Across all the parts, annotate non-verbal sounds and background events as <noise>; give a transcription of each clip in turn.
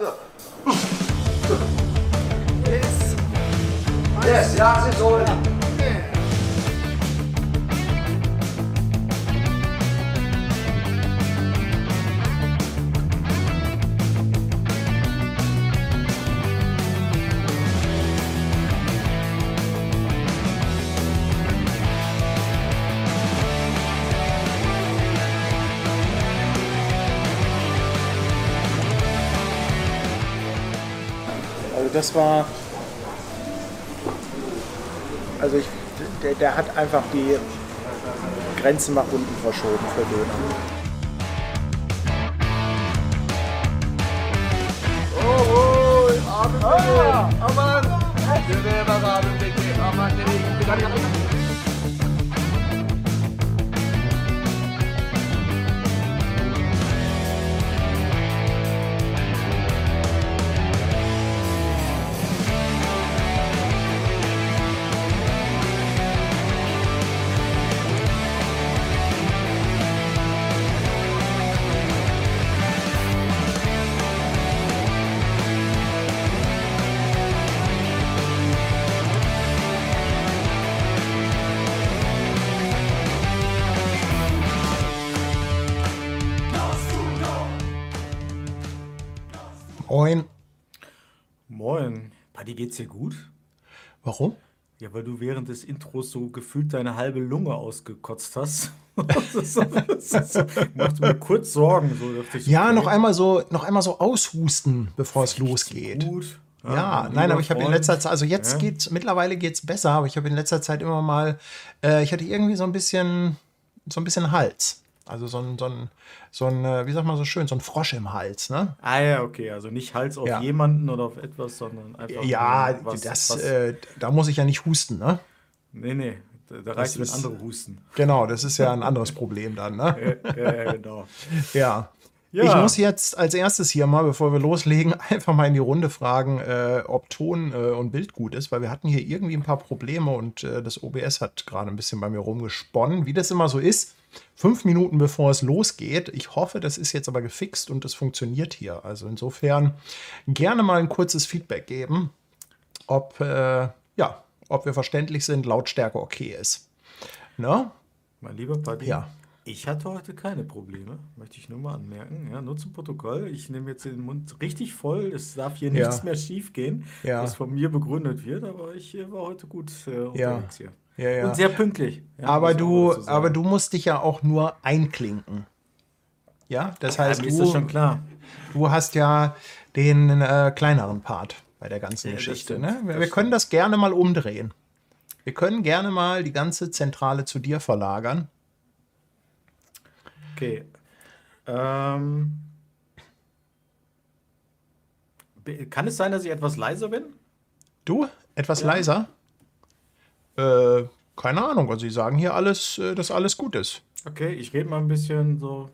Yes. Yes, ja, es ist so. Das war. Also ich, der, der hat einfach die Grenzen nach unten verschoben für Döner. Moin. Geht's dir gut? Warum? Ja, weil du während des Intros so gefühlt deine halbe Lunge ausgekotzt hast. <laughs> Das ist so, das ist so, macht mir kurz Sorgen. So dachte ich, Ja, okay, noch einmal so, noch einmal so aushusten, bevor es losgeht. Gut. Ja, mein nein, aber ich habe in letzter Zeit, also jetzt Ja. geht's, mittlerweile geht's besser, aber ich habe in letzter Zeit immer mal, äh, ich hatte irgendwie so ein bisschen, so ein bisschen Hals. Also so ein, so ein, so ein, äh, wie sagt man so schön, so ein Frosch im Hals, ne? Ah ja, okay. Also nicht Hals auf Ja. jemanden oder auf etwas, sondern einfach Ja, was, das, was, Äh, da muss ich ja nicht husten, ne? Nee, nee. Da, reicht, wenn ist- andere husten. Genau, das ist ja ein anderes Problem dann, ne? Ja, ja, ja, genau. <laughs> Ja. Ja. Ich muss jetzt als erstes hier mal, bevor wir loslegen, <laughs> einfach mal in die Runde fragen, äh, ob Ton äh, und Bild gut ist, weil wir hatten hier irgendwie ein paar Probleme und äh, das OBS hat gerade ein bisschen bei mir rumgesponnen, wie das immer so ist. Fünf Minuten bevor es losgeht. Ich hoffe, das ist jetzt aber gefixt und es funktioniert hier. Also insofern gerne mal ein kurzes Feedback geben, ob, äh, ja, ob wir verständlich sind, Lautstärke okay ist. Ne? Mein lieber Paddy, Ja. ich hatte heute keine Probleme, möchte ich nur mal anmerken. Ja, nur zum Protokoll. Ich nehme jetzt den Mund richtig voll. Es darf hier Ja. nichts mehr schief gehen, Ja. was von mir begründet wird. Aber ich äh, war heute gut äh, unterwegs hier. Ja, ja. Und sehr pünktlich. Ja, aber du, sagen. aber du musst dich ja auch nur einklinken. Ja, das Ja, heißt, schon du, du hast ja den äh, kleineren Part bei der ganzen Ja, Geschichte. Ne? Wir, wir können das gerne mal umdrehen. Wir können gerne mal die ganze Zentrale zu dir verlagern. Okay. Ähm, kann es sein, dass ich etwas leiser bin? Du, etwas leiser? Äh, keine Ahnung. Also sie sagen hier alles, äh, dass alles gut ist. Okay, ich rede mal ein bisschen so.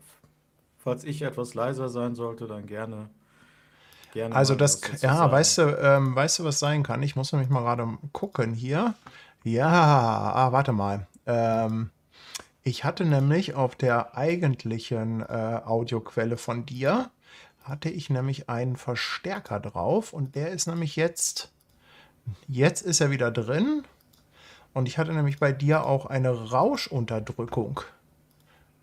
Falls ich etwas leiser sein sollte, dann gerne. gerne Also das, ja, sagen. weißt du, ähm, weißt du, was sein kann? Ich muss nämlich mal gerade gucken hier. Ja, ah, warte mal. Ähm, ich hatte nämlich auf der eigentlichen äh, Audioquelle von dir, hatte ich nämlich einen Verstärker drauf und der ist nämlich jetzt, jetzt ist er wieder drin und ich hatte nämlich bei dir auch eine Rauschunterdrückung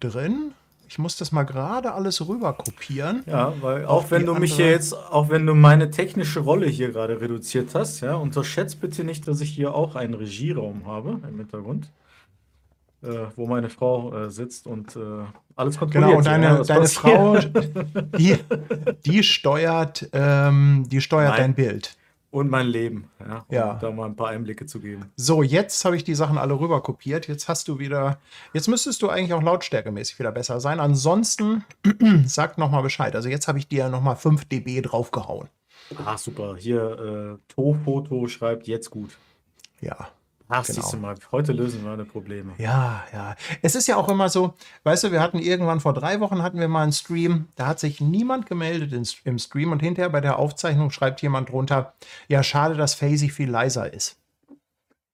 drin. Ich muss das mal gerade alles rüber kopieren. Ja, weil Auch wenn du mich hier jetzt, auch wenn du meine technische Rolle hier gerade reduziert hast, ja, unterschätzt bitte nicht, dass ich hier auch einen Regieraum habe im Hintergrund, äh, wo meine Frau äh, sitzt und äh, alles kontrolliert. Genau, und deine, ja, deine. Frau, <laughs> die, die steuert, ähm, die steuert Nein. dein Bild. Und mein Leben, ja, um Ja. da mal ein paar Einblicke zu geben. So, jetzt habe ich die Sachen alle rüber kopiert. Jetzt hast du wieder, jetzt müsstest du eigentlich auch lautstärkemäßig wieder besser sein. Ansonsten <clears throat> sag noch mal Bescheid. Also jetzt habe ich dir noch mal 5 dB draufgehauen. Ah, super. Hier, äh, To-Foto schreibt jetzt gut. Ja. Ach, Genau. siehst du mal, heute lösen wir meine Probleme. Ja, ja. Es ist ja auch immer so, weißt du, wir hatten irgendwann vor drei Wochen hatten wir mal einen Stream, da hat sich niemand gemeldet im Stream und hinterher bei der Aufzeichnung schreibt jemand drunter, ja, schade, dass Faisy viel leiser ist.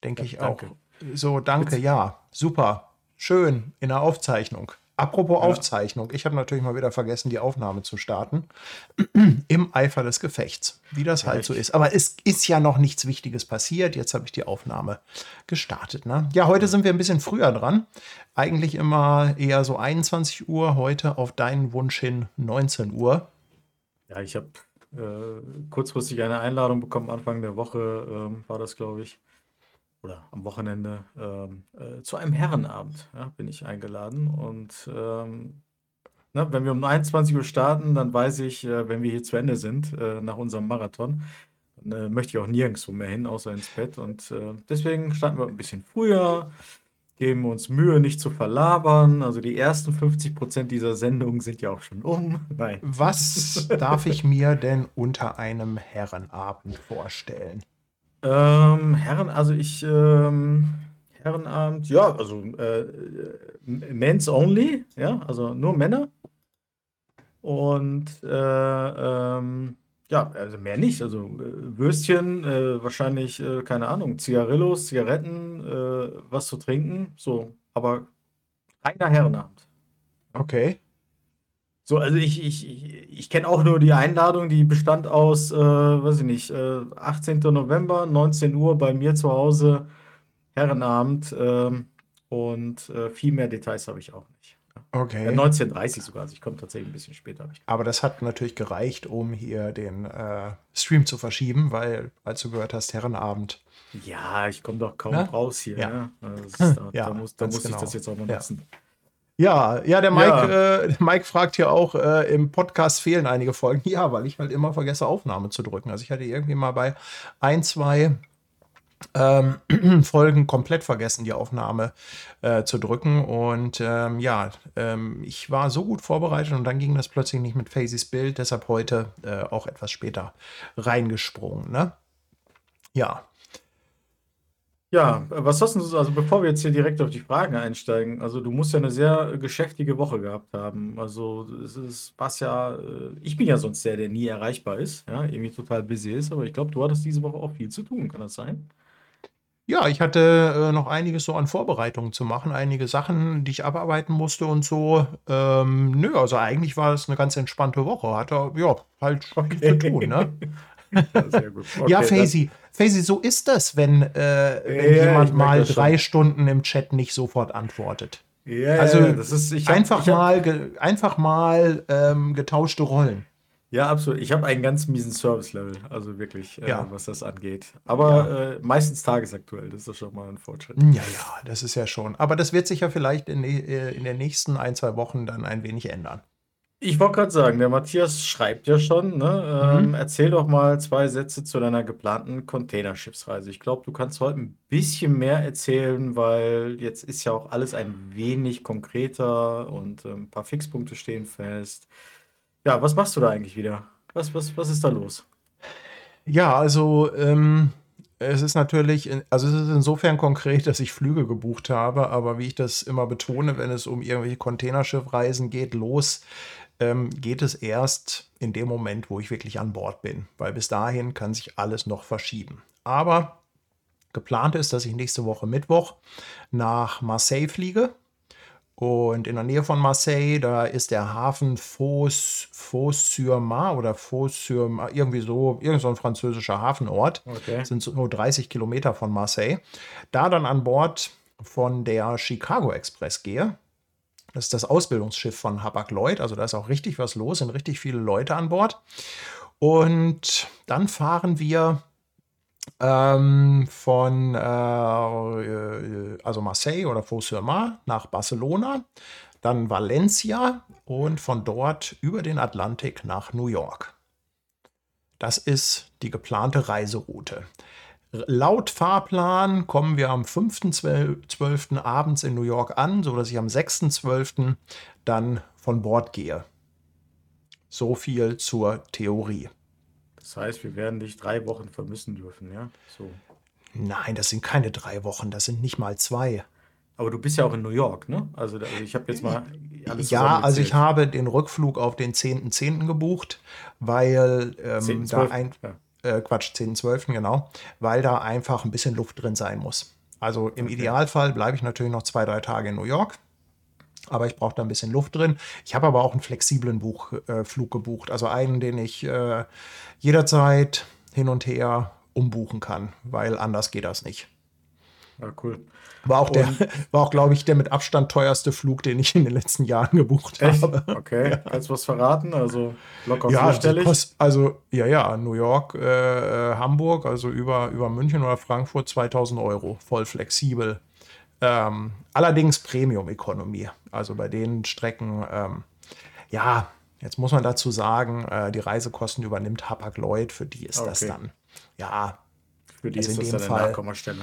Denke Ja, ich danke. auch. So, danke, ja, super, schön in der Aufzeichnung. Apropos Aufzeichnung, ich habe natürlich mal wieder vergessen, die Aufnahme zu starten. <clears throat> Im Eifer des Gefechts, wie das halt so ist. Aber es ist ja noch nichts Wichtiges passiert. Jetzt habe ich die Aufnahme gestartet. Ne? Ja, heute sind wir ein bisschen früher dran. Eigentlich immer eher so 21 Uhr, heute auf deinen Wunsch hin 19 Uhr. Ja, ich habe äh, kurzfristig eine Einladung bekommen, Anfang der Woche ähm, war das, glaube ich oder am Wochenende ähm, äh, zu einem Herrenabend ja, bin ich eingeladen. Und ähm, ne, wenn wir um 21 Uhr starten, dann weiß ich, äh, wenn wir hier zu Ende sind äh, nach unserem Marathon, dann äh, möchte ich auch nirgendwo mehr hin, außer ins Bett. Und äh, deswegen starten wir ein bisschen früher, geben uns Mühe, nicht zu verlabern. Also die ersten 50 Prozent dieser Sendung sind ja auch schon um. <laughs> Nein. Was darf ich mir denn unter einem Herrenabend vorstellen? Ähm, Herren, also ich, ähm, Herrenabend, ja, also äh, Men's Only, ja, also nur Männer. Und äh, ähm, ja, also mehr nicht. Also äh, Würstchen, äh, wahrscheinlich, äh, keine Ahnung, Zigarillos, Zigaretten, äh, was zu trinken, so, aber keiner Herrenabend. Okay. So, also ich, ich, ich, ich kenne auch nur die Einladung, die bestand aus, äh, weiß ich nicht, äh, 18. November, 19 Uhr bei mir zu Hause, Herrenabend. ähm, und äh, viel mehr Details habe ich auch nicht. Okay. 19.30 sogar, also ich komme tatsächlich ein bisschen später. ich- Aber das hat natürlich gereicht, um hier den äh, Stream zu verschieben, weil, als du gehört hast, Herrenabend. Ja, ich komme doch kaum Ja? raus hier. Ja. Ja. Also das ist, da, Ja, da muss, da muss ich genau. das jetzt auch mal Ja. nutzen. Ja, ja, der Mike, Ja. Äh, der Mike fragt hier auch, äh, im Podcast fehlen einige Folgen. Ja, weil ich halt immer vergesse, Aufnahme zu drücken. Also ich hatte irgendwie mal bei ein, zwei ähm, <clears throat> Folgen komplett vergessen, die Aufnahme äh, zu drücken. Und ähm, ja, ähm, ich war so gut vorbereitet und dann ging das plötzlich nicht mit Facys Bild, deshalb heute äh, auch etwas später reingesprungen. Ne? Ja, Ja, was hast du so, also bevor wir jetzt hier direkt auf die Fragen einsteigen, also du musst ja eine sehr geschäftige Woche gehabt haben. Also es ist was ja, äh, ich bin ja sonst der, der nie erreichbar ist, ja, irgendwie total busy ist, aber ich glaube, du hattest diese Woche auch viel zu tun, kann das sein? Ja, ich hatte äh, noch einiges so an Vorbereitungen zu machen, einige Sachen, die ich abarbeiten musste und so. Ähm, nö, also eigentlich war es eine ganz entspannte Woche. Hatte, ja, halt viel zu tun, ne? <laughs> Ja, sehr gut. ja, Okay, dann- Faisy, Faisy, so ist das, wenn, äh, wenn Ja, jemand mal das schon. drei Stunden im Chat nicht sofort antwortet. Ja, ja, Also ja, das ist, hab, einfach, hab, mal, einfach mal ähm, getauschte Rollen. Ja, absolut. Ich habe einen ganz miesen Service-Level, also wirklich, äh, Ja. was das angeht. Aber äh, meistens tagesaktuell, das ist schon mal ein Fortschritt. Ja, ja, das ist ja schon. Aber das wird sich ja vielleicht in, äh, in den nächsten ein, zwei Wochen dann ein wenig ändern. Ich wollte gerade sagen, der Matthias schreibt ja schon, ne? Ähm, erzähl doch mal zwei Sätze zu deiner geplanten Containerschiffsreise. Ich glaube, du kannst heute ein bisschen mehr erzählen, weil jetzt ist ja auch alles ein wenig konkreter und äh, ein paar Fixpunkte stehen fest. Ja, was machst du da eigentlich wieder? Was, was, was ist da los? Ja, also ähm, es ist natürlich, in- also es ist insofern konkret, dass ich Flüge gebucht habe, aber wie ich das immer betone, wenn es um irgendwelche Containerschiffreisen geht, los, ähm, geht es erst in dem Moment, wo ich wirklich an Bord bin, weil bis dahin kann sich alles noch verschieben. Aber geplant ist, dass ich nächste Woche Mittwoch nach Marseille fliege. Und in der Nähe von Marseille, da ist der Hafen Fos, Fos-sur-Mar oder Fos-sur-Mar, irgendwie so, irgend so ein französischer Hafenort. Okay. Sind so nur 30 Kilometer von Marseille. Da dann an Bord von der Chicago Express gehe. Das ist das Ausbildungsschiff von Hapag-Lloyd. Also da ist auch richtig was los, sind richtig viele Leute an Bord. Und dann fahren wir ähm, von äh, äh, also Marseille oder Fos-sur-Mar nach Barcelona, dann Valencia und von dort über den Atlantik nach New York. Das ist die geplante Reiseroute. Laut Fahrplan kommen wir am 5.12. abends in New York an, sodass ich am 6.12. dann von Bord gehe. So viel zur Theorie. Das heißt, wir werden dich drei Wochen vermissen dürfen, ja? So. Nein, das sind keine drei Wochen, das sind nicht mal zwei. Aber du bist ja auch in New York, ne? Also, also ich habe jetzt mal alles Ja, also ich habe den Rückflug auf den 10.10. gebucht, weil ähm, 10., da 12., ein, ja. Äh, Quatsch, 10.12. genau, weil da einfach ein bisschen Luft drin sein muss. Also im Idealfall bleibe ich natürlich noch zwei, drei Tage in New York. aber ich brauche da ein bisschen Luft drin. Ich habe aber auch einen flexiblen Buch, äh, Flug gebucht, also einen, den ich äh, jederzeit hin und her umbuchen kann, weil anders geht das nicht. Ja, cool. War auch, der, <laughs> war auch, glaube ich, der mit Abstand teuerste Flug, den ich in den letzten Jahren gebucht Echt? habe. Okay, kannst du was verraten? Also locker Ja, vierstellig? kost, also ja, ja, New York, äh, äh, Hamburg, also über, über München oder Frankfurt 2000 Euro, voll flexibel. Ähm, allerdings Premium-Ökonomie. Also bei den Strecken, ähm, ja, jetzt muss man dazu sagen, äh, die Reisekosten übernimmt Hapag-Lloyd, für die ist das Okay. dann, ja, Für die also ist in das dem dann eine Fall- Nachkommastelle.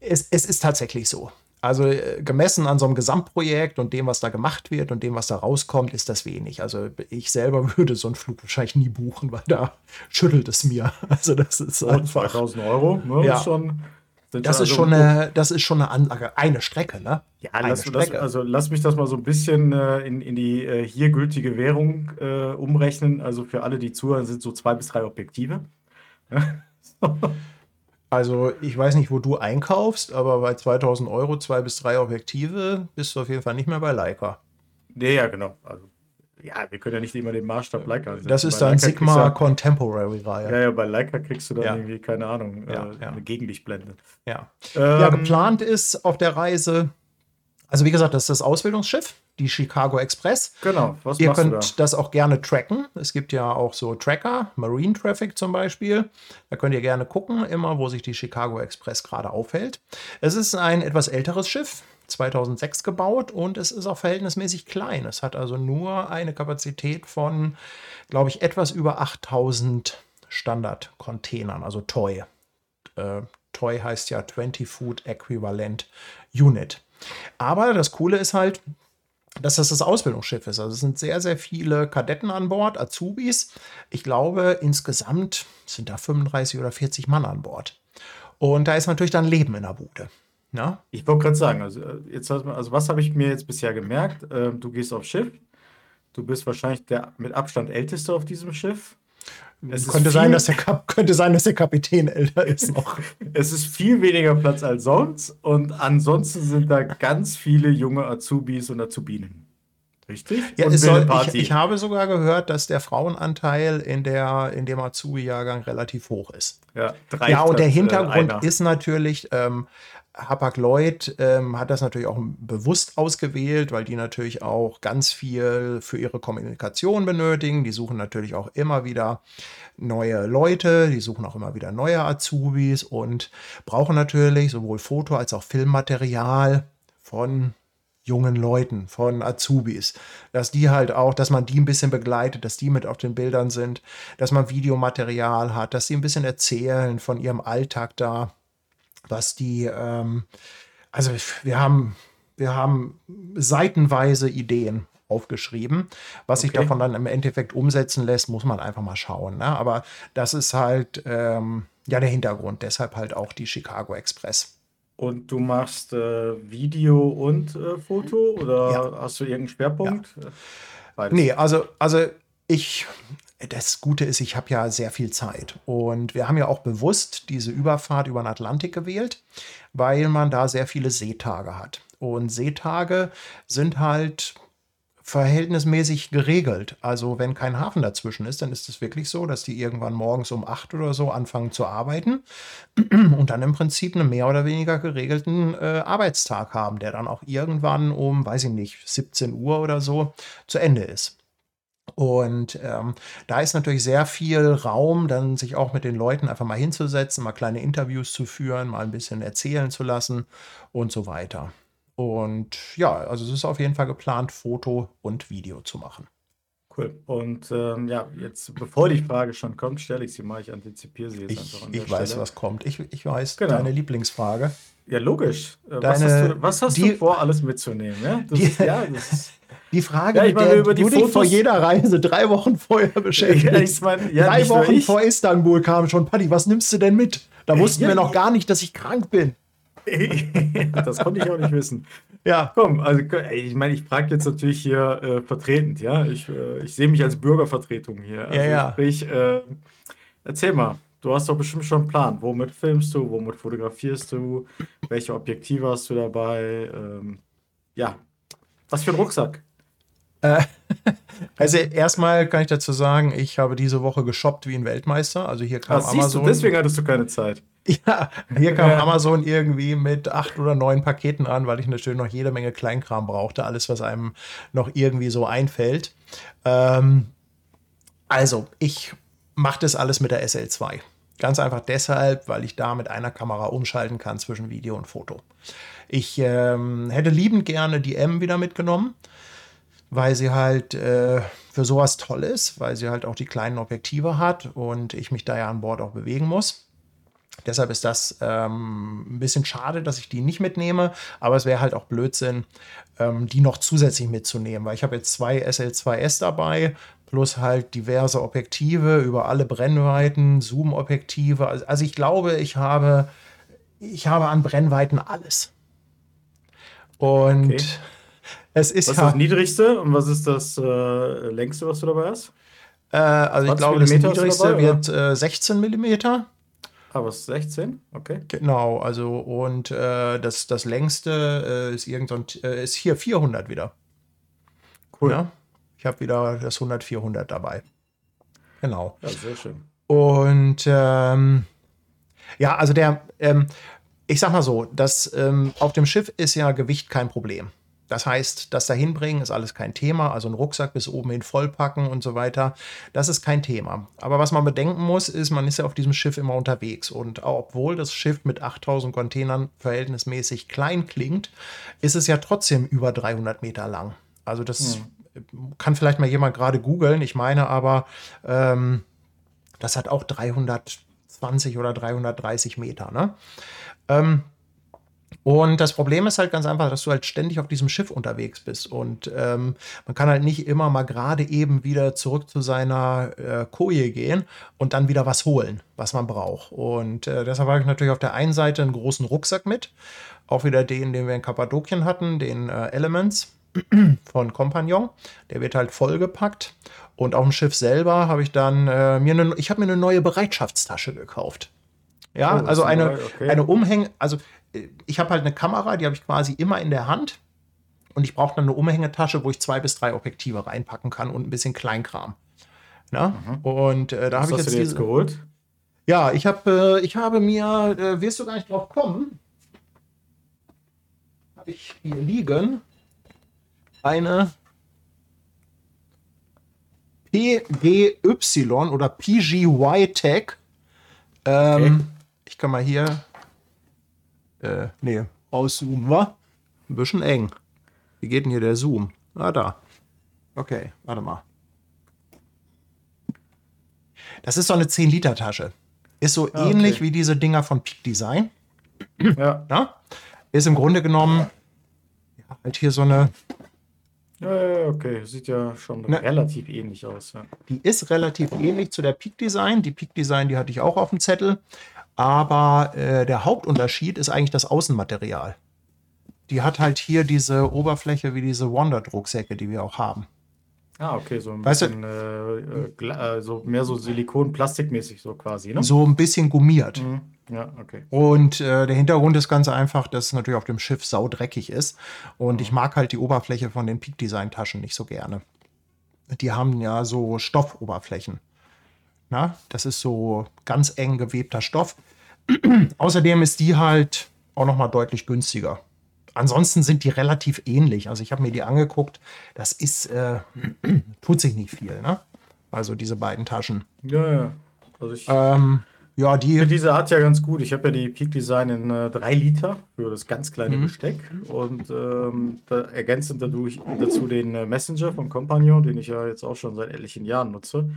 Ja. es, es ist tatsächlich so. Also äh, gemessen an so einem Gesamtprojekt und dem, was da gemacht wird und dem, was da rauskommt, ist das wenig. Also ich selber <laughs> würde so einen Flug wahrscheinlich nie buchen, weil da schüttelt es mir. <laughs> Also das ist Und einfach. 2000 Euro, ne? Ja. Ist schon, Das ist also- schon eine, das ist schon eine Ansage, eine Strecke, ne? Ja, eine lass, lass, Strecke. also lass mich das mal so ein bisschen äh, in, in die äh, hier gültige Währung äh, umrechnen. Also für alle, die zuhören, sind so zwei bis drei Objektive. <laughs> Also ich weiß nicht, wo du einkaufst, aber bei 2000 Euro zwei bis drei Objektive bist du auf jeden Fall nicht mehr bei Leica. Nee, ja, genau. Also, ja, wir können ja nicht immer den Maßstab Leica ansetzen. Das ist Bei dann Leica Sigma kriegst Contemporary du Ja, Reihe. ja, bei Leica kriegst du dann Ja. irgendwie, keine Ahnung, Ja, äh, ja. eine Gegenlichtblende. Ja. Ja, Ähm, geplant ist auf der Reise, also wie gesagt, das ist das Ausbildungsschiff, die Chicago Express. Genau, was Ihr könnt das auch gerne tracken. Es gibt ja auch so Tracker, Marine Traffic zum Beispiel. Da könnt ihr gerne gucken, immer wo sich die Chicago Express gerade aufhält. Es ist ein etwas älteres Schiff, 2006 gebaut und es ist auch verhältnismäßig klein. Es hat also nur eine Kapazität von, glaube ich, etwas über 8000 Standard-Containern, also Toy. Äh, Toy heißt ja 20 Food Equivalent Unit. Aber das Coole ist halt, dass das das Ausbildungsschiff ist. Also es sind sehr, sehr viele Kadetten an Bord, Azubis. Ich glaube, insgesamt sind da 35 oder 40 Mann an Bord. Und da ist natürlich dann Leben in der Bude. Ne? Ich wollte gerade sagen, also, äh, jetzt, also was habe ich mir jetzt bisher gemerkt? Ähm, du gehst aufs Schiff, du bist wahrscheinlich der mit Abstand älteste auf diesem Schiff. Es Könnte, sein, dass der Kap könnte sein, dass der Kapitän älter ist noch. <laughs> Es ist viel weniger Platz als sonst und ansonsten sind da ganz viele junge Azubis und Azubinen. Richtig? Ja, und es soll, ich, ich habe sogar gehört, dass der Frauenanteil in, der, in dem Azubi-Jahrgang relativ hoch ist. ja, Ja, und der äh, Hintergrund einer. ist natürlich, ähm, Hapag-Lloyd ähm, hat das natürlich auch bewusst ausgewählt, weil die natürlich auch ganz viel für ihre Kommunikation benötigen. Die suchen natürlich auch immer wieder neue Leute, die suchen auch immer wieder neue Azubis und brauchen natürlich sowohl Foto- als auch Filmmaterial von jungen Leuten, von Azubis, dass die halt auch, dass man die ein bisschen begleitet, dass die mit auf den Bildern sind, dass man Videomaterial hat, dass sie ein bisschen erzählen von ihrem Alltag da, was die, ähm, also wir haben, wir haben seitenweise Ideen aufgeschrieben. Was sich Okay. davon dann im Endeffekt umsetzen lässt, muss man einfach mal schauen. Ne? Aber das ist halt ähm, ja der Hintergrund, deshalb halt auch die Chicago Express. Und du machst äh, Video und äh, Foto oder Ja. hast du irgendeinen Schwerpunkt? Beides. Nee, also, also ich, das Gute ist, ich habe ja sehr viel Zeit. Und wir haben ja auch bewusst diese Überfahrt über den Atlantik gewählt, weil man da sehr viele Seetage hat. Und Seetage sind halt verhältnismäßig geregelt. Also wenn kein Hafen dazwischen ist, dann ist es wirklich so, dass die irgendwann morgens um acht oder so anfangen zu arbeiten <clears throat> und dann im Prinzip einen mehr oder weniger geregelten äh, Arbeitstag haben, der dann auch irgendwann um, weiß ich nicht, 17 Uhr oder so zu Ende ist. Und ähm, da ist natürlich sehr viel Raum, dann sich auch mit den Leuten einfach mal hinzusetzen, mal kleine Interviews zu führen, mal ein bisschen erzählen zu lassen und so weiter. Und ja, also es ist auf jeden Fall geplant, Foto und Video zu machen. Cool. Und ähm, ja, jetzt, bevor die Frage schon kommt, stelle ich sie mal. Ich antizipiere sie jetzt Ich, einfach an der ich weiß, Stelle. was kommt. Ich, ich weiß Genau. deine Lieblingsfrage. Ja, logisch. Äh, was Deine- hast, du, was hast die- du vor, alles mitzunehmen? Ja, das Die- ist, ja, das <laughs> ist, Die Frage, Ja, ich meine, über die du dich vor Fotos- jeder Reise drei Wochen vorher <laughs> beschäftigst. Ja, ich meine, ja, drei Wochen vor Istanbul kam schon, Paddy, was nimmst du denn mit? Da wussten wir noch gar nicht, dass ich krank bin. <laughs> das konnte ich auch nicht wissen. Ja, Komm, also ich meine, ich frage jetzt natürlich hier äh, vertretend, ja. Ich, äh, ich sehe mich als Bürgervertretung hier. Also Ja, ja. Sprich, äh, erzähl mal, du hast doch bestimmt schon einen Plan. Womit filmst du, womit fotografierst du, welche Objektive hast du dabei? Ähm, ja, Was für ein Rucksack? <laughs> Also erstmal kann ich dazu sagen, ich habe diese Woche geshoppt wie ein Weltmeister. Also hier kam Das siehst du, Amazon. deswegen hattest du keine Zeit. Ja, hier kam Ja. Amazon irgendwie mit acht oder neun Paketen an, weil ich natürlich noch jede Menge Kleinkram brauchte. Alles, was einem noch irgendwie so einfällt. Ähm, also, ich mache das alles mit der SL2. Ganz einfach deshalb, weil ich da mit einer Kamera umschalten kann zwischen Video und Foto. Ich ähm, hätte liebend gerne die M wieder mitgenommen, weil sie halt äh, für sowas toll ist, weil sie halt auch die kleinen Objektive hat und ich mich da ja an Bord auch bewegen muss. Deshalb ist das ähm, ein bisschen schade, dass ich die nicht mitnehme, aber es wäre halt auch Blödsinn, ähm, die noch zusätzlich mitzunehmen, weil ich habe jetzt zwei SL2S dabei, plus halt diverse Objektive über alle Brennweiten, Zoom-Objektive. Also, also ich glaube, ich habe, ich habe an Brennweiten alles. Und Okay. Es ist Was ist ja, das niedrigste und was ist das äh, längste, was du dabei hast? äh, also ich 20 glaube, das niedrigste dabei, wird äh, 16 Millimeter. Ah, was? 16? Okay. Genau, also und äh, das, das längste äh, ist irgendein, äh, ist hier 400 wieder. Cool. Ja? Ich habe wieder das 100, 400 dabei. Genau. Ja, sehr schön. Und ähm, ja, also der, ähm, ich sag mal so, das ähm, auf dem Schiff ist ja Gewicht kein Problem. Das heißt, das dahinbringen ist alles kein Thema. Also einen Rucksack bis oben hin vollpacken und so weiter, das ist kein Thema. Aber was man bedenken muss, ist, man ist ja auf diesem Schiff immer unterwegs. Und obwohl das Schiff mit 8000 Containern verhältnismäßig klein klingt, ist es ja trotzdem über 300 Meter lang. Also das kann vielleicht mal jemand gerade googeln. Ich meine aber, ähm, das hat auch 320 oder 330 Meter. Ne? Ähm, und das Problem ist halt ganz einfach, dass du halt ständig auf diesem Schiff unterwegs bist. Und ähm, man kann halt nicht immer mal gerade eben wieder zurück zu seiner äh, Koje gehen und dann wieder was holen, was man braucht. Und äh, deshalb habe ich natürlich auf der einen Seite einen großen Rucksack mit. Auch wieder den, den wir in Kappadokien hatten, den äh, Elements <clears throat> von Compagnon. Der wird halt vollgepackt. Und auf dem Schiff selber habe ich dann äh, mir eine, ich habe mir eine neue Bereitschaftstasche gekauft. Ja, Oh, also eine, okay. eine Umhänge, also äh, ich habe halt eine Kamera, die habe ich quasi immer in der Hand. Und ich brauche dann eine Umhängetasche, wo ich zwei bis drei Objektive reinpacken kann und ein bisschen Kleinkram. Na? Und äh, da habe ich jetzt dir jetzt diese. geholt? Ja, ich habe äh, ich habe mir, äh, wirst du gar nicht drauf kommen, habe ich hier liegen eine PGY oder PGY Tech. Ähm, Ich kann mal hier, äh, nee, auszoomen, wa? Ein bisschen eng. Wie geht denn hier der Zoom? Ah, da. Okay, warte mal. Das ist so eine 10-Liter-Tasche. Ist so Ah, ähnlich okay. wie diese Dinger von Peak Design. Ja. Ja? Ist im Grunde genommen ja, halt hier so eine, Ja, ja, ja, okay. Sieht ja schon Ne. relativ ähnlich aus. Ja. die ist relativ ähnlich zu der Peak Design. Die Peak Design, die hatte ich auch auf dem Zettel. Aber äh, der Hauptunterschied ist eigentlich das Außenmaterial. Die hat halt hier diese Oberfläche wie diese Wonder-Drucksäcke, die wir auch haben. Ah, okay, so ein Weißt du- bisschen äh, äh, äh, so mehr so Silikon-Plastikmäßig so quasi, ne? So ein bisschen gummiert. Mhm. Ja, okay. Und äh, der Hintergrund ist ganz einfach, dass es natürlich auf dem Schiff saudreckig ist. Und ich mag halt die Oberfläche von den Peak Design Taschen nicht so gerne. Die haben ja so Stoffoberflächen. Na, das ist so ganz eng gewebter Stoff. Außerdem ist die halt auch noch mal deutlich günstiger. Ansonsten sind die relativ ähnlich. Also ich habe mir die angeguckt. Das ist, äh, <clears throat> tut sich nicht viel, ne? Also diese beiden Taschen. Ja, ja. Also ich Ähm, ja, die, diese Art ja ganz gut. Ich habe ja die Peak Design in äh, 3 Liter für das ganz kleine Mhm. Besteck und ähm, da, ergänzend dadurch dazu den äh, Messenger vom Compagnon, den ich ja jetzt auch schon seit etlichen Jahren nutze.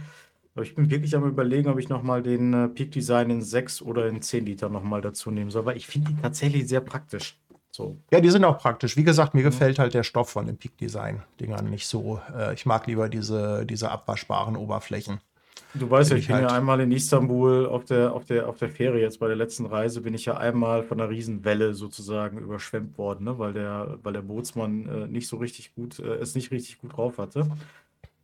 Aber ich bin wirklich am überlegen, ob ich nochmal den äh, Peak Design in 6 oder in 10 Liter nochmal dazu nehmen soll, weil ich finde die tatsächlich sehr praktisch. So. Ja, die sind auch praktisch. Wie gesagt, mir gefällt halt der Stoff von den Peak Design Dingern nicht so. Äh, ich mag lieber diese, diese abwaschbaren Oberflächen. Du weißt ja, ich bin ja halt- einmal in Istanbul auf der, auf der, auf der Fähre jetzt bei der letzten Reise, bin ich ja einmal von einer Riesenwelle sozusagen überschwemmt worden, ne? weil der, weil der Bootsmann äh, nicht so richtig gut, äh, es nicht richtig gut drauf hatte.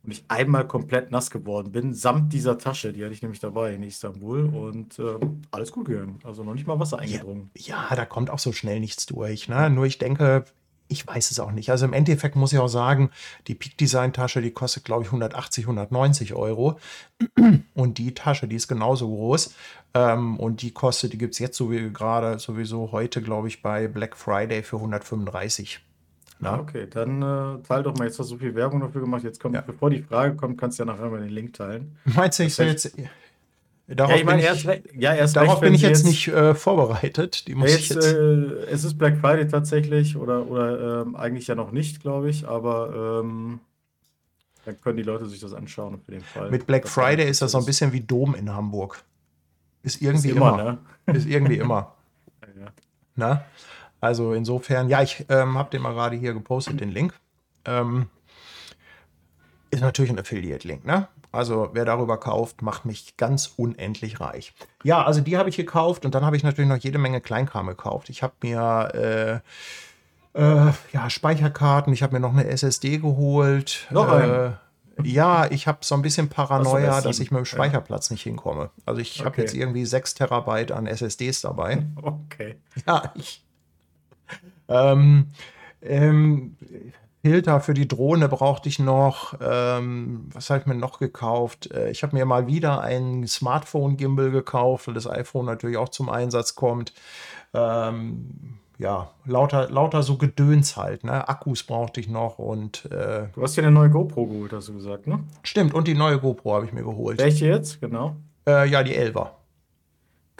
Und ich einmal komplett nass geworden bin, samt dieser Tasche, die hatte ich nämlich dabei in Istanbul und ähm, alles gut gegangen. Also noch nicht mal Wasser eingedrungen. Ja, da kommt auch so schnell nichts durch. Ne? Nur ich denke, ich weiß es auch nicht. Also im Endeffekt muss ich auch sagen, die Peak Design Tasche, die kostet, glaube ich, 180, 190 Euro. Und die Tasche, die ist genauso groß. Ähm, und die kostet, die gibt es jetzt so wie gerade sowieso heute, glaube ich, bei Black Friday für 135. Na, okay, dann äh, teil doch mal. Jetzt hast du so viel Werbung dafür gemacht. Jetzt kommt, ja. bevor die Frage kommt, kannst du ja nachher mal den Link teilen. Meinst du, ich soll jetzt. Darauf ja, ich meine, erst, ja, erst darauf bin ich jetzt, jetzt nicht äh, vorbereitet. Die muss jetzt, ich jetzt äh, es ist Black Friday tatsächlich oder, oder ähm, eigentlich ja noch nicht, glaube ich, aber ähm, dann können die Leute sich das anschauen für den Fall. Mit Black Friday ist das so ein bisschen wie Dom in Hamburg. Ist irgendwie ist immer. immer. Ne? Ist irgendwie <laughs> immer. ja. Na? Also insofern, ja, ich ähm, habe den mal gerade hier gepostet, den Link. Ähm, ist natürlich ein Affiliate-Link, ne? Also wer darüber kauft, macht mich ganz unendlich reich. Ja, also die habe ich gekauft und dann habe ich natürlich noch jede Menge Kleinkram gekauft. Ich habe mir äh, äh, ja, Speicherkarten, ich habe mir noch eine SSD geholt. Noch äh, ja, ich habe so ein bisschen Paranoia, dass ich mit dem Speicherplatz ja. nicht hinkomme. Also ich okay. habe jetzt irgendwie 6 Terabyte an SSDs dabei. <laughs> Okay. Ja, ich. Ähm, ähm, Filter für die Drohne brauchte ich noch. Ähm, was habe ich mir noch gekauft? Äh, ich habe mir mal wieder ein Smartphone-Gimbal gekauft, weil das iPhone natürlich auch zum Einsatz kommt. Ähm, ja, lauter, lauter so Gedöns halt. Ne? Akkus brauchte ich noch und. Äh, du hast dir eine neue GoPro geholt, hast du gesagt, ne? Stimmt, und die neue GoPro habe ich mir geholt. Welche jetzt, genau? Äh, ja, die 11er.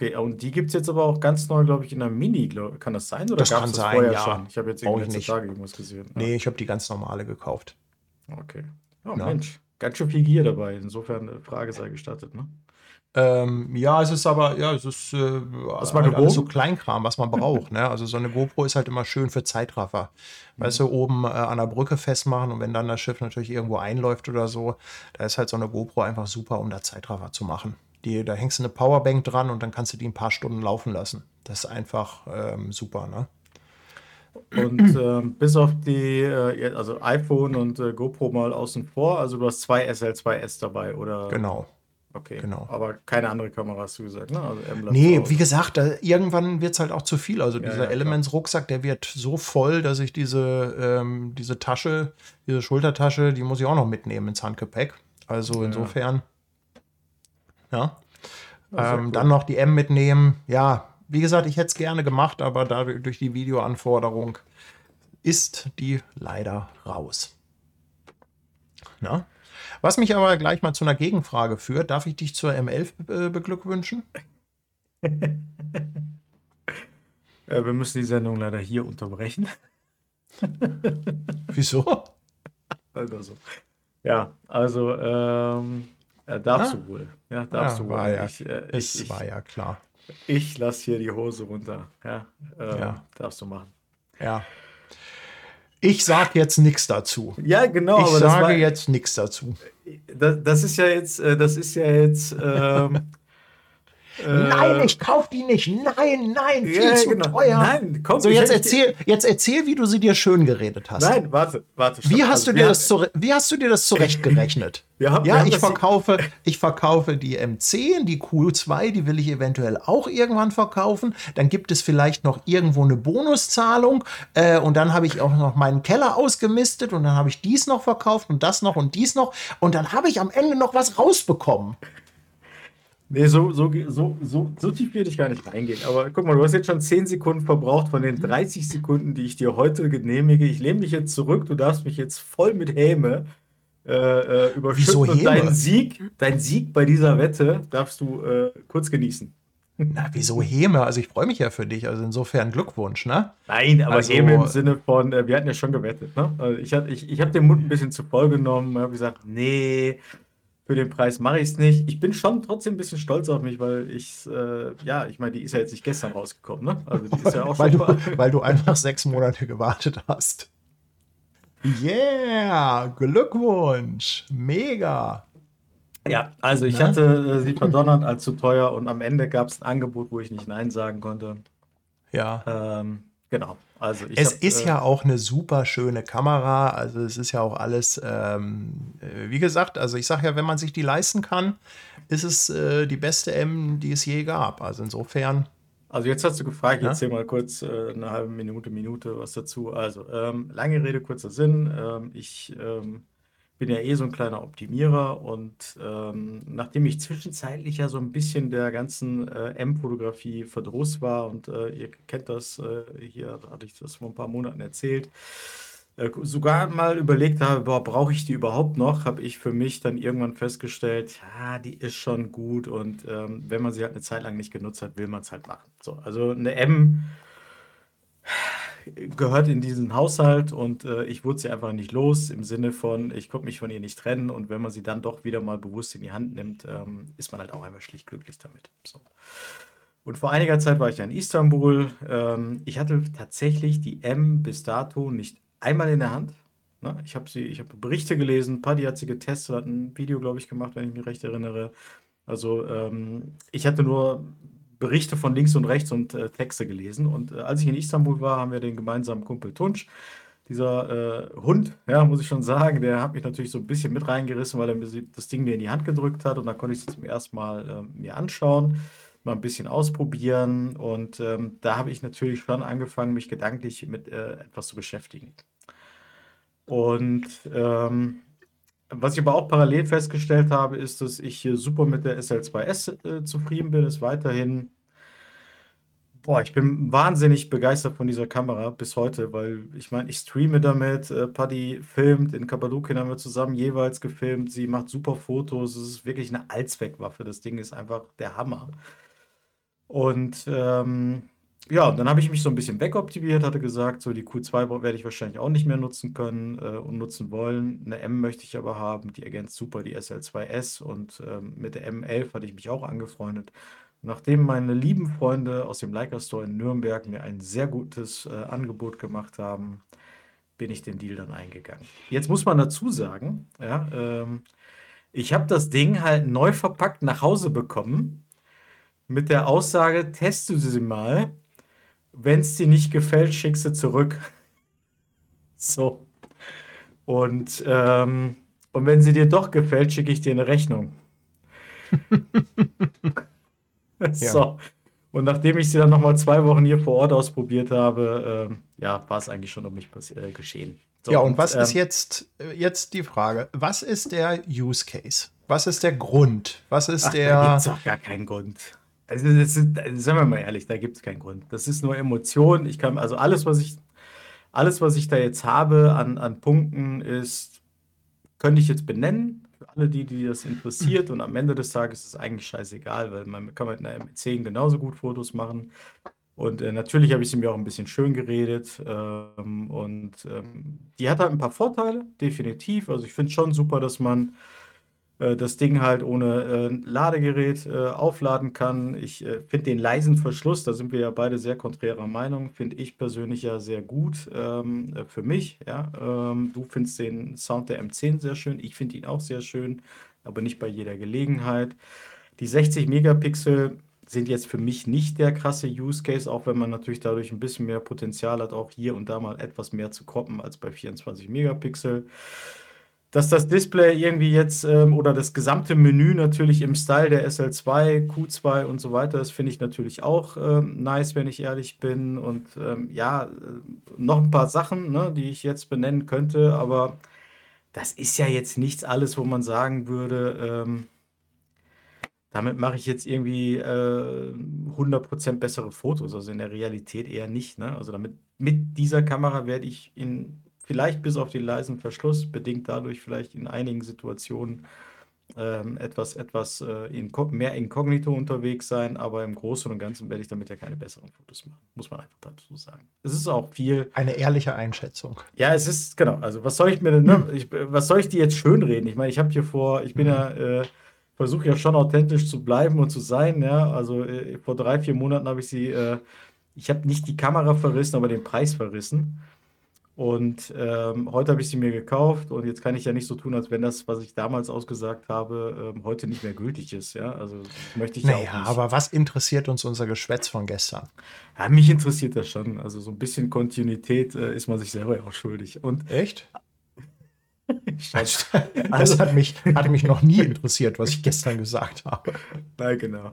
Okay, und die gibt es jetzt aber auch ganz neu, glaube ich, in der Mini. Glaub, kann das sein? Oder das kann das sein, ja. Schon? Ich habe jetzt irgendwie letzte Tage irgendwas gesehen. Ja. Nee, ich habe die ganz normale gekauft. Okay. Oh, ja. Mensch, ganz schön viel Gier dabei. Insofern, eine Frage sei gestattet, ne? Ähm, ja, es ist aber, ja, es ist äh, Hast halt alles so Kleinkram, was man braucht. ne? Also so eine GoPro ist halt immer schön für Zeitraffer. Mhm. Weißt du, oben äh, an der Brücke festmachen und wenn dann das Schiff natürlich irgendwo einläuft oder so, da ist halt so eine GoPro einfach super, um da Zeitraffer zu machen. Die, da hängst du eine Powerbank dran und dann kannst du die ein paar Stunden laufen lassen. Das ist einfach ähm, super, ne? Und ähm, bis auf die, äh, also iPhone und äh, GoPro mal außen vor, also du hast zwei SL2S dabei, oder? Genau. Okay, genau. aber keine andere Kamera hast du gesagt, ne? Also nee, wie gesagt, da, irgendwann wird es halt auch zu viel. Also ja, dieser ja, Elements-Rucksack, der wird so voll, dass ich diese, ähm, diese Tasche, diese Schultertasche, die muss ich auch noch mitnehmen ins Handgepäck. Also insofern ja. Ähm. Dann noch die M mitnehmen. Ja, wie gesagt, ich hätte es gerne gemacht, aber dadurch, durch die Videoanforderung ist die leider raus. Na? Was mich aber gleich mal zu einer Gegenfrage führt, darf ich dich zur M11 be beglückwünschen? ja, <laughs> wir müssen die Sendung leider hier unterbrechen. Wieso? <laughs> Also, ja, also ähm, ja, darfst ah. du wohl. Ja, darfst ja, du wohl. War ja, ich, äh, es ich, war ja klar. Ich lasse hier die Hose runter. Ja, äh, ja. darfst du machen. Ja. Ich sage jetzt nichts dazu. Ja, genau. Ich sage war, jetzt nichts dazu. Das, das, ist ja jetzt, äh, das ist ja jetzt, ähm, <laughs> Nein, äh, ich kauf die nicht. Nein, nein, viel ja, zu genau. teuer. Nein, komm, so jetzt erzähl, jetzt erzähl, wie du sie dir schön geredet hast. Nein, warte, warte. Wie hast, also, du dir das zu, wie hast du dir das zurechtgerechnet? <laughs> haben, ja, ich verkaufe, ich verkaufe die M10, die Q2, die will ich eventuell auch irgendwann verkaufen. Dann gibt es vielleicht noch irgendwo eine Bonuszahlung äh, und dann habe ich auch noch meinen Keller ausgemistet und dann habe ich dies noch verkauft und das noch und dies noch und dann habe ich am Ende noch was rausbekommen. Nee, so, so, so, so, so tief will ich gar nicht reingehen. Aber guck mal, du hast jetzt schon 10 Sekunden verbraucht von den 30 Sekunden, die ich dir heute genehmige. Ich lehne mich jetzt zurück, du darfst mich jetzt voll mit Häme äh, äh überschütten. Wieso und deinen Sieg, dein Sieg bei dieser Wette darfst du äh, kurz genießen. Na, wieso Häme? Also ich freue mich ja für dich. Also insofern Glückwunsch, ne? Nein, aber also, Häme im Sinne von, äh, wir hatten ja schon gewettet, ne? Also ich, ich, ich habe den Mund ein bisschen zu voll genommen, habe gesagt, nee, für den Preis mache ich es nicht. Ich bin schon trotzdem ein bisschen stolz auf mich, weil ich, äh, ja, ich meine, die ist ja jetzt nicht gestern rausgekommen, ne? Also die ist ja auch <laughs> weil, schon du, <laughs> weil du einfach sechs Monate gewartet hast. Yeah, Glückwunsch, mega. Ja, also ich hatte äh, sie verdonnert als zu teuer und am Ende gab es ein Angebot, wo ich nicht Nein sagen konnte. Ja. Ähm, genau. Also es hab, ist äh, ja auch eine super schöne Kamera. Also es ist ja auch alles, ähm, äh, wie gesagt, also ich sage ja, wenn man sich die leisten kann, ist es äh, die beste M, die es je gab. Also insofern. Also jetzt hast du gefragt, Ja? jetzt erzähl mal kurz äh, eine halbe Minute, Minute was dazu. Also, ähm, lange Rede, kurzer Sinn. Ähm, ich ähm, bin ja eh so ein kleiner Optimierer und ähm, nachdem ich zwischenzeitlich ja so ein bisschen der ganzen äh, M-Fotografie verdruss war und äh, ihr kennt das, äh, hier hatte ich das vor ein paar Monaten erzählt, äh, sogar mal überlegt habe, brauche ich die überhaupt noch, habe ich für mich dann irgendwann festgestellt, ja, die ist schon gut und ähm, wenn man sie halt eine Zeit lang nicht genutzt hat, will man es halt machen. So, also eine M gehört in diesen Haushalt und äh, ich wurde sie einfach nicht los im Sinne von, ich konnte mich von ihr nicht trennen und wenn man sie dann doch wieder mal bewusst in die Hand nimmt, ähm, ist man halt auch einmal schlicht glücklich damit. So. Und vor einiger Zeit war ich ja in Istanbul. Ähm, ich hatte tatsächlich die M bis dato nicht einmal in der Hand. Ne? Ich habe sie, Berichte gelesen, Paddy hat sie getestet, hat ein Video, glaube ich, gemacht, wenn ich mich recht erinnere. Also ähm, ich hatte nur Berichte von links und rechts und äh, Texte gelesen. Und äh, als ich in Istanbul war, haben wir den gemeinsamen Kumpel Tunç. Dieser äh, Hund, ja, muss ich schon sagen, der hat mich natürlich so ein bisschen mit reingerissen, weil er mir das Ding mir in die Hand gedrückt hat und dann konnte ich es zum ersten Mal ähm, mir anschauen, mal ein bisschen ausprobieren und ähm, da habe ich natürlich schon angefangen, mich gedanklich mit äh, etwas zu beschäftigen. Und ähm, was ich aber auch parallel festgestellt habe, ist, dass ich hier super mit der SL2S äh, zufrieden bin. Ist weiterhin, boah, ich bin wahnsinnig begeistert von dieser Kamera bis heute, weil ich meine, ich streame damit. Äh, Paddy filmt, in Kappadokien haben wir zusammen jeweils gefilmt. Sie macht super Fotos. Es ist wirklich eine Allzweckwaffe. Das Ding ist einfach der Hammer. Und ähm, ja, dann habe ich mich so ein bisschen wegoptimiert, hatte gesagt, so die Q2 werde ich wahrscheinlich auch nicht mehr nutzen können äh, und nutzen wollen. Eine M möchte ich aber haben, die ergänzt super die SL2S und ähm, mit der M11 hatte ich mich auch angefreundet. Nachdem meine lieben Freunde aus dem Leica Store in Nürnberg mir ein sehr gutes äh, Angebot gemacht haben, bin ich den Deal dann eingegangen. Jetzt muss man dazu sagen, ja, ähm, ich habe das Ding halt neu verpackt nach Hause bekommen mit der Aussage, teste sie mal. Wenn es dir nicht gefällt, schick sie zurück. <laughs> So. Und, ähm, und wenn sie dir doch gefällt, schicke ich dir eine Rechnung. <laughs> So. Und nachdem ich sie dann nochmal zwei Wochen hier vor Ort ausprobiert habe, ähm, ja, war es eigentlich schon um mich äh, geschehen. So, Ja, und was ist ähm, jetzt, äh, jetzt die Frage? Was ist der Use Case? Was ist der Grund? Was ist Ach, da der. gibt es auch gar keinen Grund. Also, das ist, also, sagen wir mal ehrlich, da gibt es keinen Grund. Das ist nur Emotion. Ich kann, also alles, was ich, alles, was ich da jetzt habe an, an Punkten, ist, könnte ich jetzt benennen, für alle die, die das interessiert. Und am Ende des Tages ist es eigentlich scheißegal, weil man kann mit einer M10 genauso gut Fotos machen. Und äh, natürlich habe ich sie mir auch ein bisschen schön geredet. Ähm, und ähm, die hat halt ein paar Vorteile, definitiv. Also ich finde es schon super, dass man äh, das Ding halt ohne äh, Ladegerät äh, aufladen kann. Ich äh, finde den leisen Verschluss, da sind wir ja beide sehr konträrer Meinung, finde ich persönlich ja sehr gut ähm, äh, für mich. Ja? Ähm, du findest den Sound der M10 sehr schön, ich finde ihn auch sehr schön, aber nicht bei jeder Gelegenheit. Die 60 Megapixel sind jetzt für mich nicht der krasse Use Case, auch wenn man natürlich dadurch ein bisschen mehr Potenzial hat, auch hier und da mal etwas mehr zu kroppen als bei 24 Megapixel. Dass das Display irgendwie jetzt ähm, oder das gesamte Menü natürlich im Style der SL2, Q2 und so weiter ist, finde ich natürlich auch ähm, nice, wenn ich ehrlich bin. Und ähm, ja, äh, noch ein paar Sachen, ne, die ich jetzt benennen könnte, aber das ist ja jetzt nichts alles, wo man sagen würde, ähm, damit mache ich jetzt irgendwie äh, 100% bessere Fotos. Also in der Realität eher nicht. Ne? Also damit, mit dieser Kamera werde ich in vielleicht bis auf den leisen Verschluss, bedingt dadurch vielleicht in einigen Situationen ähm, etwas, etwas äh, inko mehr inkognito unterwegs sein, aber im Großen und Ganzen werde ich damit ja keine besseren Fotos machen. Muss man einfach dazu sagen. Es ist auch viel. Eine ehrliche Einschätzung. Ja, es ist, genau. Also, was soll ich mir denn, ne? <laughs> ich, was soll ich dir jetzt schönreden? Ich meine, ich habe hier vor, ich bin ja, äh, versuche ja schon authentisch zu bleiben und zu sein, ja. Also, äh, vor drei, vier Monaten habe ich sie, äh, ich habe nicht die Kamera verrissen, aber den Preis verrissen. Und ähm, heute habe ich sie mir gekauft und jetzt kann ich ja nicht so tun, als wenn das, was ich damals ausgesagt habe, ähm, heute nicht mehr gültig ist. Ja, also möchte ich ja Naja, auch nicht. aber was interessiert uns unser Geschwätz von gestern? Ja, mich interessiert das schon. Also so ein bisschen Kontinuität äh, ist man sich selber ja auch schuldig. Und Echt? Das <laughs> also, hat mich, hat mich noch nie interessiert, was ich gestern gesagt habe. Nein, genau.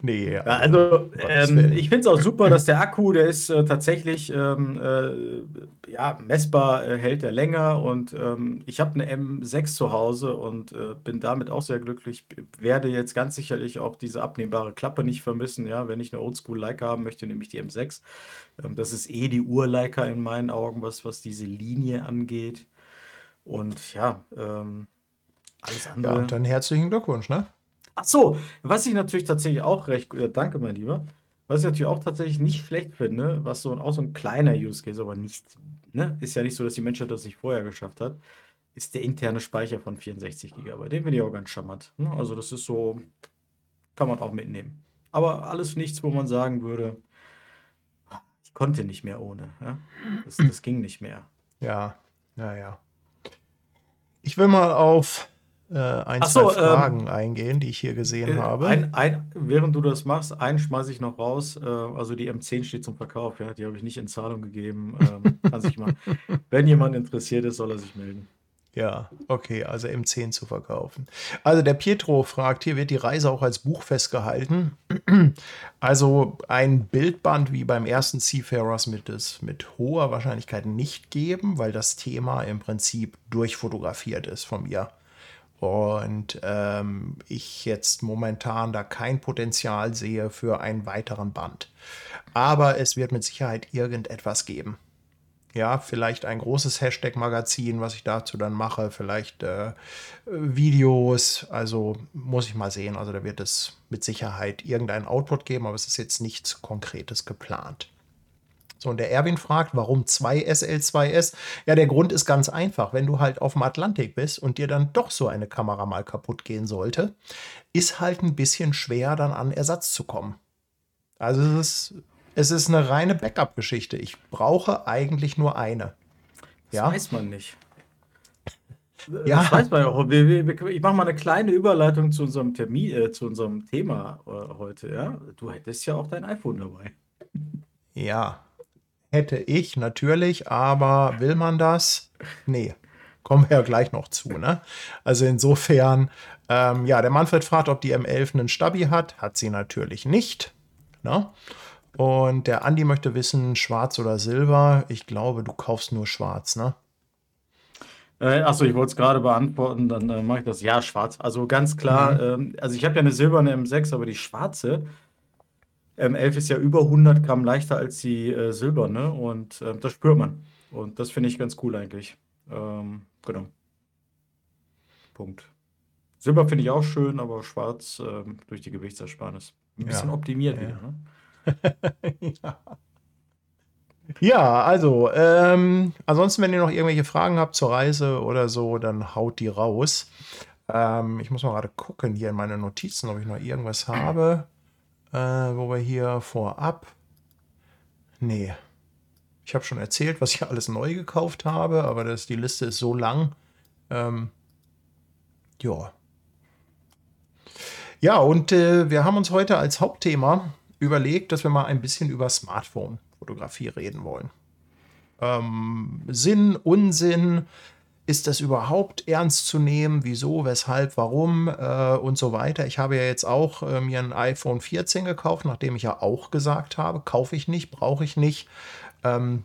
Nee, ja, also ähm, ich finde es auch super, dass der Akku, der ist äh, tatsächlich ähm, äh, ja, messbar, äh, hält er länger und ähm, ich habe eine M6 zu Hause und äh, bin damit auch sehr glücklich. Werde jetzt ganz sicherlich auch diese abnehmbare Klappe nicht vermissen, ja, wenn ich eine Oldschool Leica haben möchte, nämlich die M6. Ähm, das ist eh die Ur-Leica in meinen Augen, was, was diese Linie angeht. Und ja, ähm, alles andere. Ja, dann herzlichen Glückwunsch, ne? Ach so, was ich natürlich tatsächlich auch recht, äh, danke mein Lieber, was ich natürlich auch tatsächlich nicht schlecht finde, was so auch so ein kleiner Use Case, aber nicht, ne, ist ja nicht so, dass die Menschheit das nicht vorher geschafft hat, ist der interne Speicher von 64 GB. Den finde ich auch ganz charmant. Ne? Also das ist so, kann man auch mitnehmen. Aber alles nichts, wo man sagen würde, ich konnte nicht mehr ohne. Ja? Das, das ging nicht mehr. Ja, ja, ja. Ich will mal auf äh, ein, so, zwei ähm, Fragen ähm, eingehen, die ich hier gesehen äh, habe. Ein, ein, während du das machst, einen schmeiße ich noch raus. Äh, also die M10 steht zum Verkauf, ja, die habe ich nicht in Zahlung gegeben. Ähm, kann sich mal, <laughs> wenn jemand interessiert ist, soll er sich melden. Ja, okay, also M10 zu verkaufen. Also der Pietro fragt, hier wird die Reise auch als Buch festgehalten. <clears throat> Also ein Bildband wie beim ersten Seafarers wird es mit hoher Wahrscheinlichkeit nicht geben, weil das Thema im Prinzip durchfotografiert ist von mir. Und ähm, ich jetzt momentan da kein Potenzial sehe für einen weiteren Band. Aber es wird mit Sicherheit irgendetwas geben ja, vielleicht ein großes Hashtag-Magazin, was ich dazu dann mache, vielleicht äh, Videos, also muss ich mal sehen. Also da wird es mit Sicherheit irgendeinen Output geben, aber es ist jetzt nichts Konkretes geplant. So, und der Erwin fragt, warum zwei SL2S? Ja, der Grund ist ganz einfach. Wenn du halt auf dem Atlantik bist und dir dann doch so eine Kamera mal kaputt gehen sollte, ist halt ein bisschen schwer, dann an Ersatz zu kommen. Also es ist es ist eine reine Backup-Geschichte. Ich brauche eigentlich nur eine. Das ja? weiß man nicht. <laughs> Ja. Das weiß man ja auch. Ich mache mal eine kleine Überleitung zu unserem Termin, äh, zu unserem Thema äh, heute. Ja? Du hättest ja auch dein iPhone dabei. <laughs> Ja, hätte ich natürlich, aber will man das? Nee, kommen wir ja gleich noch zu. Ne? Also insofern, ähm, ja, der Manfred fragt, ob die M11 einen Stabi hat. Hat sie natürlich nicht. Ne? Und der Andi möchte wissen, schwarz oder silber. Ich glaube, du kaufst nur schwarz, ne? Äh, achso, ich wollte es gerade beantworten, dann äh, mache ich das. Ja, schwarz. Also ganz klar, mhm. ähm, also ich habe ja eine silberne M6, aber die schwarze M11 ist ja über 100 Gramm leichter als die äh, silberne und äh, das spürt man. Und das finde ich ganz cool eigentlich. Ähm, genau. Punkt. Silber finde ich auch schön, aber schwarz ähm, durch die Gewichtsersparnis. Ein bisschen ja. optimiert ja. wieder, ne? <laughs> ja. ja. also, ähm, ansonsten, wenn ihr noch irgendwelche Fragen habt zur Reise oder so, dann haut die raus. Ähm, ich muss mal gerade gucken hier in meine Notizen, ob ich noch irgendwas habe, äh, wo wir hier vorab. Nee. Ich habe schon erzählt, was ich alles neu gekauft habe, aber das, die Liste ist so lang. Ähm, ja. Ja, und äh, wir haben uns heute als Hauptthema überlegt, dass wir mal ein bisschen über Smartphone-Fotografie reden wollen. Ähm, Sinn, Unsinn, ist das überhaupt ernst zu nehmen? Wieso, weshalb, warum äh, und so weiter. Ich habe ja jetzt auch äh, mir ein iPhone 14 gekauft, nachdem ich ja auch gesagt habe, kaufe ich nicht, brauche ich nicht. Ähm,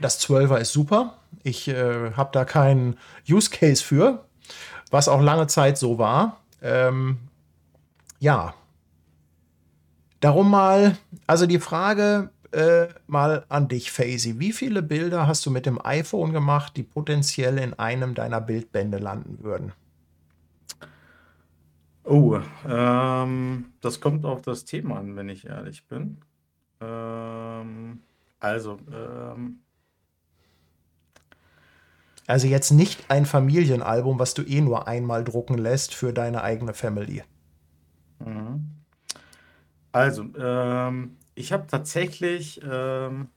das 12er ist super. Ich äh, habe da keinen Use Case für, was auch lange Zeit so war. Ähm, ja, Darum mal, also die Frage äh, mal an dich, Faisy. Wie viele Bilder hast du mit dem iPhone gemacht, die potenziell in einem deiner Bildbände landen würden? Oh, ähm, das kommt auf das Thema an, wenn ich ehrlich bin. Ähm, also, ähm, also jetzt nicht ein Familienalbum, was du eh nur einmal drucken lässt für deine eigene Family. Mhm. Also, ähm, ich habe tatsächlich, ähm,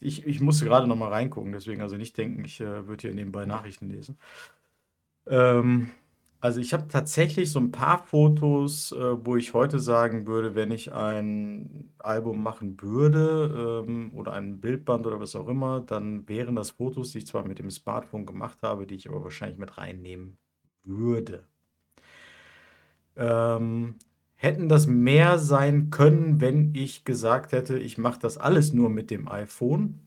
ich, ich musste gerade noch mal reingucken, deswegen also nicht denken, ich äh, würde hier nebenbei Nachrichten lesen. Ähm, Also, ich habe tatsächlich so ein paar Fotos, äh, wo ich heute sagen würde, wenn ich ein Album machen würde, ähm, oder ein Bildband oder was auch immer, dann wären das Fotos, die ich zwar mit dem Smartphone gemacht habe, die ich aber wahrscheinlich mit reinnehmen würde. Ähm, hätten das mehr sein können, wenn ich gesagt hätte, ich mache das alles nur mit dem iPhone?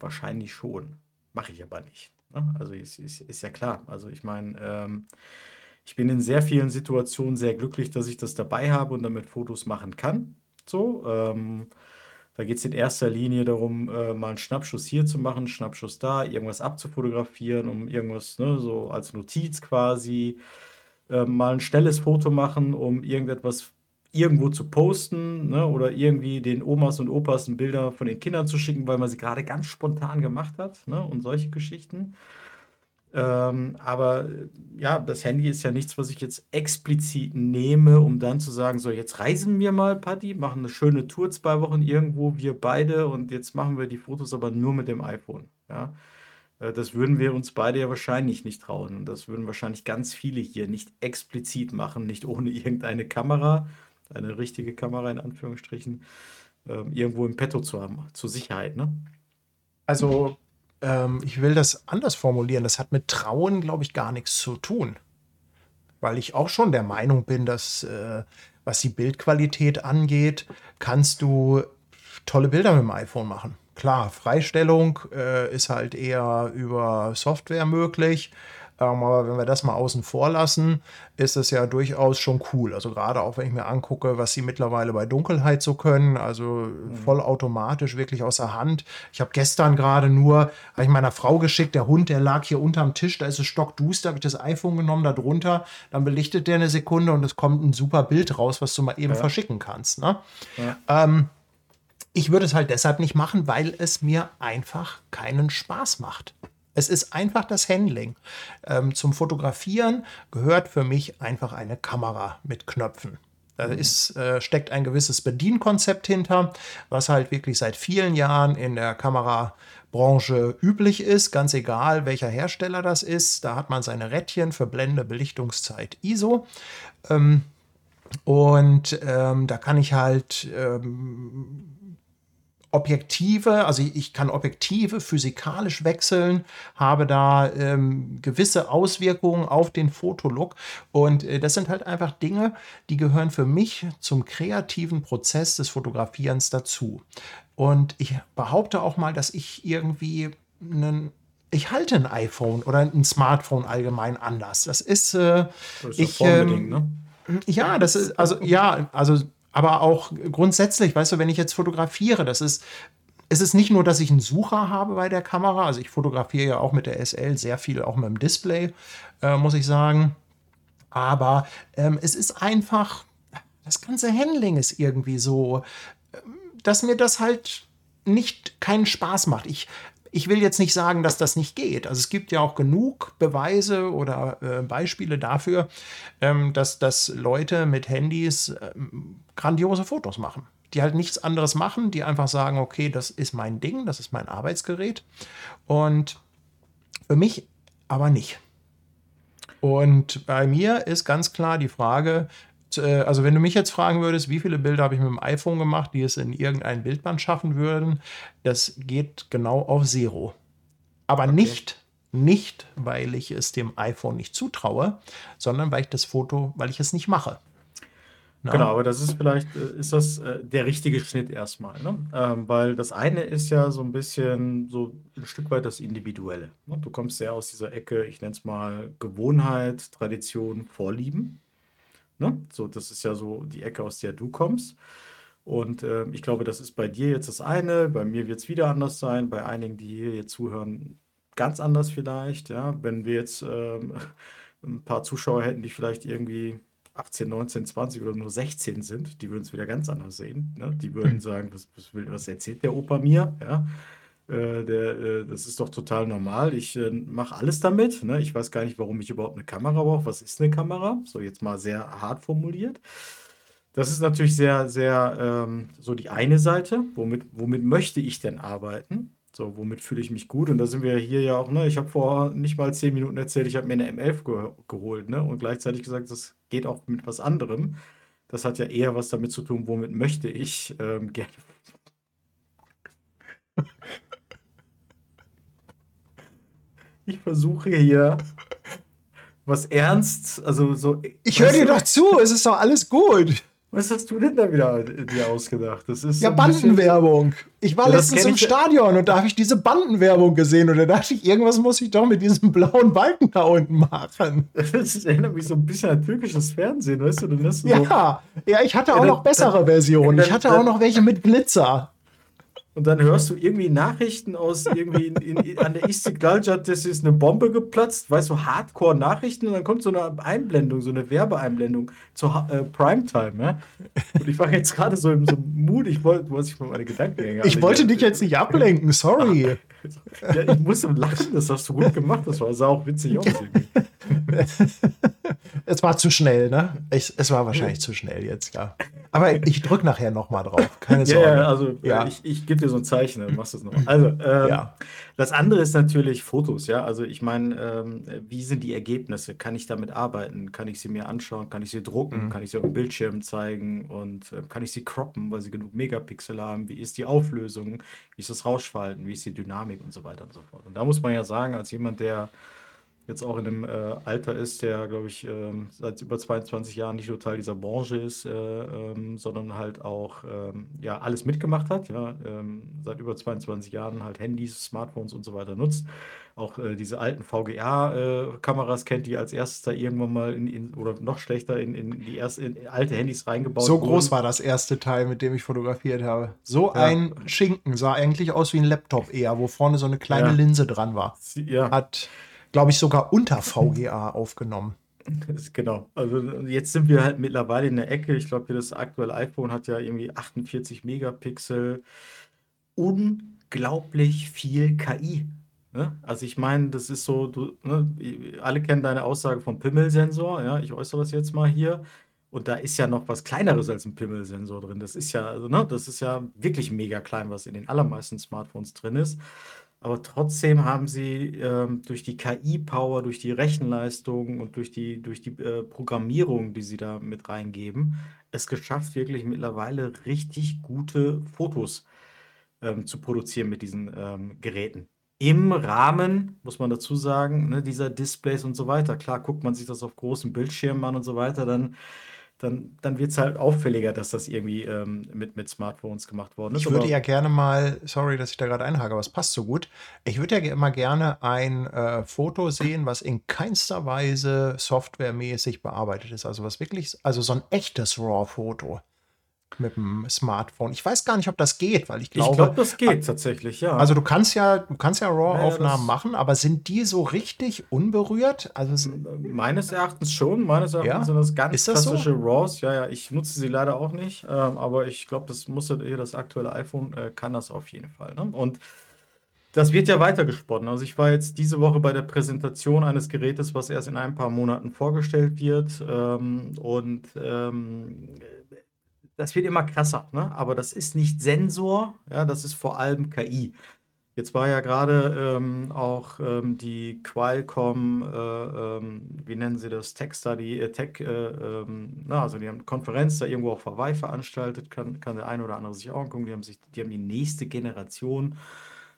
Wahrscheinlich schon. Mache ich aber nicht, ne? Also, ist ist ist ja klar. Also, ich meine, ähm ich bin in sehr vielen Situationen sehr glücklich, dass ich das dabei habe und damit Fotos machen kann. So, ähm, da geht es in erster Linie darum, äh, mal einen Schnappschuss hier zu machen, Schnappschuss da, irgendwas abzufotografieren, um irgendwas, ne, so als Notiz quasi, äh, mal ein schnelles Foto machen, um irgendetwas irgendwo zu posten, ne, oder irgendwie den Omas und Opas Bilder von den Kindern zu schicken, weil man sie gerade ganz spontan gemacht hat, ne, und solche Geschichten. Ähm, aber ja, das Handy ist ja nichts, was ich jetzt explizit nehme, um dann zu sagen, so jetzt reisen wir mal, Patti, machen eine schöne Tour zwei Wochen irgendwo, wir beide und jetzt machen wir die Fotos aber nur mit dem iPhone. Ja, Äh, das würden wir uns beide ja wahrscheinlich nicht trauen und das würden wahrscheinlich ganz viele hier nicht explizit machen, nicht ohne irgendeine Kamera, eine richtige Kamera in Anführungsstrichen, ähm, irgendwo im Petto zu haben, zur Sicherheit, ne? Also ähm, ich will das anders formulieren. Das hat mit Trauen, glaube ich, gar nichts zu tun. Weil ich auch schon der Meinung bin, dass, äh, was die Bildqualität angeht, kannst du tolle Bilder mit dem iPhone machen. Klar, Freistellung äh, ist halt eher über Software möglich. Ähm, aber wenn wir das mal außen vor lassen, ist es ja durchaus schon cool. Also gerade auch wenn ich mir angucke, was sie mittlerweile bei Dunkelheit so können, also mhm. vollautomatisch, wirklich aus der Hand. Ich habe gestern gerade nur, habe ich meiner Frau geschickt, der Hund, der lag hier unterm Tisch, da ist es stockduster, habe ich das iPhone genommen, da drunter, dann belichtet der eine Sekunde und es kommt ein super Bild raus, was du mal eben ja. verschicken kannst. Ne? Ja. Ähm, ich würde es halt deshalb nicht machen, weil es mir einfach keinen Spaß macht. Es ist einfach das Handling. Ähm, zum Fotografieren gehört für mich einfach eine Kamera mit Knöpfen. Da mhm. ist, äh, steckt ein gewisses Bedienkonzept hinter, was halt wirklich seit vielen Jahren in der Kamerabranche üblich ist, ganz egal welcher Hersteller das ist. Da hat man seine Rädchen für Blende, Belichtungszeit, ISO. Ähm, und ähm, da kann ich halt ähm, Objektive, also ich kann Objektive physikalisch wechseln, habe da ähm, gewisse Auswirkungen auf den Fotolook. Und äh, das sind halt einfach Dinge, die gehören für mich zum kreativen Prozess des Fotografierens dazu. Und ich behaupte auch mal, dass ich irgendwie einen ich halte ein iPhone oder ein Smartphone allgemein anders. Das ist, äh, das ist ich, ähm, ne? ja, das ist also ja, also aber auch grundsätzlich, weißt du, wenn ich jetzt fotografiere, das ist, es ist nicht nur, dass ich einen Sucher habe bei der Kamera, also ich fotografiere ja auch mit der SL sehr viel, auch mit dem Display, äh, muss ich sagen. Aber ähm, es ist einfach, das ganze Handling ist irgendwie so, ähm, dass mir das halt nicht keinen Spaß macht. Ich ich will jetzt nicht sagen, dass das nicht geht. Also es gibt ja auch genug Beweise oder äh, Beispiele dafür, ähm, dass, dass Leute mit Handys ähm, grandiose Fotos machen. Die halt nichts anderes machen, die einfach sagen, okay, das ist mein Ding, das ist mein Arbeitsgerät. Und für mich aber nicht. Und bei mir ist ganz klar die Frage, also wenn du mich jetzt fragen würdest, wie viele Bilder habe ich mit dem iPhone gemacht, die es in irgendein Bildband schaffen würden, das geht genau auf Zero. Aber okay. nicht, nicht, weil ich es dem iPhone nicht zutraue, sondern weil ich das Foto, weil ich es nicht mache. Na? Genau, aber das ist vielleicht, äh, ist das äh, der richtige Schnitt erstmal, ne? Ähm, weil das eine ist ja so ein bisschen so ein Stück weit das Individuelle. Ne? Du kommst sehr aus dieser Ecke, ich nenne es mal Gewohnheit, Tradition, Vorlieben. Ne? So, das ist ja so die Ecke, aus der du kommst. Und äh, ich glaube, das ist bei dir jetzt das eine, bei mir wird es wieder anders sein, bei einigen, die hier jetzt zuhören, ganz anders vielleicht. Ja? Wenn wir jetzt ähm, <laughs> ein paar Zuschauer hätten, die vielleicht irgendwie 18, 19, 20 oder nur 16 sind, die würden es wieder ganz anders sehen. Ne? Die würden sagen, was, was, was erzählt der Opa mir? Ja? Äh, der, äh, das ist doch total normal. Ich äh, mache alles damit. Ne? Ich weiß gar nicht, warum ich überhaupt eine Kamera brauche. Was ist eine Kamera? So jetzt mal sehr hart formuliert. Das ist natürlich sehr, sehr ähm, so die eine Seite. Womit, womit möchte ich denn arbeiten? So, womit fühle ich mich gut? Und da sind wir hier ja auch, ne? Ich habe vor nicht mal zehn Minuten erzählt, ich habe mir eine M11 ge geholt, ne? Und gleichzeitig gesagt, das geht auch mit was anderem. Das hat ja eher was damit zu tun, womit möchte ich ähm, gerne. Ich versuche hier was ernst, also so. Ich höre dir doch zu, es ist doch alles gut. Was hast du denn da wieder dir ausgedacht? Das ist Ja, so Bandenwerbung. Ich war Ja, letztens im ja. Stadion und da habe ich diese Bandenwerbung gesehen und da dachte ich, irgendwas muss ich doch mit diesem blauen Balken da unten machen. Das erinnert mich so ein bisschen an türkisches Fernsehen, weißt du? Dann hast du so, Ja, ja, ich hatte auch dann- noch bessere Versionen. Ich hatte auch noch welche mit Glitzer. Und dann hörst du irgendwie Nachrichten aus irgendwie in, in, an der Istiklal, das ist eine Bombe geplatzt, weißt du, Hardcore-Nachrichten und dann kommt so eine Einblendung, so eine Werbeeinblendung zur äh, Primetime, ja? Und ich war jetzt gerade so im so Mut, ich wollte, du hast dich mal meine Gedankengänge Ich wollte dich jetzt nicht ablenken, sorry. <laughs> Ja, ich musste lachen, das hast du gut gemacht, das war, sah auch witzig aus. <laughs> Es war zu schnell, ne? Ich, es war wahrscheinlich zu schnell jetzt, ja. Aber ich drücke nachher noch mal drauf. Keine Ja, Sorge. ja, also Ja. Äh, ich, ich gebe dir so ein Zeichen, dann machst du es noch. Also, ähm, Ja. Das andere ist natürlich Fotos, ja. Also ich meine, ähm, wie sind die Ergebnisse? Kann ich damit arbeiten? Kann ich sie mir anschauen? Kann ich sie drucken? Mhm. Kann ich sie auf dem Bildschirm zeigen? Und äh, kann ich sie croppen, weil sie genug Megapixel haben? Wie ist die Auflösung? Wie ist das Rauschverhalten? Wie ist die Dynamik und so weiter und so fort. Und da muss man ja sagen, als jemand, der jetzt auch in einem äh, Alter ist, der, glaube ich, ähm, seit über 22 Jahren nicht nur Teil dieser Branche ist, äh, ähm, sondern halt auch ähm, ja, alles mitgemacht hat, ja, ähm, seit über 22 Jahren halt Handys, Smartphones und so weiter nutzt. Auch äh, diese alten VGA-Kameras kennt, die als erstes da irgendwann mal in, in oder noch schlechter in, in die erste, in alte Handys reingebaut So groß wurden. war das erste Teil, mit dem ich fotografiert habe. So Ja. ein Schinken sah eigentlich aus wie ein Laptop eher, wo vorne so eine kleine Ja. Linse dran war. Sie- Ja. Hat, glaube ich, sogar unter VGA aufgenommen. <laughs> Genau. Also jetzt sind wir halt mittlerweile in der Ecke. Ich glaube, das aktuelle iPhone hat ja irgendwie 48 Megapixel. Unglaublich viel KI. Ne? Also ich meine, das ist so, du, ne, alle kennen deine Aussage vom Pimmelsensor. Ja, ich äußere das jetzt mal hier. Und da ist ja noch was Kleineres als ein Pimmelsensor drin. Das ist ja, also, ne, das ist ja wirklich mega klein, was in den allermeisten Smartphones drin ist. Aber trotzdem haben sie ähm, durch die KI-Power, durch die Rechenleistung und durch die, durch die äh, Programmierung, die sie da mit reingeben, es geschafft, wirklich mittlerweile richtig gute Fotos ähm, zu produzieren mit diesen ähm, Geräten. Im Rahmen, muss man dazu sagen, ne, dieser Displays und so weiter. Klar, guckt man sich das auf großen Bildschirmen an und so weiter, dann, dann, dann wird es halt auffälliger, dass das irgendwie ähm, mit, mit Smartphones gemacht worden ist. Ich würde ja gerne mal, sorry, dass ich da gerade einhake, aber es passt so gut. Ich würde ja immer gerne ein äh, Foto sehen, was in keinster Weise softwaremäßig bearbeitet ist. Also was wirklich, also so ein echtes RAW-Foto mit dem Smartphone. Ich weiß gar nicht, ob das geht, weil ich ich glaube, glaube, das geht tatsächlich, ja. also du kannst ja, du kannst ja Ja, ja, RAW-Aufnahmen das- machen, aber sind die so richtig unberührt? Also es- Meines Erachtens schon. Meines Erachtens Ja? sind das ganz das so? klassische RAWs. Ja, ja, ich nutze sie leider auch nicht, ähm, aber ich glaube, das muss ja das aktuelle iPhone äh, kann das auf jeden Fall. Ne? Und das wird ja weitergesponnen. Also ich war jetzt diese Woche bei der Präsentation eines Gerätes, was erst in ein paar Monaten vorgestellt wird. Ähm, und ähm, das wird immer krasser, ne? Aber das ist nicht Sensor, ja, das ist vor allem KI. Jetzt war ja gerade ähm, auch ähm, die Qualcomm, äh, ähm, wie nennen sie das, Tech Study, äh, Tech, äh, ähm, na, also die haben eine Konferenz da irgendwo auf Hawaii veranstaltet, kann, kann der eine oder andere sich auch angucken. Die haben sich, die haben die nächste Generation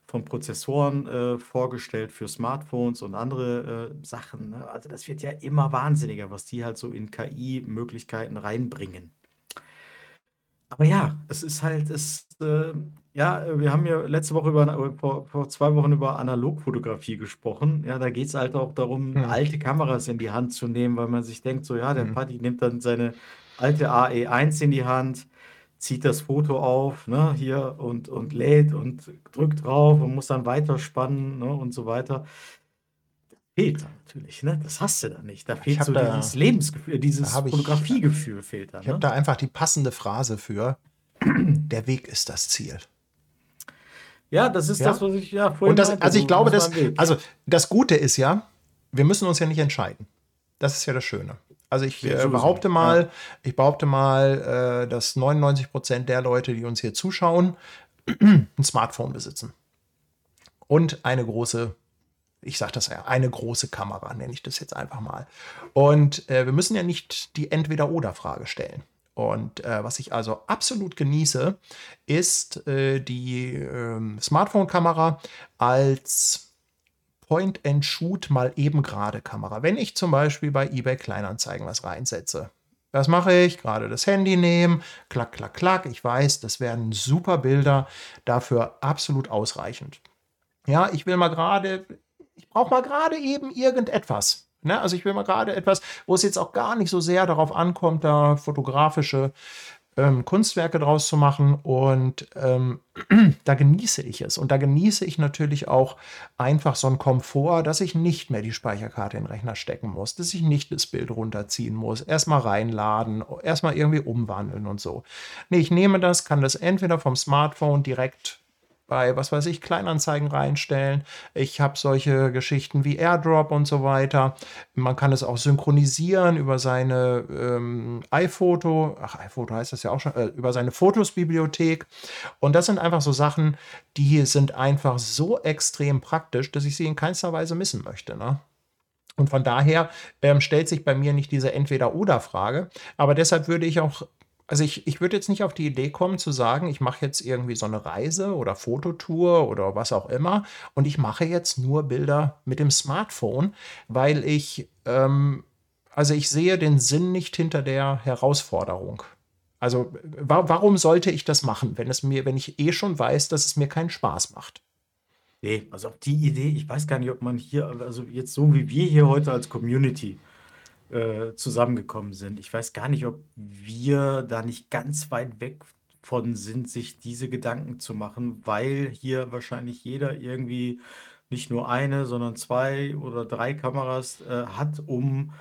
von Prozessoren äh, vorgestellt für Smartphones und andere äh, Sachen. Ne? Also das wird ja immer wahnsinniger, was die halt so in KI-Möglichkeiten reinbringen. Aber ja, es ist halt, es, äh, ja, wir haben ja letzte Woche über, vor, vor zwei Wochen über Analogfotografie gesprochen. Ja, da geht es halt auch darum, Hm. alte Kameras in die Hand zu nehmen, weil man sich denkt, so, ja, der Hm. Paddy nimmt dann seine alte AE1 in die Hand, zieht das Foto auf, ne, hier und, und lädt und drückt drauf und muss dann weiterspannen, ne, und so weiter. Fehlt da natürlich, ne? Das hast du da nicht. Da fehlt so da- dieses Lebensgefühl, dieses Fotografiegefühl fehlt da, ich habe ne? da einfach die passende Phrase für. Der Weg ist das Ziel. Ja, das ist Ja. das, was ich ja vorhin Und das, meinte, also ich glaube, das also das Gute ist ja, wir müssen uns ja nicht entscheiden. Das ist ja das Schöne. Also ich Ja, äh, behaupte mal, ich behaupte mal, äh, dass 99 Prozent der Leute, die uns hier zuschauen, <clears throat> ein Smartphone besitzen. und eine große, ich sage das ja, eine große Kamera, nenne ich das jetzt einfach mal. Und äh, wir müssen ja nicht die Entweder-Oder-Frage stellen. Und äh, was ich also absolut genieße, ist äh, die ähm, Smartphone-Kamera als Point-and-Shoot mal eben gerade Kamera. Wenn ich zum Beispiel bei eBay Kleinanzeigen was reinsetze, was mache ich? Gerade das Handy nehmen, klack, klack, klack. Ich weiß, das werden super Bilder, dafür absolut ausreichend. Ja, ich will mal gerade, ich brauche mal gerade eben irgendetwas. Ne? Also ich will mal gerade etwas, wo es jetzt auch gar nicht so sehr darauf ankommt, da fotografische ähm, Kunstwerke draus zu machen. Und ähm, <clears throat> da genieße ich es. Und da genieße ich natürlich auch einfach so einen Komfort, dass ich nicht mehr die Speicherkarte in den Rechner stecken muss, dass ich nicht das Bild runterziehen muss, erstmal reinladen, erstmal irgendwie umwandeln und so. Nee, ich nehme das, kann das entweder vom Smartphone direkt bei, was weiß ich, Kleinanzeigen reinstellen. Ich habe solche Geschichten wie AirDrop und so weiter. Man kann es auch synchronisieren über seine ähm, iPhoto, ach, iPhoto heißt das ja auch schon, äh, über seine Fotosbibliothek. Und das sind einfach so Sachen, die sind einfach so extrem praktisch, dass ich sie in keinster Weise missen möchte. Ne? Und von daher ähm, stellt sich bei mir nicht diese Entweder-Oder-Frage. Aber deshalb würde ich auch also ich, ich würde jetzt nicht auf die Idee kommen zu sagen, ich mache jetzt irgendwie so eine Reise oder Fototour oder was auch immer und ich mache jetzt nur Bilder mit dem Smartphone, weil ich, ähm, also ich sehe den Sinn nicht hinter der Herausforderung. Also wa warum sollte ich das machen, wenn es mir, wenn ich eh schon weiß, dass es mir keinen Spaß macht? Nee, also auch die Idee, ich weiß gar nicht, ob man hier, also jetzt so wie wir hier heute als Community, äh, zusammengekommen sind. Ich weiß gar nicht, ob wir da nicht ganz weit weg von sind, sich diese Gedanken zu machen, weil hier wahrscheinlich jeder irgendwie nicht nur eine, sondern zwei oder drei Kameras äh, hat, um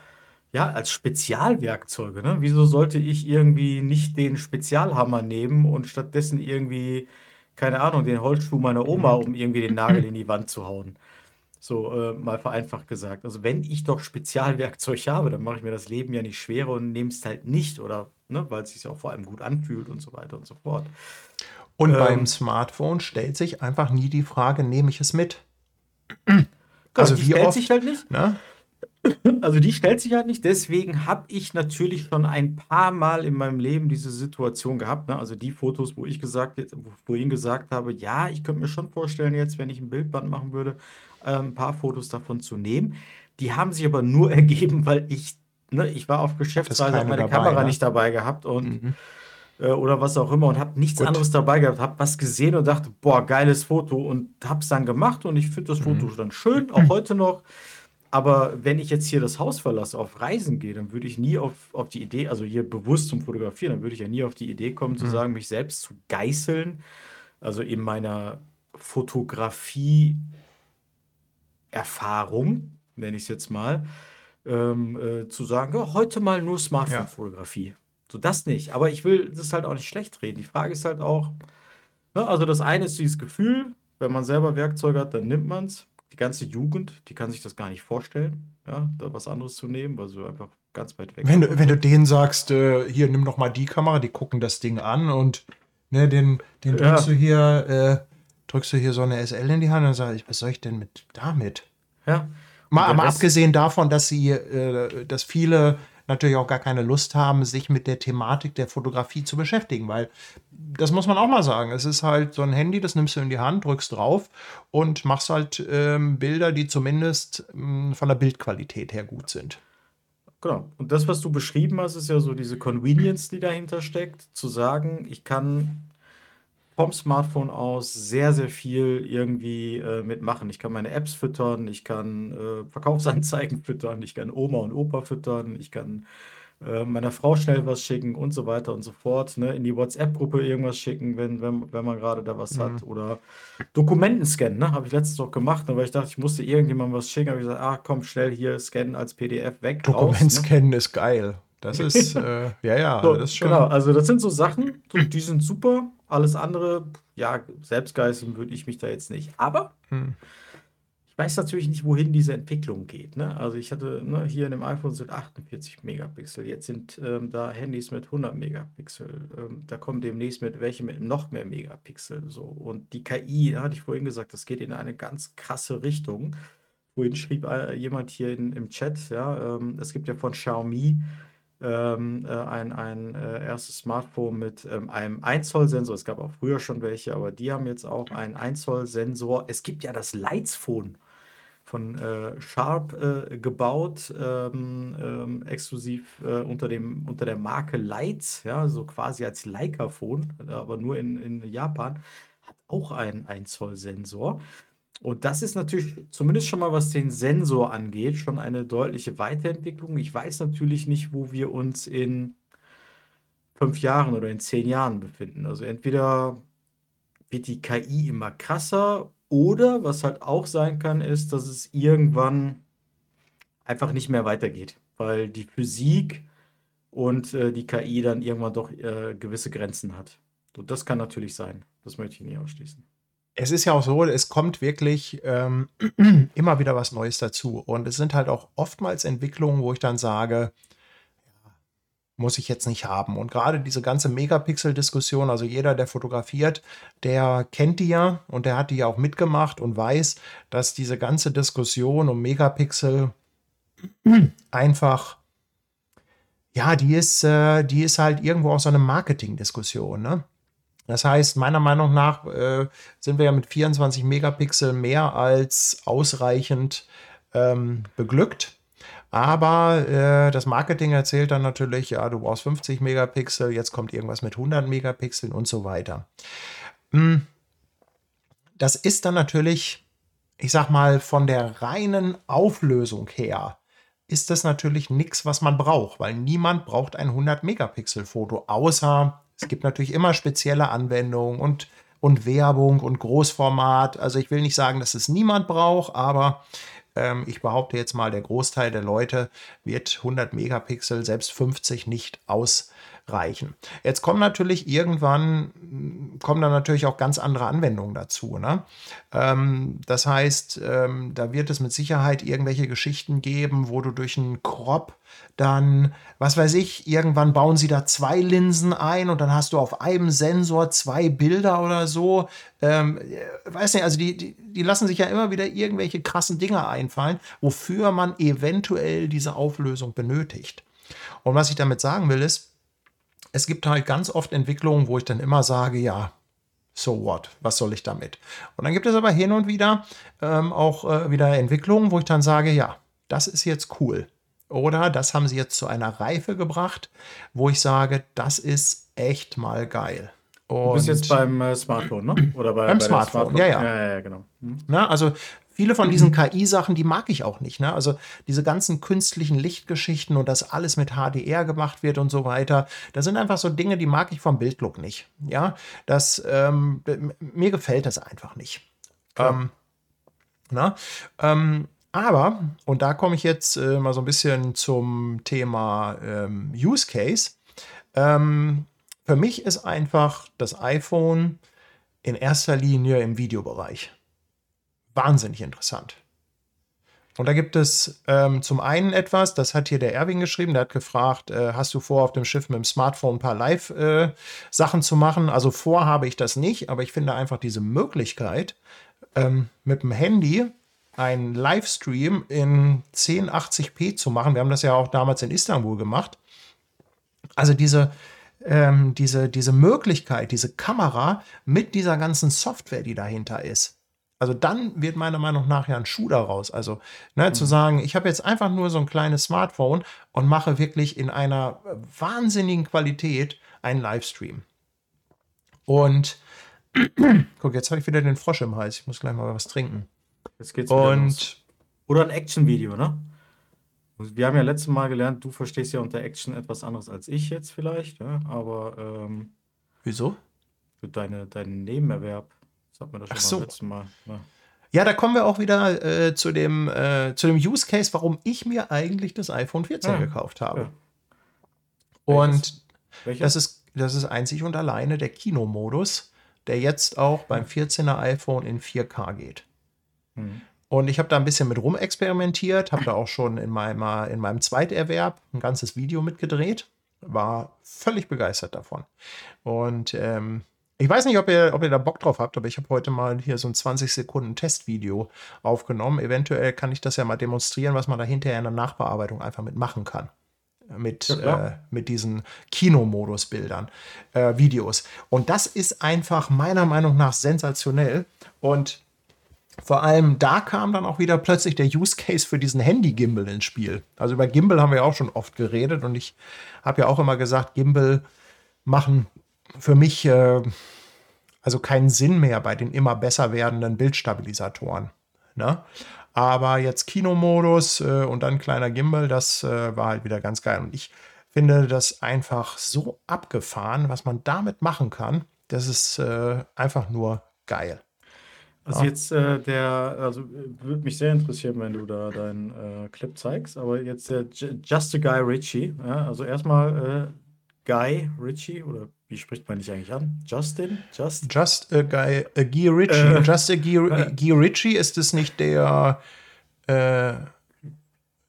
ja, als Spezialwerkzeuge. Ne? Wieso sollte ich irgendwie nicht den Spezialhammer nehmen und stattdessen irgendwie, keine Ahnung, den Holzschuh meiner Oma, mhm. um irgendwie den Nagel in die Wand zu hauen? So äh, mal vereinfacht gesagt. Also wenn ich doch Spezialwerkzeug habe, dann mache ich mir das Leben ja nicht schwerer und nehme es halt nicht oder ne, weil es sich auch vor allem gut anfühlt und so weiter und so fort. Und ähm, beim Smartphone stellt sich einfach nie die Frage, nehme ich es mit? Also wie stellt oft, sich halt nicht. Ne? Also die stellt sich halt nicht. Deswegen habe ich natürlich schon ein paar Mal in meinem Leben diese Situation gehabt. Ne? Also die Fotos, wo ich gesagt, vorhin gesagt habe, ja, ich könnte mir schon vorstellen, jetzt, wenn ich ein Bildband machen würde, äh, ein paar Fotos davon zu nehmen. Die haben sich aber nur <laughs> ergeben, weil ich, ne, ich war auf Geschäftsreise, habe meine dabei, Kamera ne? nicht dabei gehabt und mhm. äh, oder was auch immer und habe nichts Gut. anderes dabei gehabt, habe was gesehen und dachte, boah, geiles Foto und habe es dann gemacht und ich finde das Foto mhm. dann schön, auch <clears throat> heute noch. Aber wenn ich jetzt hier das Haus verlasse, auf Reisen gehe, dann würde ich nie auf, auf die Idee, also hier bewusst zum Fotografieren, dann würde ich ja nie auf die Idee kommen, mhm. zu sagen, mich selbst zu geißeln. Also in meiner Fotografie Erfahrung, nenne ich es jetzt mal, ähm, äh, zu sagen, ja, heute mal nur Smartphone-Fotografie. Ja. So das nicht. Aber ich will das halt auch nicht schlecht reden. Die Frage ist halt auch, ne, also das eine ist dieses Gefühl, wenn man selber Werkzeuge hat, dann nimmt man es. Die ganze Jugend, die kann sich das gar nicht vorstellen, ja, da was anderes zu nehmen, weil sie einfach ganz weit weg Wenn du, wenn du denen sagst, äh, hier, nimm noch mal die Kamera, die gucken das Ding an und ne, den, den drückst ja. du hier, äh, drückst du hier so eine SL in die Hand und sagst, was soll ich denn mit damit? Ja. Mal, mal abgesehen davon, dass sie, äh, dass viele natürlich auch gar keine Lust haben, sich mit der Thematik der Fotografie zu beschäftigen, weil das muss man auch mal sagen. Es ist halt so ein Handy, das nimmst du in die Hand, drückst drauf und machst halt ähm, Bilder, die zumindest ähm, von der Bildqualität her gut sind. Genau. Und das, was du beschrieben hast, ist ja so diese Convenience, die dahinter steckt, zu sagen, ich kann vom Smartphone aus sehr, sehr viel irgendwie äh, mitmachen. Ich kann meine Apps füttern, ich kann äh, Verkaufsanzeigen <laughs> füttern, ich kann Oma und Opa füttern, ich kann äh, meiner Frau schnell was schicken und so weiter und so fort. Ne? In die WhatsApp-Gruppe irgendwas schicken, wenn, wenn, wenn man gerade da was mhm. hat. Oder Dokumenten scannen, ne? habe ich letztens auch gemacht, ne? weil ich dachte, ich musste irgendjemandem was schicken. habe ich gesagt, ah komm, schnell hier scannen als PDF weg. Dokument scannen ne? ist geil. Das ist, äh, ja, ja, so, das ist schon. Genau, also das sind so Sachen, die sind super. Alles andere, ja, Selbstgeißeln würde ich mich da jetzt nicht. Aber hm. ich weiß natürlich nicht, wohin diese Entwicklung geht. Ne? Also ich hatte, ne, hier in dem iPhone sind 48 Megapixel, jetzt sind ähm, da Handys mit 100 Megapixel, ähm, da kommen demnächst mit welche mit noch mehr Megapixel. So. Und die KI, da hatte ich vorhin gesagt, das geht in eine ganz krasse Richtung. Vorhin schrieb äh, jemand hier in, im Chat, ja, ähm, es gibt ja von Xiaomi ähm, äh, ein, ein äh, erstes Smartphone mit ähm, einem 1 Zoll Sensor. Es gab auch früher schon welche, aber die haben jetzt auch einen 1 Zoll Sensor. Es gibt ja das Lights Phone von äh, Sharp äh, gebaut, ähm, ähm, exklusiv äh, unter, dem, unter der Marke Lights, ja, so quasi als Leica-Phone, aber nur in, in Japan, hat auch einen 1 Zoll Sensor. Und das ist natürlich zumindest schon mal, was den Sensor angeht, schon eine deutliche Weiterentwicklung. Ich weiß natürlich nicht, wo wir uns in fünf Jahren oder in zehn Jahren befinden. Also entweder wird die KI immer krasser oder was halt auch sein kann, ist, dass es irgendwann einfach nicht mehr weitergeht, weil die Physik und äh, die KI dann irgendwann doch äh, gewisse Grenzen hat. Und das kann natürlich sein. Das möchte ich nie ausschließen es ist ja auch so, es kommt wirklich ähm, <clears throat> immer wieder was Neues dazu. Und es sind halt auch oftmals Entwicklungen, wo ich dann sage, muss ich jetzt nicht haben. Und gerade diese ganze Megapixel-Diskussion, also jeder, der fotografiert, der kennt die ja und der hat die ja auch mitgemacht und weiß, dass diese ganze Diskussion um Megapixel <clears throat> einfach, ja, die ist, äh, die ist halt irgendwo auch so eine Marketing-Diskussion, ne? Das heißt, meiner Meinung nach äh, sind wir ja mit 24 Megapixel mehr als ausreichend ähm, beglückt. Aber äh, das Marketing erzählt dann natürlich, ja, du brauchst 50 Megapixel, jetzt kommt irgendwas mit 100 Megapixeln und so weiter. Hm. Das ist dann natürlich, ich sag mal, von der reinen Auflösung her, ist das natürlich nichts, was man braucht, weil niemand braucht ein 100 Megapixel Foto, außer es gibt natürlich immer spezielle Anwendungen und, und Werbung und Großformat. Also ich will nicht sagen, dass es niemand braucht, aber ich behaupte jetzt mal, der Großteil der Leute wird 100 Megapixel, selbst 50 nicht aus reichen. Jetzt kommen natürlich irgendwann, kommen dann natürlich auch ganz andere Anwendungen dazu. Ne? Ähm, das heißt, ähm, da wird es mit Sicherheit irgendwelche Geschichten geben, wo du durch einen Crop dann, was weiß ich, irgendwann bauen sie da zwei Linsen ein und dann hast du auf einem Sensor zwei Bilder oder so. Ähm, weiß nicht, also die, die, die lassen sich ja immer wieder irgendwelche krassen Dinge einfallen, wofür man eventuell diese Auflösung benötigt. Und was ich damit sagen will, ist, es gibt halt ganz oft Entwicklungen, wo ich dann immer sage, ja, so what, was soll ich damit? Und dann gibt es aber hin und wieder ähm, auch äh, wieder Entwicklungen, wo ich dann sage, ja, das ist jetzt cool. Oder das haben sie jetzt zu einer Reife gebracht, wo ich sage, das ist echt mal geil. Und du bist jetzt beim äh, Smartphone, ne? Oder bei, beim bei Smartphone. Smartphone, ja, ja. ja, ja genau. Hm. Na, also viele von diesen KI-Sachen, die mag ich auch nicht. Ne? Also diese ganzen künstlichen Lichtgeschichten und dass alles mit HDR gemacht wird und so weiter, das sind einfach so Dinge, die mag ich vom Bildlook nicht. Ja, das ähm, mir gefällt das einfach nicht. Ähm, na? Ähm, aber, und da komme ich jetzt äh, mal so ein bisschen zum Thema ähm, Use Case. Ähm, für mich ist einfach das iPhone in erster Linie im Videobereich wahnsinnig interessant. Und da gibt es ähm, zum einen etwas, das hat hier der Erwin geschrieben, der hat gefragt, äh, hast du vor, auf dem Schiff mit dem Smartphone ein paar Live-Sachen äh, zu machen? Also vor habe ich das nicht, aber ich finde einfach diese Möglichkeit, ähm, mit dem Handy einen Livestream in 1080p zu machen. Wir haben das ja auch damals in Istanbul gemacht. Also diese, ähm, diese, diese Möglichkeit, diese Kamera mit dieser ganzen Software, die dahinter ist also dann wird meiner Meinung nach ja ein Schuh daraus. Also ne, mhm. zu sagen, ich habe jetzt einfach nur so ein kleines Smartphone und mache wirklich in einer wahnsinnigen Qualität einen Livestream. Und <clears throat> guck, jetzt habe ich wieder den Frosch im Hals. Ich muss gleich mal was trinken. Jetzt geht's wieder und los. Oder ein Action-Video, ne? Wir haben ja letztes Mal gelernt, du verstehst ja unter Action etwas anderes als ich jetzt vielleicht, ja? aber ähm, wieso? Für deine, deinen Nebenerwerb. Das hat man doch schon Ach so. beim letzten Mal. Ja. Ja, da kommen wir auch wieder äh, zu, dem, äh, zu dem Use Case, warum ich mir eigentlich das iPhone 14 ja. gekauft habe. Und Welches? das ist, das ist einzig und alleine der Kinomodus, der jetzt auch beim 14er iPhone in 4K geht. Mhm. Und ich habe da ein bisschen mit rumexperimentiert, habe da auch schon in meinem, in meinem Zweiterwerb ein ganzes Video mitgedreht. War völlig begeistert davon. Und ähm, ich weiß nicht, ob ihr, ob ihr da Bock drauf habt, aber ich habe heute mal hier so ein 20 Sekunden Testvideo aufgenommen. Eventuell kann ich das ja mal demonstrieren, was man da hinterher in der Nachbearbeitung einfach mitmachen kann mit, Ja, äh, mit diesen Kinomodus-Bildern, äh, Videos. Und das ist einfach meiner Meinung nach sensationell. Und vor allem da kam dann auch wieder plötzlich der Use Case für diesen Handy-Gimbal ins Spiel. Also über Gimbal haben wir auch schon oft geredet und ich habe ja auch immer gesagt, Gimbal machen für mich äh, also keinen Sinn mehr bei den immer besser werdenden Bildstabilisatoren. Ne? Aber jetzt Kinomodus äh, und dann kleiner Gimbal, das äh, war halt wieder ganz geil. Und ich finde das einfach so abgefahren, was man damit machen kann. Das ist äh, einfach nur geil. Also jetzt äh, der, also äh, würde mich sehr interessieren, wenn du da deinen äh, Clip zeigst, aber jetzt der J Just a Guy Ritchie, ja, also erstmal äh, Guy Ritchie oder wie spricht man dich eigentlich an? Justin? Just? Just a Guy, a Guy Ritchie. Äh, Just a Guy, äh. Guy Ritchie, ist es nicht der äh,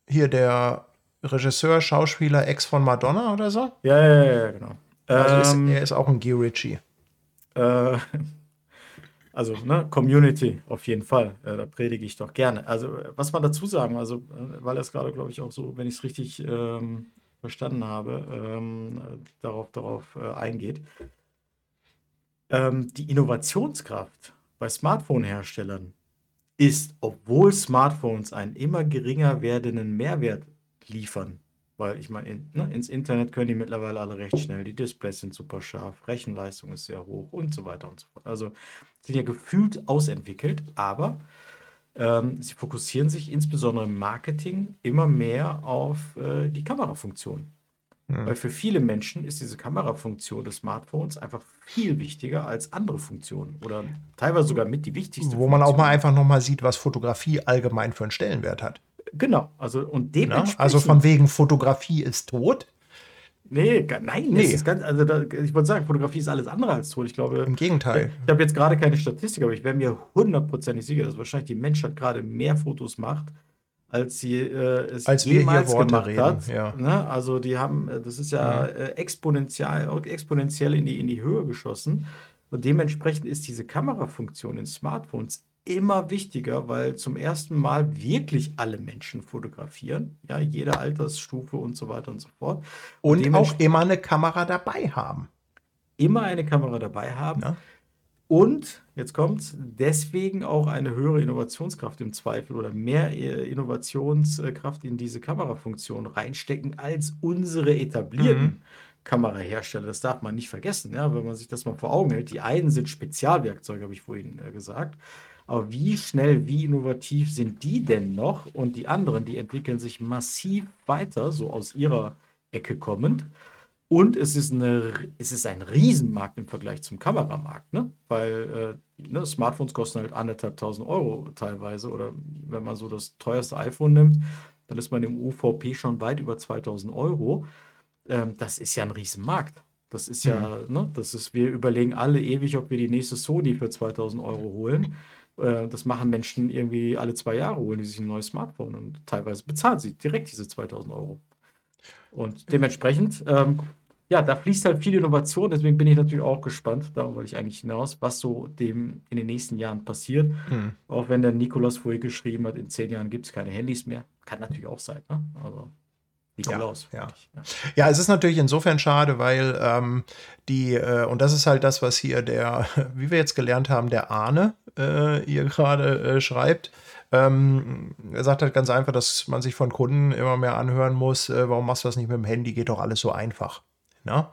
hier der Regisseur, Schauspieler, Ex von Madonna oder so? Ja, ja, ja, ja, genau. Also Ähm, ist, er ist auch ein Guy Ritchie. Äh, <laughs> also, ne, Community auf jeden Fall. Äh, da predige ich doch gerne. Also, was man dazu sagen, also, äh, weil es gerade, glaube ich, auch so, wenn ich es richtig ähm, verstanden habe, ähm, äh, darauf, darauf äh, eingeht. Ähm, die Innovationskraft bei Smartphone-Herstellern ist, obwohl Smartphones einen immer geringer werdenden Mehrwert liefern, weil ich meine, in, ne, ins Internet können die mittlerweile alle recht schnell, die Displays sind super scharf, Rechenleistung ist sehr hoch und so weiter und so fort. Also sind ja gefühlt ausentwickelt, aber ähm, sie fokussieren sich insbesondere im Marketing immer mehr auf äh, die Kamerafunktion. Hm. Weil für viele Menschen ist diese Kamerafunktion des Smartphones einfach viel wichtiger als andere Funktionen oder teilweise sogar mit die wichtigste Wo man auch mal einfach noch mal sieht, was Fotografie allgemein für einen Stellenwert hat. Genau, also und Ne? dementsprechend. Also von wegen Fotografie ist tot. Nee, nein, Nee. ganz, also da, ich wollte sagen, Fotografie ist alles andere als tot. Ich glaube, Im Gegenteil. ich habe jetzt gerade keine Statistik, aber ich wäre mir hundertprozentig sicher, dass wahrscheinlich die Menschheit gerade mehr Fotos macht, als sie äh, es Als wir jemals Worte gemacht reden, hat. ja. Ne? Also die haben, äh, das ist ja äh, exponentiell, exponentiell in die, in die Höhe geschossen. Und dementsprechend ist diese Kamerafunktion in Smartphones immer wichtiger, weil zum ersten Mal wirklich alle Menschen fotografieren, ja, jede Altersstufe und so weiter und so fort. Und dementsprechend- auch immer eine Kamera dabei haben. immer eine Kamera dabei haben Ja. und, jetzt kommt's, deswegen auch eine höhere Innovationskraft im Zweifel oder mehr äh, Innovationskraft in diese Kamerafunktion reinstecken als unsere etablierten Mhm. Kamerahersteller. Das darf man nicht vergessen, ja, wenn man sich das mal vor Augen hält. Die einen sind Spezialwerkzeuge, habe ich vorhin äh, gesagt. Aber wie schnell, wie innovativ sind die denn noch? Und die anderen, die entwickeln sich massiv weiter, so aus ihrer Ecke kommend. Und es ist, eine, es ist ein Riesenmarkt im Vergleich zum Kameramarkt, ne? Weil äh, ne, Smartphones kosten halt anderthalb tausend Euro teilweise. Oder wenn man so das teuerste iPhone nimmt, dann ist man im UVP schon weit über 2000 Euro. Ähm, das ist ja ein Riesenmarkt. Das ist ja, ne, das ist, wir überlegen alle ewig, ob wir die nächste Sony für 2000 Euro holen. Äh, das machen Menschen irgendwie alle zwei Jahre, holen die sich ein neues Smartphone und teilweise bezahlen sie direkt diese 2000 Euro. Und dementsprechend, ähm, ja, da fließt halt viel Innovation, deswegen bin ich natürlich auch gespannt, darauf wollte ich eigentlich hinaus, was so dem in den nächsten Jahren passiert. Hm. Auch wenn der Nikolas vorhin geschrieben hat, in zehn Jahren gibt es keine Handys mehr. Kann natürlich auch sein, ne? Also, Nikolaus. ja. fertig, ja. Ja, es ist natürlich insofern schade, weil ähm, die, äh, und das ist halt das, was hier der, <laughs> wie wir jetzt gelernt haben, der Ahne äh, hier gerade äh, schreibt. Ähm, er sagt halt ganz einfach, dass man sich von Kunden immer mehr anhören muss, äh, warum machst du das nicht mit dem Handy, geht doch alles so einfach. Na?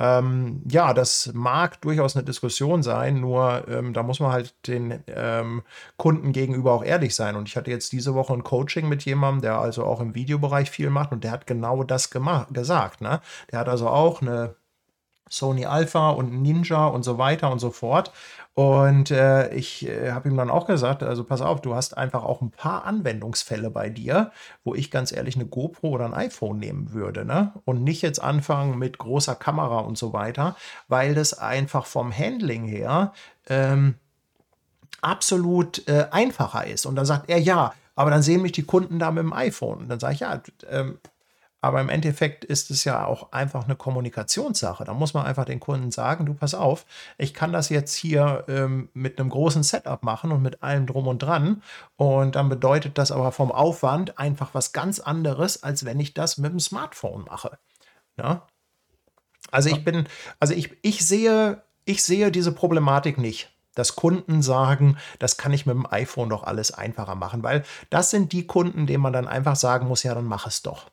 Ähm, ja, das mag durchaus eine Diskussion sein, nur ähm, da muss man halt den ähm, Kunden gegenüber auch ehrlich sein. Und ich hatte jetzt diese Woche ein Coaching mit jemandem, der also auch im Videobereich viel macht und der hat genau das gesagt. Ne? Der hat also auch eine Sony Alpha und Ninja und so weiter und so fort. Und äh, ich äh, habe ihm dann auch gesagt, also pass auf, du hast einfach auch ein paar Anwendungsfälle bei dir, wo ich ganz ehrlich eine GoPro oder ein iPhone nehmen würde, ne? Und nicht jetzt anfangen mit großer Kamera und so weiter, weil das einfach vom Handling her ähm, absolut äh, einfacher ist. Und dann sagt er, ja, aber dann sehen mich die Kunden da mit dem iPhone. Und dann sage ich, ja, ähm, aber im Endeffekt ist es ja auch einfach eine Kommunikationssache. Da muss man einfach den Kunden sagen, du pass auf, ich kann das jetzt hier ähm, mit einem großen Setup machen und mit allem drum und dran. Und dann bedeutet das aber vom Aufwand einfach was ganz anderes, als wenn ich das mit dem Smartphone mache. Ja? Also ich bin, also ich, ich sehe, ich sehe diese Problematik nicht dass Kunden sagen, das kann ich mit dem iPhone doch alles einfacher machen, weil das sind die Kunden, denen man dann einfach sagen muss, ja, dann mach es doch.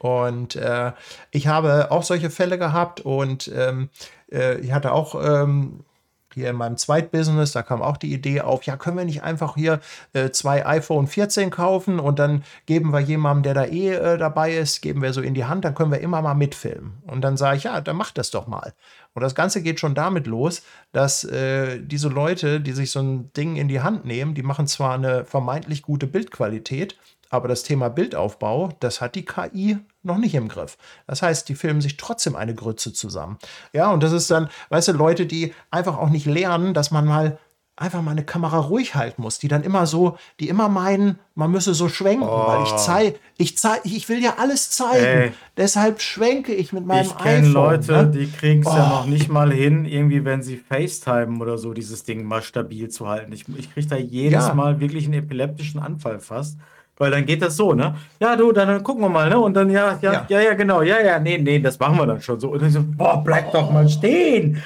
Und äh, ich habe auch solche Fälle gehabt und ähm, äh, ich hatte auch ähm, hier in meinem Zweitbusiness, da kam auch die Idee auf, ja, können wir nicht einfach hier äh, zwei iPhone 14 kaufen und dann geben wir jemandem, der da eh äh, dabei ist, geben wir so in die Hand, dann können wir immer mal mitfilmen. Und dann sage ich, ja, dann mach das doch mal. Und das Ganze geht schon damit los, dass äh, diese Leute, die sich so ein Ding in die Hand nehmen, die machen zwar eine vermeintlich gute Bildqualität, aber das Thema Bildaufbau, das hat die KI noch nicht im Griff. Das heißt, die filmen sich trotzdem eine Grütze zusammen. Ja, und das ist dann, weißt du, Leute, die einfach auch nicht lernen, dass man mal einfach mal eine Kamera ruhig halten muss, die dann immer so, die immer meinen, man müsse so schwenken, oh. weil ich oh. zeige, ich zeige, ich will ja alles zeigen. Ey. Deshalb schwenke ich mit meinem ich iPhone. Ich Leute, ne? die kriegen es oh. ja noch nicht mal hin, irgendwie, wenn sie FaceTime oder so, dieses Ding mal stabil zu halten. Ich, ich kriege da jedes ja. Mal wirklich einen epileptischen Anfall fast. Weil dann geht das so, ne? Ja, du, dann gucken wir mal, ne? Und dann, ja, ja, ja, ja, ja genau, ja, ja, nee, nee, das machen wir dann schon so. Und dann so, boah, bleib doch mal stehen.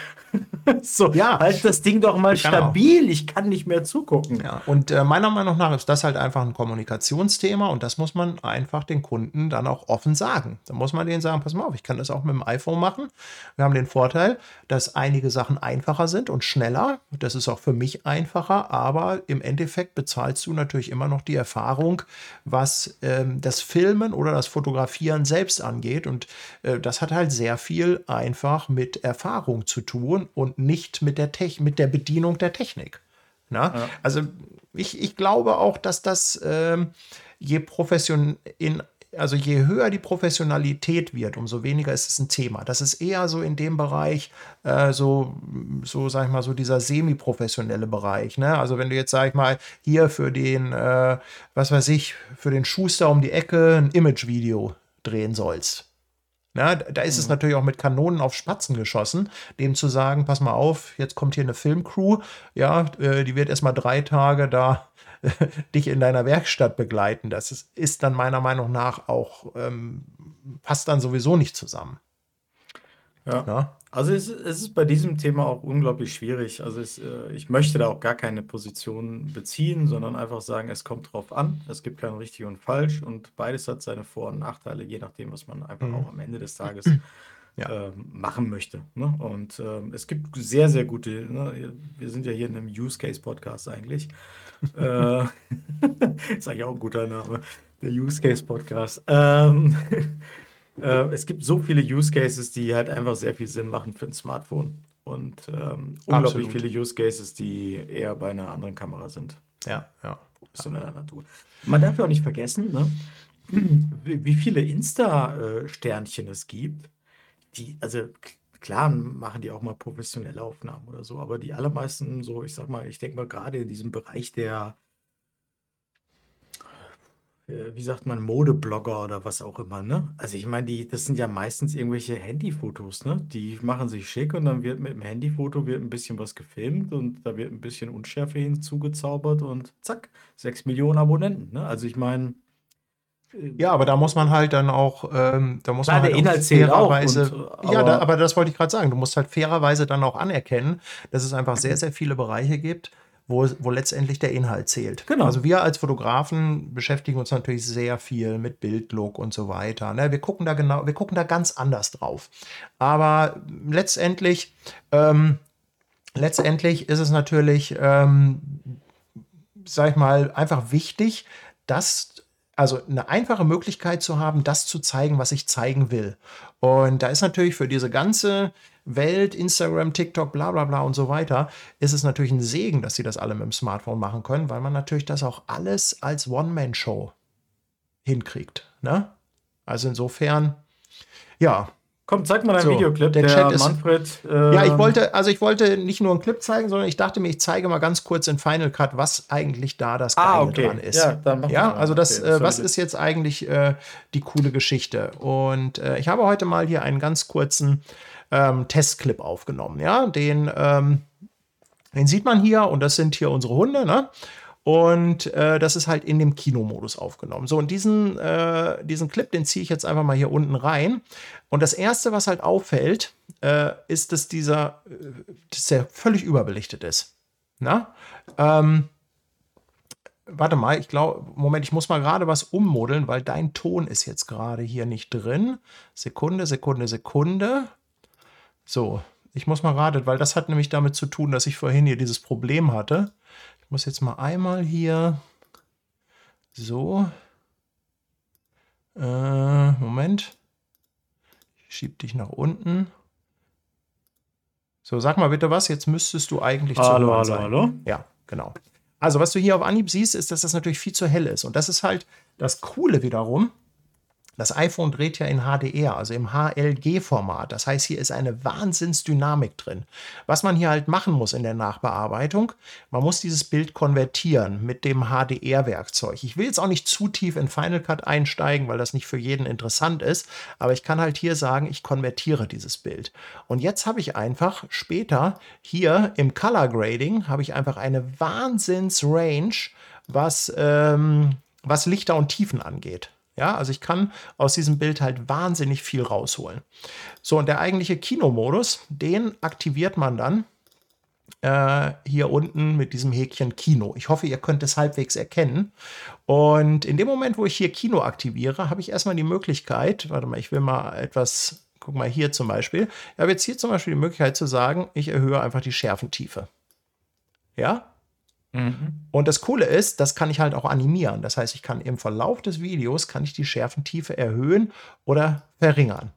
<laughs> so, ja. halt das Ding doch mal stabil. Ich kann nicht mehr zugucken. Ja, und äh, meiner Meinung nach ist das halt einfach ein Kommunikationsthema und das muss man einfach den Kunden dann auch offen sagen. Da muss man denen sagen, pass mal auf, ich kann das auch mit dem iPhone machen. Wir haben den Vorteil, dass einige Sachen einfacher sind und schneller. Das ist auch für mich einfacher, aber im Endeffekt bezahlst du natürlich immer noch die Erfahrung, was ähm, das Filmen oder das Fotografieren selbst angeht. Und äh, das hat halt sehr viel einfach mit Erfahrung zu tun und nicht mit der, Tech mit der Bedienung der Technik. Ja. Also ich, ich glaube auch, dass das ähm, je profession in also je höher die Professionalität wird, umso weniger ist es ein Thema. Das ist eher so in dem Bereich, äh, so, so sag ich mal, so dieser semi-professionelle Bereich. Ne? Also wenn du jetzt, sag ich mal, hier für den, äh, was weiß ich, für den Schuster um die Ecke ein Image-Video drehen sollst. Ja, da ist es mhm. natürlich auch mit Kanonen auf Spatzen geschossen, dem zu sagen, pass mal auf, jetzt kommt hier eine Filmcrew, ja, äh, die wird erstmal drei Tage da <laughs> dich in deiner Werkstatt begleiten. Das ist, ist dann meiner Meinung nach auch, ähm, passt dann sowieso nicht zusammen. Ja. ja. Also es, es, ist bei diesem Thema auch unglaublich schwierig. Also es, äh, ich möchte da auch gar keine Position beziehen, sondern einfach sagen, es kommt drauf an. Es gibt kein richtig und falsch und beides hat seine Vor- und Nachteile, je nachdem, was man einfach mhm. auch am Ende des Tages <clears throat> ja. äh, machen möchte. Ne? Und äh, es gibt sehr, sehr gute, ne? wir sind ja hier in einem Use Case Podcast eigentlich. <laughs> äh, <laughs> ist eigentlich auch ein guter Name, der Use Case Podcast. Ähm, äh, es gibt so viele Use Cases, die halt einfach sehr viel Sinn machen für ein Smartphone. Und ähm, unglaublich viele Use Cases, die eher bei einer anderen Kamera sind. Ja, ja. So eine Natur. Man darf ja auch nicht vergessen, ne? <clears throat> wie viele Insta-Sternchen es gibt, die, also klar machen die auch mal professionelle Aufnahmen oder so, aber die allermeisten so, ich sag mal, ich denke mal gerade in diesem Bereich der äh, wie sagt man, Modeblogger oder was auch immer, ne? Also ich meine, die, das sind ja meistens irgendwelche Handyfotos, ne? Die machen sich schick und dann wird mit dem Handyfoto wird ein bisschen was gefilmt und da wird ein bisschen Unschärfe hinzugezaubert und zack, 6 Millionen Abonnenten, ne? Also ich meine, äh, Ja, aber da muss man halt dann auch, ähm, da muss klar, man halt der Inhalt fairerweise, Und, ja, da, aber das wollte ich gerade sagen, du musst halt fairerweise dann auch anerkennen, dass es einfach sehr, sehr viele Bereiche gibt, wo, wo letztendlich der Inhalt zählt. Genau. Also wir als Fotografen beschäftigen uns natürlich sehr viel mit Bildlook und so weiter. Ne? Wir gucken da genau, wir gucken da ganz anders drauf. Aber letztendlich, ähm, letztendlich ist es natürlich, ähm, sag ich mal, einfach wichtig, dass also eine einfache Möglichkeit zu haben, das zu zeigen, was ich zeigen will. Und da ist natürlich für diese ganze Welt, Instagram, TikTok, bla bla bla und so weiter, ist es natürlich ein Segen, dass sie das alle mit dem Smartphone machen können, weil man natürlich das auch alles als One-Man-Show hinkriegt. Ne? Also insofern, ja, Komm, zeig mal deinen So, Videoclip. der Der, Chat ist- Manfred. Ja, ich ähm, wollte, also ich wollte nicht nur einen Clip zeigen, sondern ich dachte mir, ich zeige mal ganz kurz in Final Cut, was eigentlich da das Geile Ah, okay. dran ist. Ja, dann Ja, das also das, Okay, äh, soll was ist jetzt eigentlich äh, die coole Geschichte? Und äh, ich habe heute mal hier einen ganz kurzen ähm, Testclip aufgenommen. Ja, den, ähm, den sieht man hier und das sind hier unsere Hunde, ne? Und äh, das ist halt in dem Kinomodus aufgenommen. So, und diesen, äh, diesen Clip, den ziehe ich jetzt einfach mal hier unten rein. Und das Erste, was halt auffällt, äh, ist, dass dieser, äh, dass der völlig überbelichtet ist. Na? Ähm, warte mal, ich glaube, Moment, ich muss mal gerade was ummodeln, weil dein Ton ist jetzt gerade hier nicht drin. Sekunde, Sekunde, Sekunde. So, ich muss mal gerade, weil das hat nämlich damit zu tun, dass ich vorhin hier dieses Problem hatte. Muss jetzt mal einmal hier so. Äh, Moment. Ich schieb dich nach unten. So, sag mal bitte was. Jetzt müsstest du eigentlich zu hallo, sein. hallo. Ja, genau. Also, was du hier auf Anhieb siehst, ist, dass das natürlich viel zu hell ist. Und das ist halt das Coole wiederum. Das iPhone dreht ja in HDR, also im HLG-Format. Das heißt, hier ist eine Wahnsinnsdynamik drin. Was man hier halt machen muss in der Nachbearbeitung, man muss dieses Bild konvertieren mit dem HDR-Werkzeug. Ich will jetzt auch nicht zu tief in Final Cut einsteigen, weil das nicht für jeden interessant ist, aber ich kann halt hier sagen, ich konvertiere dieses Bild. Und jetzt habe ich einfach später hier im Color Grading habe ich einfach eine Wahnsinns-Range, was, ähm, was Lichter und Tiefen angeht. Ja, also ich kann aus diesem Bild halt wahnsinnig viel rausholen. So, und der eigentliche Kinomodus, den aktiviert man dann äh, hier unten mit diesem Häkchen Kino. Ich hoffe, ihr könnt es halbwegs erkennen. Und in dem Moment, wo ich hier Kino aktiviere, habe ich erstmal die Möglichkeit, warte mal, ich will mal etwas, guck mal hier zum Beispiel. Ich habe jetzt hier zum Beispiel die Möglichkeit zu sagen, ich erhöhe einfach die Schärfentiefe. Ja, Mhm. und das Coole ist, das kann ich halt auch animieren. Das heißt, ich kann im Verlauf des Videos kann ich die Schärfentiefe erhöhen oder verringern.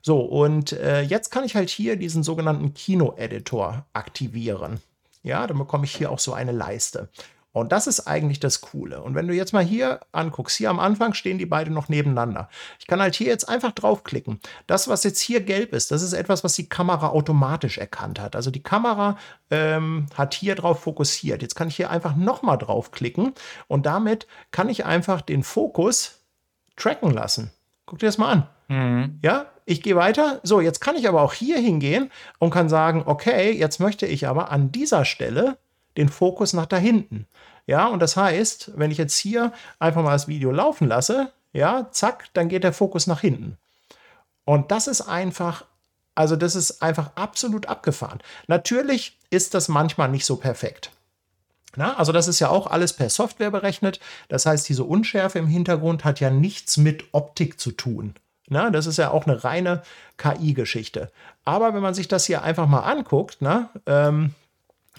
So, und äh, jetzt kann ich halt hier diesen sogenannten Kino-Editor aktivieren. Ja, dann bekomme ich hier auch so eine Leiste. Und das ist eigentlich das Coole. Und wenn du jetzt mal hier anguckst, hier am Anfang stehen die beiden noch nebeneinander. Ich kann halt hier jetzt einfach draufklicken. Das, was jetzt hier gelb ist, das ist etwas, was die Kamera automatisch erkannt hat. Also die Kamera ähm, hat hier drauf fokussiert. Jetzt kann ich hier einfach nochmal draufklicken und damit kann ich einfach den Fokus tracken lassen. Guck dir das mal an. Mhm. Ja, ich gehe weiter. So, jetzt kann ich aber auch hier hingehen und kann sagen, okay, jetzt möchte ich aber an dieser Stelle den Fokus nach da hinten. Ja, und das heißt, wenn ich jetzt hier einfach mal das Video laufen lasse, ja, zack, dann geht der Fokus nach hinten. Und das ist einfach, also das ist einfach absolut abgefahren. Natürlich ist das manchmal nicht so perfekt. Na, also das ist ja auch alles per Software berechnet. Das heißt, diese Unschärfe im Hintergrund hat ja nichts mit Optik zu tun. Na, das ist ja auch eine reine KI-Geschichte. Aber wenn man sich das hier einfach mal anguckt, na, ähm,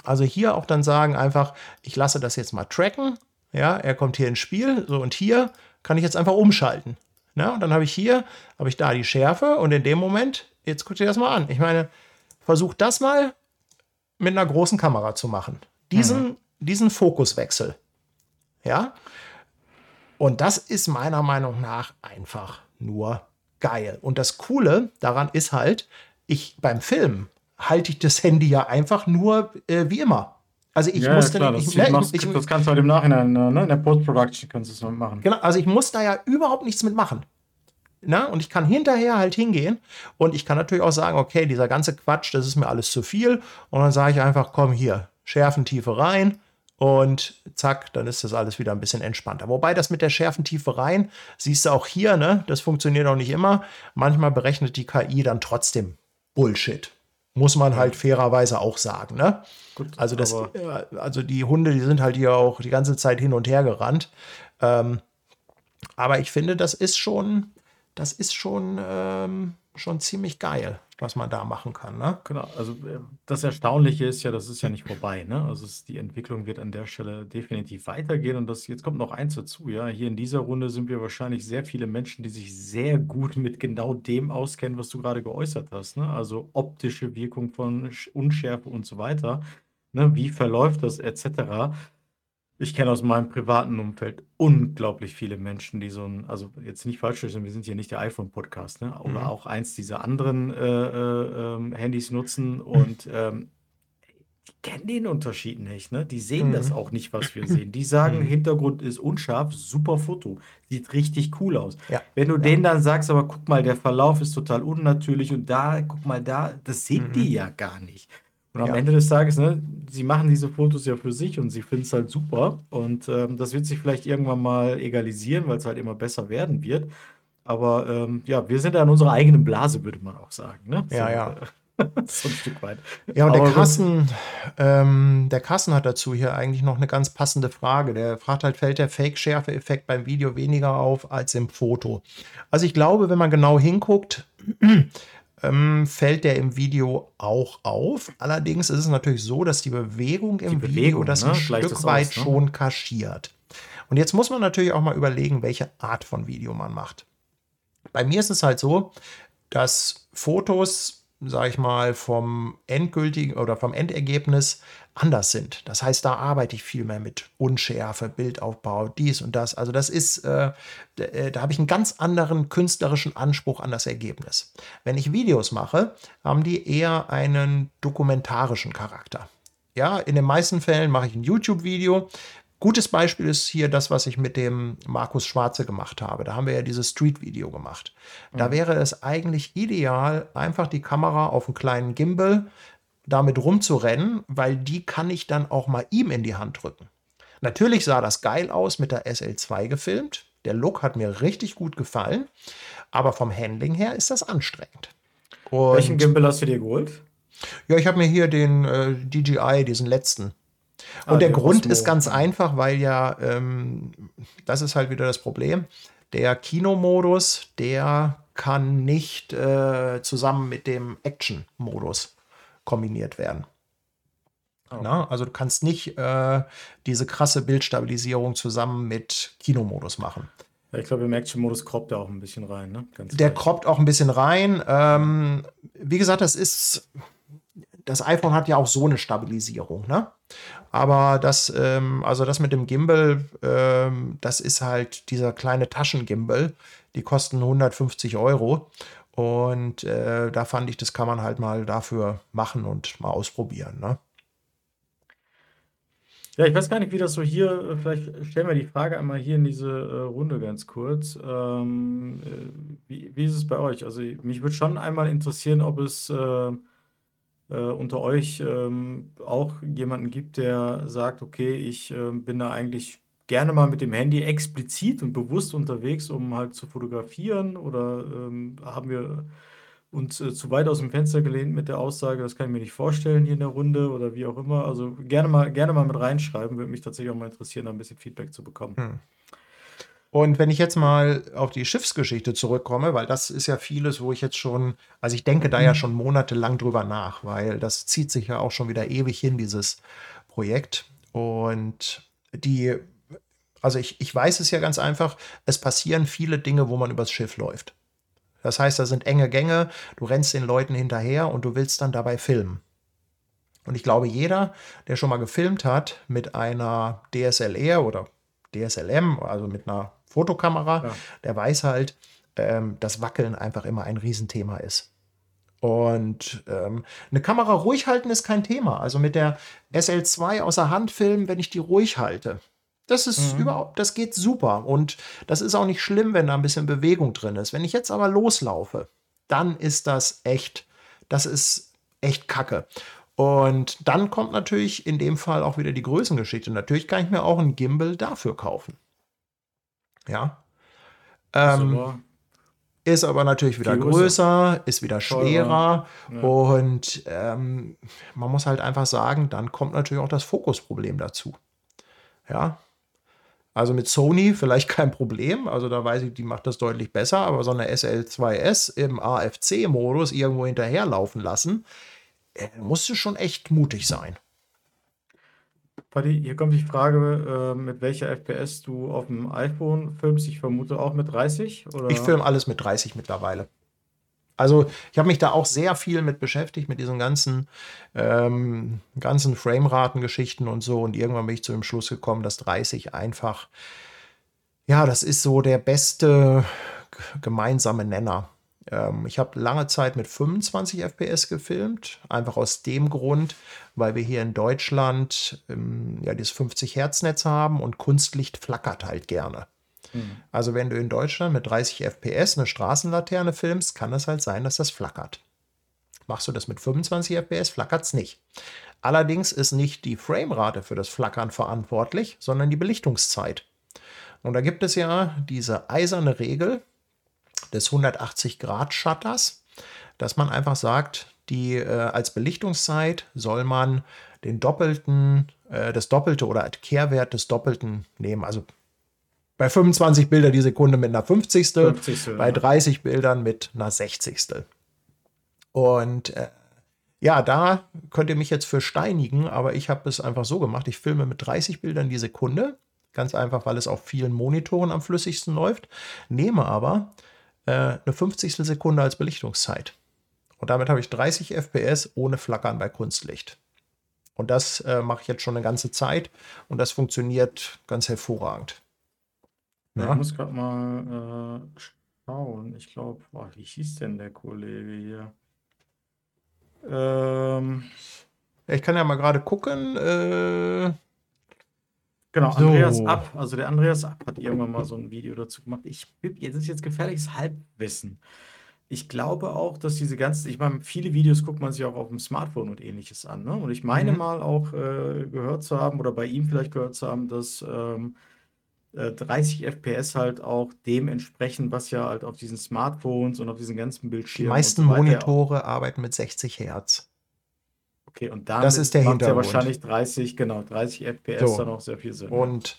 also hier auch dann sagen einfach, ich lasse das jetzt mal tracken. Ja, er kommt hier ins Spiel. So, und hier kann ich jetzt einfach umschalten. Na, und dann habe ich hier, habe ich da die Schärfe und in dem Moment, jetzt guckt ihr das mal an. Ich meine, versucht das mal mit einer großen Kamera zu machen. Diesen, diesen Fokuswechsel. Ja. Und das ist meiner Meinung nach einfach nur geil. Und das Coole daran ist halt, ich beim Filmen halte ich das Handy ja einfach nur äh, wie immer. Also ich ja, musste klar, nicht, das, ne, machst, ich, das kannst du halt im Nachhinein, äh, ne, in der Post-Production kannst du es machen. Genau, also ich muss da ja überhaupt nichts mitmachen. Na, und ich kann hinterher halt hingehen und ich kann natürlich auch sagen, okay, dieser ganze Quatsch, das ist mir alles zu viel. Und dann sage ich einfach, komm hier, Schärfentiefe rein und zack, dann ist das alles wieder ein bisschen entspannter. Wobei das mit der Schärfentiefe rein, siehst du auch hier, ne, das funktioniert auch nicht immer. Manchmal berechnet die KI dann trotzdem Bullshit. Muss man halt fairerweise auch sagen, ne? Gut, Also, das, also die Hunde, die sind halt hier auch die ganze Zeit hin und her gerannt. Ähm, aber ich finde, das ist schon, das ist schon, ähm, schon ziemlich geil, was man da machen kann. Ne? Genau, also äh, das Erstaunliche ist ja, das ist ja nicht vorbei, ne? Also es, die Entwicklung wird an der Stelle definitiv weitergehen und das jetzt kommt noch eins dazu, ja. Hier in dieser Runde sind wir wahrscheinlich sehr viele Menschen, die sich sehr gut mit genau dem auskennen, was du gerade geäußert hast, ne? Also optische Wirkung von Sch- Unschärfe und so weiter, ne? Wie verläuft das etc. Ich kenne aus meinem privaten Umfeld unglaublich viele Menschen, die so ein, also jetzt nicht falsch verstehen, wir sind hier nicht der iPhone-Podcast, ne? Oder Mhm. auch eins dieser anderen äh, äh, ähm, Handys nutzen und <laughs> ähm, die kennen den Unterschied nicht, ne? Die sehen das Mhm. auch nicht, was wir sehen. Die sagen, Mhm. Hintergrund ist unscharf, super Foto, sieht richtig cool aus. Ja, Wenn du ja. denen dann sagst, aber guck mal, der Verlauf ist total unnatürlich und da, guck mal da, das sehen die Mhm. ja gar nicht. Und am Ja. Ende des Tages, ne, sie machen diese Fotos ja für sich und sie finden es halt super. Und ähm, das wird sich vielleicht irgendwann mal egalisieren, weil es halt immer besser werden wird. Aber ähm, ja, wir sind ja in unserer eigenen Blase, würde man auch sagen. Ne? Ja, so, ja. äh, <laughs> so ein Stück weit. Ja, und der Aber. Kassen, ähm, der Kassen hat dazu hier eigentlich noch eine ganz passende Frage. Der fragt halt, fällt der Fake-Schärfe-Effekt beim Video weniger auf als im Foto? Also ich glaube, wenn man genau hinguckt, ähm, fällt der im Video auch auf. Allerdings ist es natürlich so, dass die Bewegung im Die Video Bewegung, das ne, ein Stück das weit aus, ne? schon kaschiert. Und jetzt muss man natürlich auch mal überlegen, welche Art von Video man macht. Bei mir ist es halt so, dass Fotos, sag ich mal, vom endgültigen oder vom Endergebnis anders sind. Das heißt, da arbeite ich viel mehr mit Unschärfe, Bildaufbau, dies und das. Also das ist, äh, äh, da habe ich einen ganz anderen künstlerischen Anspruch an das Ergebnis. Wenn ich Videos mache, haben die eher einen dokumentarischen Charakter. Ja, in den meisten Fällen mache ich ein YouTube-Video. Gutes Beispiel ist hier das, was ich mit dem Markus Schwarze gemacht habe. Da haben wir ja dieses Street-Video gemacht. Da wäre es eigentlich ideal, einfach die Kamera auf einen kleinen Gimbal damit rumzurennen, weil die kann ich dann auch mal ihm in die Hand drücken. Natürlich sah das geil aus mit der SL2 gefilmt. Der Look hat mir richtig gut gefallen, aber vom Handling her ist das anstrengend. Und Welchen Gimbal hast du dir geholt? ja, ich habe mir hier den äh, DJI, diesen letzten. Und Ah, der Grund Osmo. ist ganz einfach, weil ja, ähm, das ist halt wieder das Problem. Der Kinomodus, der kann nicht äh, zusammen mit dem Action-Modus kombiniert werden. Oh. Na, also du kannst nicht äh, diese krasse Bildstabilisierung zusammen mit Kinomodus machen. Ja, ich glaube, im Action-Modus croppt er auch ein bisschen rein, ne? Ganz Der kroppt auch ein bisschen rein. Ähm, wie gesagt, das ist. Das iPhone hat ja auch so eine Stabilisierung, ne? Aber das, ähm, also das mit dem Gimbal, ähm, das ist halt dieser kleine Taschengimbal. Die kosten 150 Euro. Und äh, da fand ich, das kann man halt mal dafür machen und mal ausprobieren, ne? Ja, ich weiß gar nicht, wie das so hier, äh, vielleicht stellen wir die Frage einmal hier in diese äh, Runde ganz kurz. Ähm, äh, wie, wie ist es bei euch? Also mich würde schon einmal interessieren, ob es äh, äh, unter euch ähm, auch jemanden gibt, der sagt, okay, ich bin da eigentlich gerne mal mit dem Handy explizit und bewusst unterwegs, um halt zu fotografieren oder ähm, haben wir uns äh, zu weit aus dem Fenster gelehnt mit der Aussage, das kann ich mir nicht vorstellen hier in der Runde oder wie auch immer. Also gerne mal, gerne mal mit reinschreiben, würde mich tatsächlich auch mal interessieren, da ein bisschen Feedback zu bekommen. Hm. Und wenn ich jetzt mal auf die Schiffsgeschichte zurückkomme, weil das ist ja vieles, wo ich jetzt schon, also ich denke da ja schon monatelang drüber nach, weil das zieht sich ja auch schon wieder ewig hin, dieses Projekt. Und die, also ich, ich weiß es ja ganz einfach, es passieren viele Dinge, wo man übers Schiff läuft. Das heißt, da sind enge Gänge, du rennst den Leuten hinterher und du willst dann dabei filmen. Und ich glaube, jeder, der schon mal gefilmt hat mit einer DSLR oder DSLM, also mit einer Fotokamera, Ja. der weiß halt, ähm, dass Wackeln einfach immer ein Riesenthema ist. Und ähm, eine Kamera ruhig halten ist kein Thema. Also mit der SL2 außer Hand filmen, wenn ich die ruhig halte. Das ist Mhm. überhaupt, das geht super. Und das ist auch nicht schlimm, wenn da ein bisschen Bewegung drin ist. Wenn ich jetzt aber loslaufe, dann ist das echt, das ist echt kacke. Und dann kommt natürlich in dem Fall auch wieder die Größengeschichte. Natürlich kann ich mir auch einen Gimbal dafür kaufen. Ja. Ist Ähm, aber- ist aber natürlich wieder größer. ist wieder schwerer Ja. und ähm, man muss halt einfach sagen, dann kommt natürlich auch das Fokusproblem dazu. Ja. Also mit Sony vielleicht kein Problem, also da weiß ich, die macht das deutlich besser, aber so eine SL2S im AFC-Modus irgendwo hinterherlaufen lassen, äh, musst du schon echt mutig sein. Paddy, hier kommt die Frage, äh, mit welcher FPS du auf dem iPhone filmst. Ich vermute auch mit 30 oder? Ich filme alles mit 30 mittlerweile. Also ich habe mich da auch sehr viel mit beschäftigt, mit diesen ganzen, ähm, ganzen Frameraten-Geschichten und so. Und irgendwann bin ich zu dem Schluss gekommen, dass 30 einfach, ja, das ist so der beste gemeinsame Nenner. Ähm, ich habe lange Zeit mit 25 FPS gefilmt, einfach aus dem Grund, weil wir hier in Deutschland ähm, ja dieses 50 Hertz Netz haben und Kunstlicht flackert halt gerne. Mhm. Also wenn du in Deutschland mit 30 FPS eine Straßenlaterne filmst, kann es halt sein, dass das flackert. Machst du das mit 25 FPS, flackert es nicht. Allerdings ist nicht die Framerate für das Flackern verantwortlich, sondern die Belichtungszeit. Und da gibt es ja diese eiserne Regel des 180-Grad-Shutters, dass man einfach sagt, die äh, als Belichtungszeit soll man den doppelten, äh, das Doppelte oder Kehrwert des Doppelten nehmen. Also bei 25 Bilder die Sekunde mit einer 50. 50. bei 30 Bildern mit einer 60. Und äh, ja, da könnt ihr mich jetzt für steinigen, aber ich habe es einfach so gemacht. Ich filme mit 30 Bildern die Sekunde. Ganz einfach, weil es auf vielen Monitoren am flüssigsten läuft. Nehme aber äh, eine 50. Sekunde als Belichtungszeit. Und damit habe ich 30 FPS ohne Flackern bei Kunstlicht. Und das äh, mache ich jetzt schon eine ganze Zeit und das funktioniert ganz hervorragend. Ja. Ich muss gerade mal äh, schauen. Ich glaube, wie hieß denn der Kollege hier? Ähm, ich kann ja mal gerade gucken. Äh, genau, so. Andreas Ab. Also der Andreas Ab hat irgendwann mal so ein Video dazu gemacht. Ich, jetzt ist jetzt gefährliches Halbwissen. Ich glaube auch, dass diese ganzen, ich meine, viele Videos guckt man sich auch auf dem Smartphone und ähnliches an. Ne? Und ich meine mhm. mal auch äh, gehört zu haben oder bei ihm vielleicht gehört zu haben, dass ähm, 30 äh, FPS halt auch dementsprechend, was ja halt auf diesen Smartphones und auf diesen ganzen Bildschirmen. Die meisten so Monitore arbeiten mit 60 Hertz. Okay, und damit das ist der macht ja wahrscheinlich 30, genau, 30 FPS so. dann auch sehr viel Sinn. Und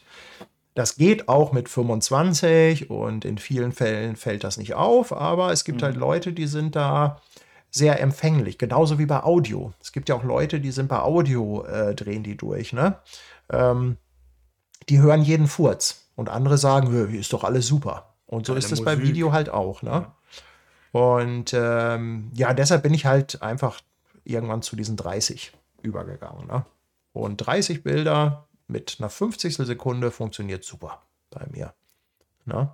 das geht auch mit 25 und in vielen Fällen fällt das nicht auf, aber es gibt halt mhm. halt Leute, die sind da sehr empfänglich, genauso wie bei Audio. Es gibt ja auch Leute, die sind bei Audio, äh, drehen die durch, ne? Ähm, die hören jeden Furz. Und andere sagen, ist doch alles super. Und so Geile ist es bei Video halt auch. Ne? Ja. Und ähm, ja, deshalb bin ich halt einfach irgendwann zu diesen 30 übergegangen. Ne? Und 30 Bilder mit einer 50. Sekunde funktioniert super bei mir. Ne?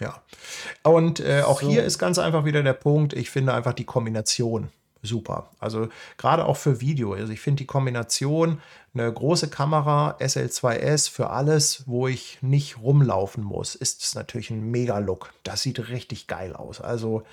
Ja. Und äh, auch so. hier ist ganz einfach wieder der Punkt, ich finde einfach die Kombination super. Also gerade auch für Video. Also ich finde die Kombination, eine große Kamera, SL2S für alles, wo ich nicht rumlaufen muss, ist natürlich ein Mega-Look. Das sieht richtig geil aus. Also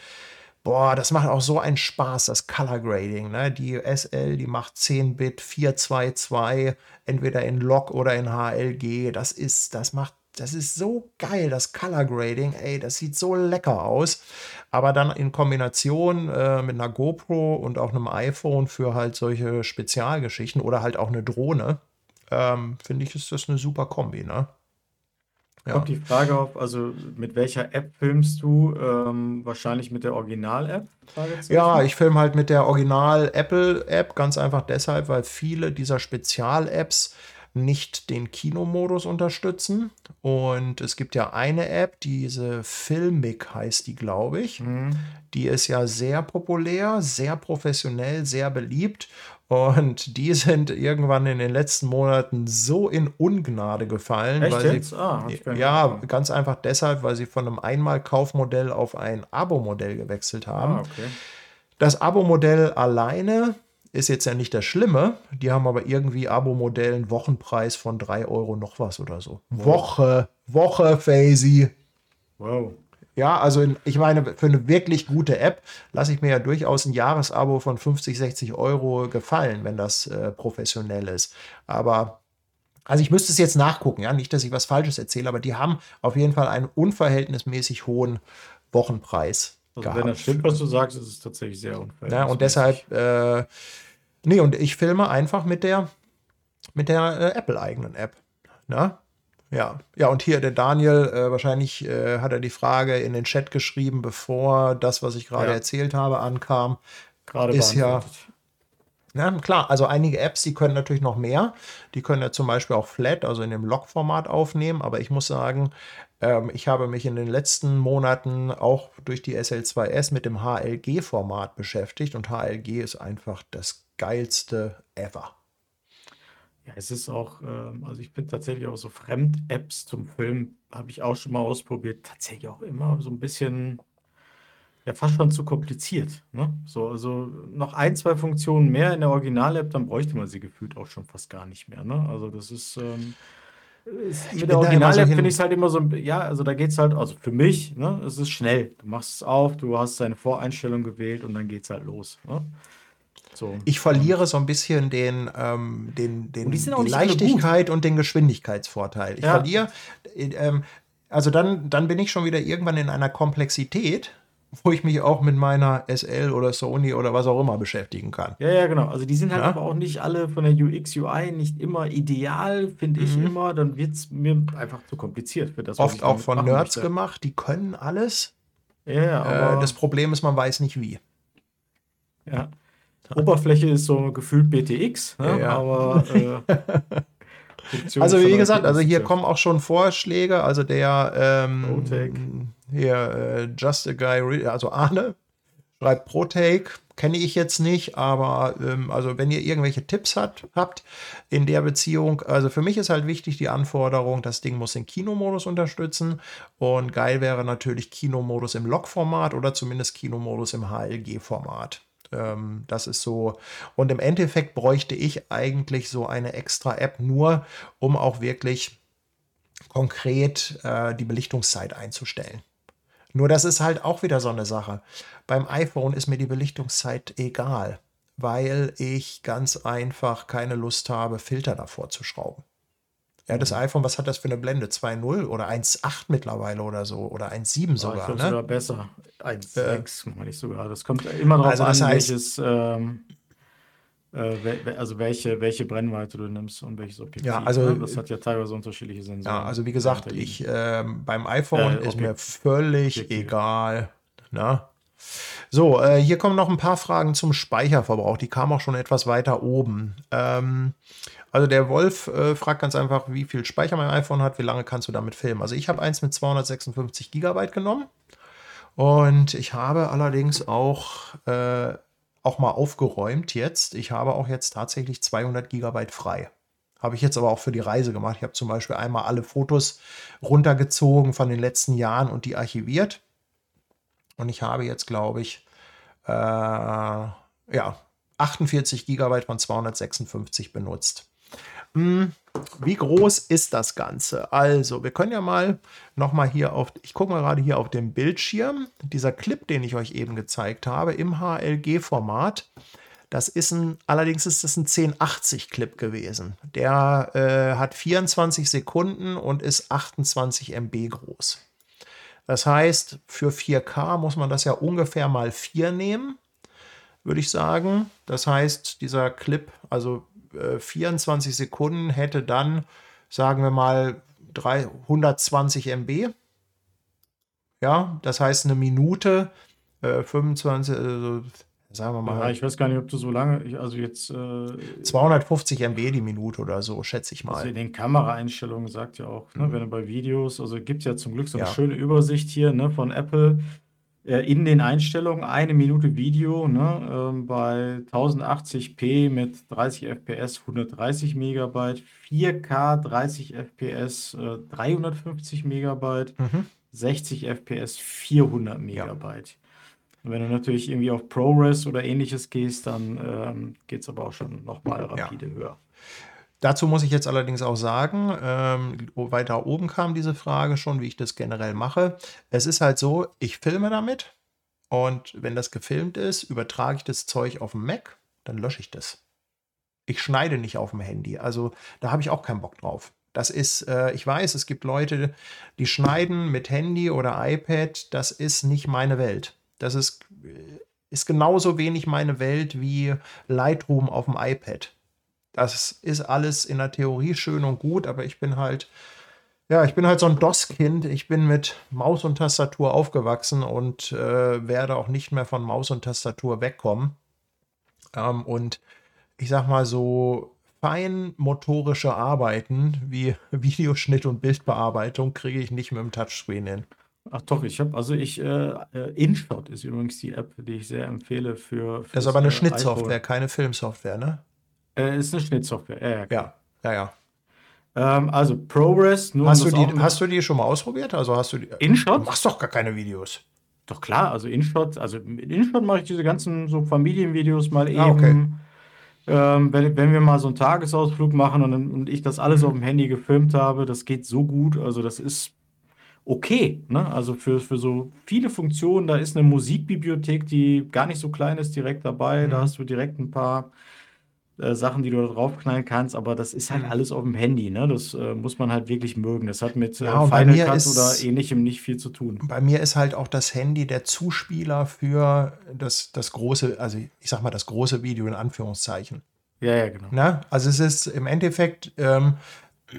Boah, das macht auch so einen Spaß, das Color Grading. Ne? Die SL, die macht 10-Bit 422, entweder in Log oder in HLG. Das ist, das macht das ist so geil, das Color Grading, ey, das sieht so lecker aus. Aber dann in Kombination äh, mit einer GoPro und auch einem iPhone für halt solche Spezialgeschichten oder halt auch eine Drohne, ähm, finde ich, ist das eine super Kombi, ne? Ja. Kommt die Frage auf, also mit welcher App filmst du? Ähm, wahrscheinlich mit der Original-App? Ja, ich filme halt mit der Original-Apple-App, ganz einfach deshalb, weil viele dieser Spezial-Apps nicht den Kinomodus unterstützen. Und es gibt ja eine App, diese Filmic heißt die, glaube ich. Mhm. Die ist ja sehr populär, sehr professionell, sehr beliebt. Und die <laughs> sind irgendwann in den letzten Monaten so in Ungnade gefallen. Echt weil? Sie, ah, ja, ganz einfach deshalb, weil sie von einem Einmalkaufmodell auf ein Abo-Modell gewechselt haben. Ah, okay. Das Abo-Modell alleine ist jetzt ja nicht das Schlimme. Die haben aber irgendwie Abo-Modell einen Wochenpreis von 3 Euro noch was oder so. Wow. Woche, Woche, Faisy. Wow. Ja, also in, ich meine, für eine wirklich gute App lasse ich mir ja durchaus ein Jahresabo von 50, 60 Euro gefallen, wenn das äh, professionell ist. Aber, also ich müsste es jetzt nachgucken, ja, nicht, dass ich was Falsches erzähle, aber die haben auf jeden Fall einen unverhältnismäßig hohen Wochenpreis. Also gehabt. wenn das stimmt, was du sagst, ist es tatsächlich sehr unfair. Ja, und deshalb, äh, nee, und ich filme einfach mit der, mit der äh, Apple-eigenen App. Na? Ja, ja, und hier der Daniel, äh, wahrscheinlich äh, hat er die Frage in den Chat geschrieben, bevor das, was ich gerade ja. erzählt habe, ankam. Gerade ist ja. Ja, klar, also einige Apps, die können natürlich noch mehr. Die können ja zum Beispiel auch Flat, also in dem Log-Format aufnehmen. Aber ich muss sagen, ich habe mich in den letzten Monaten auch durch die SL2S mit dem HLG-Format beschäftigt. Und HLG ist einfach das geilste ever. Ja, es ist auch, ähm, also ich bin tatsächlich auch so Fremd-Apps zum Film, habe ich auch schon mal ausprobiert. Tatsächlich auch immer so ein bisschen ja fast schon zu kompliziert. Ne? So, also noch ein, zwei Funktionen mehr in der Original-App, dann bräuchte man sie gefühlt auch schon fast gar nicht mehr. Ne? Also das ist, ähm, ist mit der Original-App so finde ich es halt immer so, ja, also da geht es halt, also für mich, ne, es ist schnell. Du machst es auf, du hast deine Voreinstellung gewählt und dann geht es halt los. Ne? So. Ich verliere so ein bisschen den, ähm, den, den die, Leichtigkeit und den Geschwindigkeitsvorteil. Ich ja. verliere, äh, ähm, also dann, dann bin ich schon wieder irgendwann in einer Komplexität, wo ich mich auch mit meiner SL oder Sony oder was auch immer beschäftigen kann. Ja, ja, genau. Also die sind halt ja? aber auch nicht alle von der UX, UI nicht immer ideal, finde ich mhm. immer. Dann wird es mir einfach zu kompliziert für das. Oft auch von Nerds möchte. gemacht, die können alles. Ja, aber äh, das Problem ist, man weiß nicht wie. Ja. Oberfläche ist so gefühlt BTX, ne? ja, aber äh, <laughs> also wie gesagt, also hier kommen auch schon Vorschläge. Also der ähm, hier äh, Just a Guy, also Arne schreibt Protake, kenne ich jetzt nicht, aber ähm, also wenn ihr irgendwelche Tipps hat, habt in der Beziehung, also für mich ist halt wichtig die Anforderung, das Ding muss den Kinomodus unterstützen und geil wäre natürlich Kinomodus im Log-Format oder zumindest Kinomodus im HLG-Format. Ähm, das ist so. Und im Endeffekt bräuchte ich eigentlich so eine extra App nur, um auch wirklich konkret äh, die Belichtungszeit einzustellen. Nur das ist halt auch wieder so eine Sache. Beim iPhone ist mir die Belichtungszeit egal, weil ich ganz einfach keine Lust habe, Filter davor zu schrauben. Ja, das iPhone, was hat das für eine Blende? 2.0 oder 1.8 mittlerweile oder so? Oder 1.7 sogar, ne? sogar besser. 1.6 äh, meine ich sogar. Das kommt immer darauf also an, heißt, welches, ähm, äh, also welche, welche Brennweite du nimmst und welches Objektiv. Ja, also, ne? Das hat ja teilweise unterschiedliche Sensoren. Ja, also wie gesagt, ich, äh, beim iPhone äh, ist mir völlig Objektiv. egal. Ne? So, äh, hier kommen noch ein paar Fragen zum Speicherverbrauch. Die kamen auch schon etwas weiter oben. Ähm, also der Wolf äh, fragt ganz einfach, wie viel Speicher mein iPhone hat, wie lange kannst du damit filmen. Also ich habe eins mit 256 Gigabyte genommen und ich habe allerdings auch, äh, auch mal aufgeräumt jetzt. Ich habe auch jetzt tatsächlich 200 Gigabyte frei. Habe ich jetzt aber auch für die Reise gemacht. Ich habe zum Beispiel einmal alle Fotos runtergezogen von den letzten Jahren und die archiviert. Und ich habe jetzt, glaube ich, äh, ja, 48 Gigabyte von 256 benutzt. Hm, wie groß ist das Ganze? Also, wir können ja mal nochmal hier auf, ich gucke mal gerade hier auf dem Bildschirm, dieser Clip, den ich euch eben gezeigt habe, im HLG-Format. Das ist ein, allerdings ist das ein 1080-Clip gewesen. Der äh, hat 24 Sekunden und ist 28 MB groß. Das heißt, für 4K muss man das ja ungefähr mal 4 nehmen, würde ich sagen. Das heißt, dieser Clip, also 24 äh, Sekunden hätte dann, sagen wir mal, 320 MB. Ja, das heißt eine Minute, äh, 25, also, sagen wir mal. Ja, ich weiß gar nicht, ob du so lange, also jetzt. Äh, 250 MB die Minute oder so, schätze ich mal. Also in den Kameraeinstellungen sagt ja auch, ne, mhm. wenn du bei Videos, also gibt es ja zum Glück so eine ja. schöne Übersicht hier ne, von Apple äh, in den Einstellungen eine Minute Video ne, äh, bei 1080p mit 30 FPS 130 Megabyte, 4K 30 FPS äh, 350 Megabyte, mhm. 60 FPS 400 Megabyte. Ja. Wenn du natürlich irgendwie auf ProRes oder ähnliches gehst, dann ähm, geht es aber auch schon nochmal rapide ja. höher. Dazu muss ich jetzt allerdings auch sagen, ähm, weiter oben kam diese Frage schon, wie ich das generell mache. Es ist halt so, ich filme damit und wenn das gefilmt ist, übertrage ich das Zeug auf dem Mac, dann lösche ich das. Ich schneide nicht auf dem Handy, also da habe ich auch keinen Bock drauf. Das ist, äh, ich weiß, es gibt Leute, die schneiden mit Handy oder iPad, das ist nicht meine Welt. Das ist, äh, ist genauso wenig meine Welt wie Lightroom auf dem iPad. Das ist alles in der Theorie schön und gut, aber ich bin halt, ja, ich bin halt so ein DOS-Kind. Ich bin mit Maus und Tastatur aufgewachsen und äh, werde auch nicht mehr von Maus und Tastatur wegkommen. Ähm, und ich sag mal so, feinmotorische Arbeiten wie <laughs> Videoschnitt und Bildbearbeitung kriege ich nicht mit dem Touchscreen hin. Ach doch, ich habe, also ich, äh, äh, InShot ist übrigens die App, die ich sehr empfehle für, Das ist aber eine äh, Schnittsoftware, iPhone. keine Filmsoftware, ne? Äh, ist eine Schnittsoftware, ja, ja. Ja, ja, ja. Ähm, also ProRes, nur um Hast du, die, mit- hast du die schon mal ausprobiert? Also hast du die. Du InShot? machst doch gar keine Videos. Doch klar, also InShot, also mit InShot mache ich diese ganzen so Familienvideos mal eben. Ah, okay. Ähm, wenn, wenn wir mal so einen Tagesausflug machen und, und ich das alles auf dem Handy gefilmt habe, das geht so gut. Also das ist okay. Ne? Also für, für so viele Funktionen, da ist eine Musikbibliothek, die gar nicht so klein ist, direkt dabei. Da Mhm. hast du direkt ein paar äh, Sachen, die du da draufknallen kannst, aber das ist halt Mhm. alles auf dem Handy. Ne? Das äh, muss man halt wirklich mögen. Das hat mit äh, Ja, Final Cut ist- oder ähnlichem nicht viel zu tun. Bei mir ist halt auch das Handy der Zuspieler für das, das große, also ich sag mal das große Video in Anführungszeichen. Ja, ja, genau. Ne? Also es ist im Endeffekt, ähm,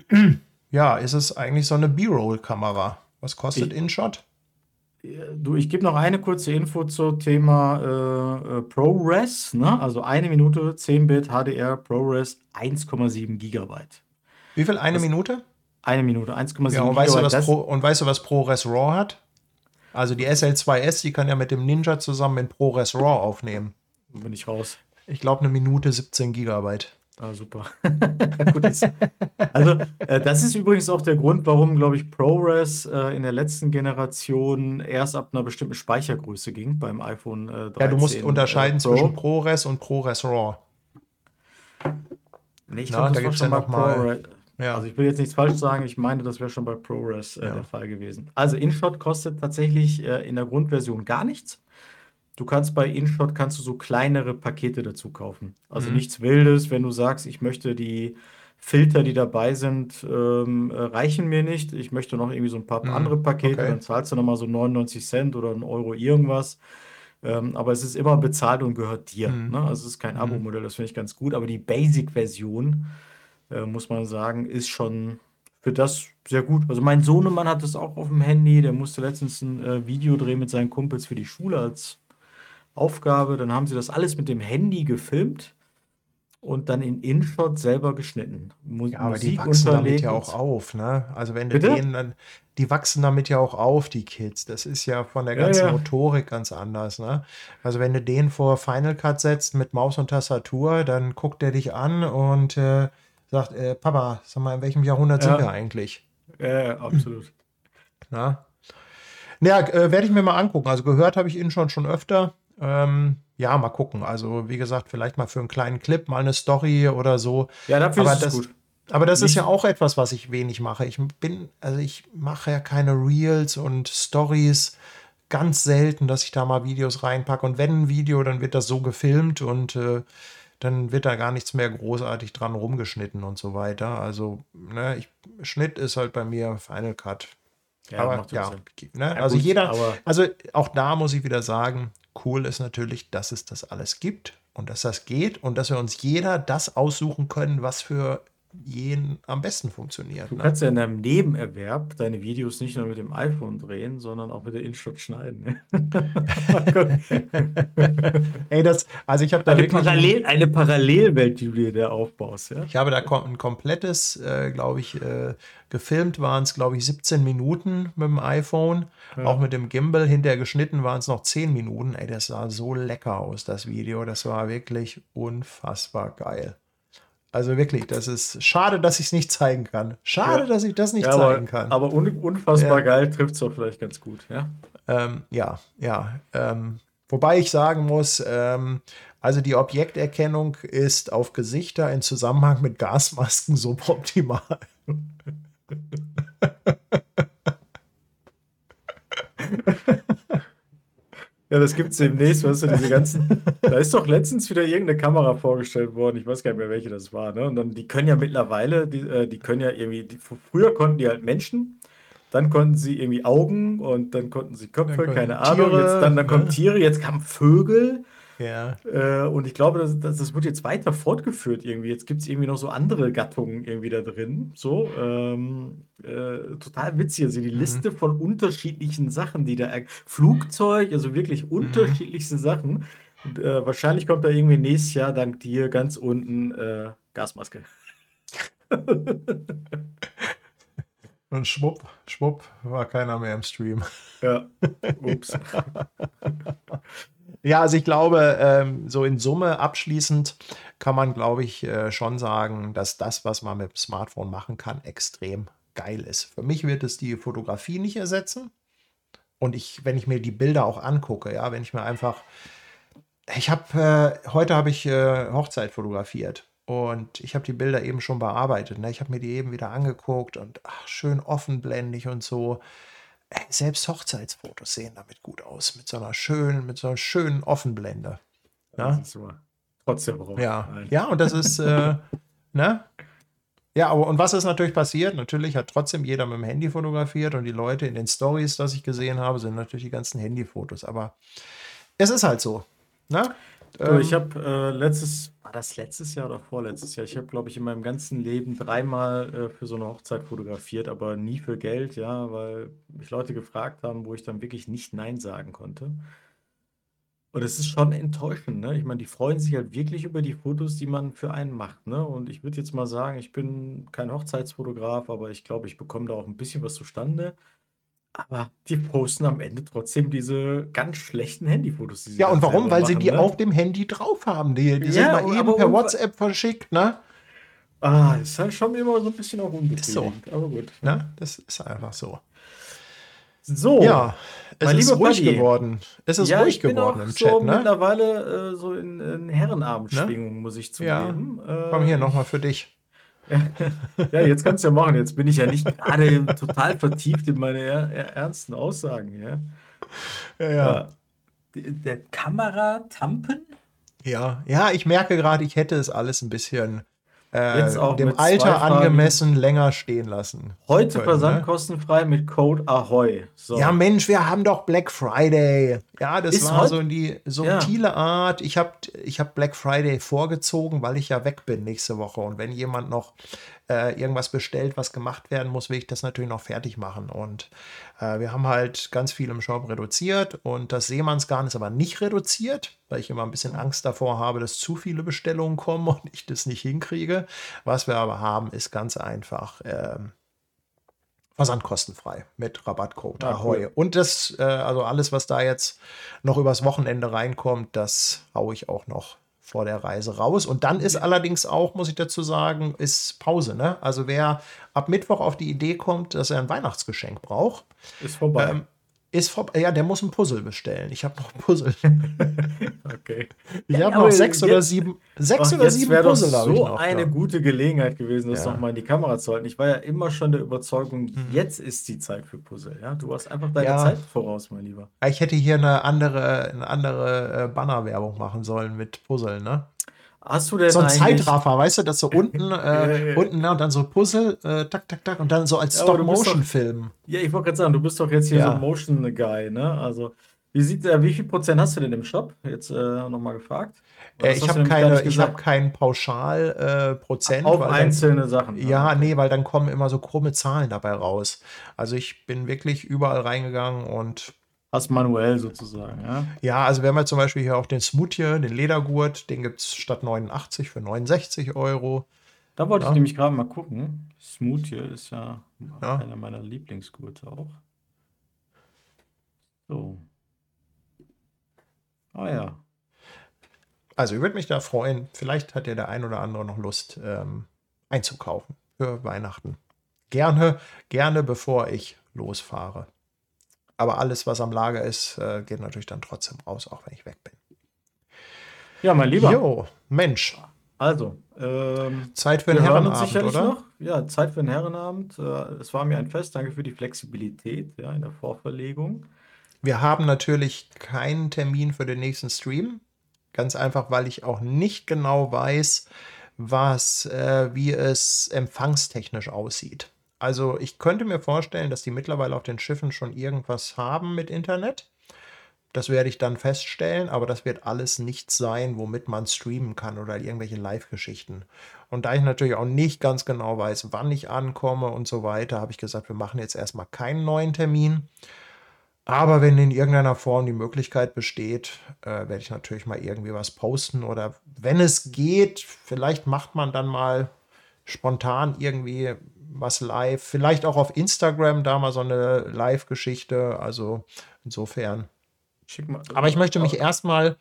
<clears throat> ja, ist es eigentlich so eine B-Roll-Kamera. Was kostet InShot? Du, ich gebe noch eine kurze Info zum Thema äh, äh, ProRes, ne? Also eine Minute, 10-Bit HDR ProRes 1,7 Gigabyte. Wie viel? Eine Das- Minute? Eine Minute, 1,7 Ja, und weißt, du, Gigabyte. was Das, Pro, und weißt du, was ProRes RAW hat? Also die SL2S, die kann ja mit dem Ninja zusammen in ProRes RAW aufnehmen. bin ich raus. Ich glaube, eine Minute 17 Gigabyte. Ah, super. Gut, ist, also, äh, das ist übrigens auch der Grund, warum, glaube ich, ProRes äh, in der letzten Generation erst ab einer bestimmten Speichergröße ging beim iPhone äh, 13. Ja, du musst äh, unterscheiden Pro. zwischen ProRes und ProRes RAW. Nee, ich glaube, da gibt's schon ja bei noch mal- ProRes. Ja. Also ich will jetzt nichts falsch sagen, ich meine, das wäre schon bei ProRes äh, Ja. der Fall gewesen. Also InShot kostet tatsächlich äh, in der Grundversion gar nichts. Du kannst bei InShot kannst du so kleinere Pakete dazu kaufen. Also Mhm. nichts Wildes, wenn du sagst, ich möchte die Filter, die dabei sind, ähm, äh, reichen mir nicht. Ich möchte noch irgendwie so ein paar Mhm. andere Pakete, Okay. dann zahlst du nochmal so 99 Cent oder einen Euro irgendwas. Ähm, aber es ist immer bezahlt und gehört dir. Mhm. Ne? Also es ist kein Mhm. Abo-Modell, das finde ich ganz gut. Aber die Basic-Version, äh, muss man sagen, ist schon für das sehr gut. Also mein Sohnemann hat das auch auf dem Handy. Der musste letztens ein äh, Video drehen mit seinen Kumpels für die Schule als Aufgabe. Dann haben sie das alles mit dem Handy gefilmt und dann in InShot selber geschnitten. Mu Ja, aber die wachsen damit ja auch auf, ne? Also wenn du denen dann, die wachsen damit ja auch auf, die Kids. Das ist ja von der Ja, ganzen ja. Motorik ganz anders, ne? Also wenn du den vor Final Cut setzt mit Maus und Tastatur, dann guckt er dich an und äh, sagt, äh, Papa, sag mal, in welchem Jahrhundert Ja. sind wir eigentlich? Ja, ja, absolut. <clears throat> Na? Ja, äh, werde ich mir mal angucken. Also gehört habe ich ihn schon schon öfter. Ähm, ja, mal gucken. Also wie gesagt, vielleicht mal für einen kleinen Clip, mal eine Story oder so. Ja, dafür Aber ist das- gut. Aber das ist Nicht- ja auch etwas, was ich wenig mache. Ich bin, also ich mache ja keine Reels und Stories. Ganz selten, dass ich da mal Videos reinpacke. Und wenn ein Video, dann wird das so gefilmt und äh, dann wird da gar nichts mehr großartig dran rumgeschnitten und so weiter. Also, ne, ich, Schnitt ist halt bei mir Final Cut. Ja, aber macht ja, ne, Ja, also gut, jeder, also auch da muss ich wieder sagen, cool ist natürlich, dass es das alles gibt und dass das geht und dass wir uns jeder das aussuchen können, was für jeden am besten funktioniert. Du Ne? kannst ja in deinem Nebenerwerb deine Videos nicht nur mit dem iPhone drehen, sondern auch mit der InShot schneiden. ne? <laughs> Ey, das, also ich habe da eine, wirklich, Parallel, eine Parallelwelt, die du dir da aufbaust. Ja? ich habe da kom- ein komplettes, äh, glaube ich, äh, gefilmt waren es, glaube ich, 17 Minuten mit dem iPhone, Ja. auch mit dem Gimbal. Hinterher geschnitten waren es noch 10 Minuten. Ey, das sah so lecker aus, das Video. Das war wirklich unfassbar geil. Also wirklich, das ist schade, dass ich es nicht zeigen kann. Schade, Ja. dass ich das nicht Ja, zeigen aber, kann. aber un, unfassbar Ja. geil trifft es doch vielleicht ganz gut. Ja? Ähm, ja, ja. Ähm, wobei ich sagen muss, ähm, also die Objekterkennung ist auf Gesichter in Zusammenhang mit Gasmasken <laughs> suboptimal. Ja, das gibt es demnächst, weißt du, diese ganzen. <laughs> Da ist doch letztens wieder irgendeine Kamera vorgestellt worden, ich weiß gar nicht mehr, welche das war. Ne? Und dann, die können ja mittlerweile, die, äh, die können ja irgendwie, die, früher konnten die halt Menschen, dann konnten sie irgendwie Augen und dann konnten sie Köpfe, Dann keine Ahnung. Jetzt, dann, dann kommen ne? Tiere, jetzt kamen Vögel. Ja. Äh, und ich glaube, das, das, das wird jetzt weiter fortgeführt irgendwie. Jetzt gibt es irgendwie noch so andere Gattungen irgendwie da drin. So, ähm, äh, total witzig. Also die Liste von unterschiedlichen Sachen, die da. Flugzeug, also wirklich unterschiedlichste Sachen. Und, äh, wahrscheinlich kommt da irgendwie nächstes Jahr dank dir ganz unten äh, Gasmaske. <laughs> Und schwupp, schwupp, war keiner mehr im Stream. Ja, ups. <laughs> Ja, also ich glaube, ähm, so in Summe abschließend kann man, glaube ich, äh, schon sagen, dass das, was man mit dem Smartphone machen kann, extrem geil ist. Für mich wird es die Fotografie nicht ersetzen. Und ich, wenn ich mir die Bilder auch angucke, ja, wenn ich mir einfach, ich habe, äh, heute habe ich äh, Hochzeit fotografiert und ich habe die Bilder eben schon bearbeitet. Ne? Ich habe mir die eben wieder angeguckt und ach, schön offenblendig und so. Selbst Hochzeitsfotos sehen damit gut aus, mit so einer schönen, mit so einer schönen Offenblende. So. Trotzdem warum? ja, Nein. ja und das ist, äh, <laughs> ne? Ja, aber und was ist natürlich passiert? Natürlich hat trotzdem jeder mit dem Handy fotografiert und die Leute in den Stories, das ich gesehen habe, sind natürlich die ganzen Handyfotos. Aber es ist halt so. Ne? Du, ich habe äh, letztes, war das letztes Jahr oder vorletztes Jahr? Ich habe, glaube ich, in meinem ganzen Leben dreimal äh, für so eine Hochzeit fotografiert, aber nie für Geld, ja, weil mich Leute gefragt haben, wo ich dann wirklich nicht Nein sagen konnte. Und es ist schon enttäuschend, ne? Ich meine, die freuen sich halt wirklich über die Fotos, die man für einen macht, ne? Und ich würde jetzt mal sagen, ich bin kein Hochzeitsfotograf, aber ich glaube, ich bekomme da auch ein bisschen was zustande. Aber die posten am Ende trotzdem diese ganz schlechten Handyfotos, die sie ja, und warum? Weil sie machen, die ne? auf dem Handy drauf haben. Die, die sind Ja, mal aber- eben per WhatsApp verschickt, ne? Ah, ist halt schon immer so ein bisschen auch so. unbefriedigend. Aber gut. ne? Das ist einfach so. So, Ja, es ist ruhig Paddy. geworden. Es ist ja, ruhig ich bin geworden auch im so Chat, ne? mittlerweile äh, so in, in Herrenabendschwingung, muss ich Ja. zugeben. Äh, Komm hier nochmal für dich. Ja, jetzt kannst du ja machen. Jetzt bin ich ja nicht gerade total vertieft in meine er er ernsten Aussagen. Ja. Ja, Ja. Der der Kameratampen? Ja, ja, ich merke gerade, ich hätte es alles ein bisschen äh, dem Alter angemessen länger stehen lassen. Heute können, Versand ne? kostenfrei mit Code Ahoy. So. Ja, Mensch, wir haben doch Black Friday. Ja, das Ist war so in die subtile Art. Ich habe ich hab Black Friday vorgezogen, weil ich ja weg bin nächste Woche. Und wenn jemand noch äh, irgendwas bestellt, was gemacht werden muss, will ich das natürlich noch fertig machen. Und äh, wir haben halt ganz viel im Shop reduziert. Und das Seemannsgarn ist aber nicht reduziert, weil ich immer ein bisschen Angst davor habe, dass zu viele Bestellungen kommen <laughs> und ich das nicht hinkriege. Was wir aber haben, ist ganz einfach. Ähm, Versandkostenfrei mit Rabattcode Ah, Ahoi. cool. Und das, äh, also alles, was da jetzt noch übers Wochenende reinkommt, das haue ich auch noch vor der Reise raus. Und dann ist allerdings auch, muss ich dazu sagen, ist Pause. Ne? Also wer ab Mittwoch auf die Idee kommt, dass er ein Weihnachtsgeschenk braucht, Ist vorbei. ähm, ist vor, ja, der muss ein Puzzle bestellen. Ich habe noch ein Puzzle. <laughs> okay. Ich Ja, habe noch sechs oder jetzt- sieben, sechs Ach, oder jetzt sieben wäre Puzzle habe ich so noch. eine ja. gute Gelegenheit gewesen, das Ja. noch mal in die Kamera zu halten. Ich war ja immer schon der Überzeugung, Mhm. jetzt ist die Zeit für Puzzle. Ja, du hast einfach deine Ja. Zeit voraus, mein Lieber. Ich hätte hier eine andere, eine andere äh, Bannerwerbung machen sollen mit Puzzle, ne? Hast du denn so ein Zeitraffer, weißt du, das so unten, <laughs> äh, ja. unten, ne, und dann so Puzzle, äh, tak, tak, tak, und dann so als Ja, Stop-Motion-Film. Ja, ich wollte gerade sagen, du bist doch jetzt hier Ja. so ein Motion Guy, ne? Also, wie sieht der, wie viel Prozent hast du denn im Shop? Jetzt äh, nochmal gefragt. Äh, ich habe keine, ich habe gesagt. kein Pauschal äh. Auf weil dann- einzelne Sachen. Ja, Ah, okay. nee, weil dann kommen immer so krumme Zahlen dabei raus. Also ich bin wirklich überall reingegangen und Hast manuell sozusagen, ja. ja, also wir haben ja zum Beispiel hier auch den Smoothie, den Ledergurt, den gibt es statt 89 für 69 Euro. Da wollte Ja. ich nämlich gerade mal gucken. Smoothie ist ja, Ja. einer meiner Lieblingsgurte auch. So. Ah ja. Also ich würde mich da freuen. Vielleicht hat ja der ein oder andere noch Lust ähm, einzukaufen für Weihnachten. Gerne, gerne bevor ich losfahre. Aber alles, was am Lager ist, äh, geht natürlich dann trotzdem raus, auch wenn ich weg bin. Ja, mein Lieber. Jo, Mensch, Also, ähm, Zeit für einen uns Herrenabend, oder? noch. Ja, Zeit für einen Herrenabend. Äh, Es war mir ein Fest. Danke für die Flexibilität ja, in der Vorverlegung. Wir haben natürlich keinen Termin für den nächsten Stream. Ganz einfach, weil ich auch nicht genau weiß, was, äh, wie es empfangstechnisch aussieht. Also ich könnte mir vorstellen, dass die mittlerweile auf den Schiffen schon irgendwas haben mit Internet. Das werde ich dann feststellen, aber das wird alles nichts sein, womit man streamen kann oder irgendwelche Live-Geschichten. Und da ich natürlich auch nicht ganz genau weiß, wann ich ankomme und so weiter, habe ich gesagt, wir machen jetzt erstmal keinen neuen Termin. Aber wenn in irgendeiner Form die Möglichkeit besteht, äh, werde ich natürlich mal irgendwie was posten. Oder wenn es geht, vielleicht macht man dann mal spontan irgendwie was live. Vielleicht auch auf Instagram da mal so eine Live-Geschichte. Also insofern. Mal, Aber ich möchte mich erstmal,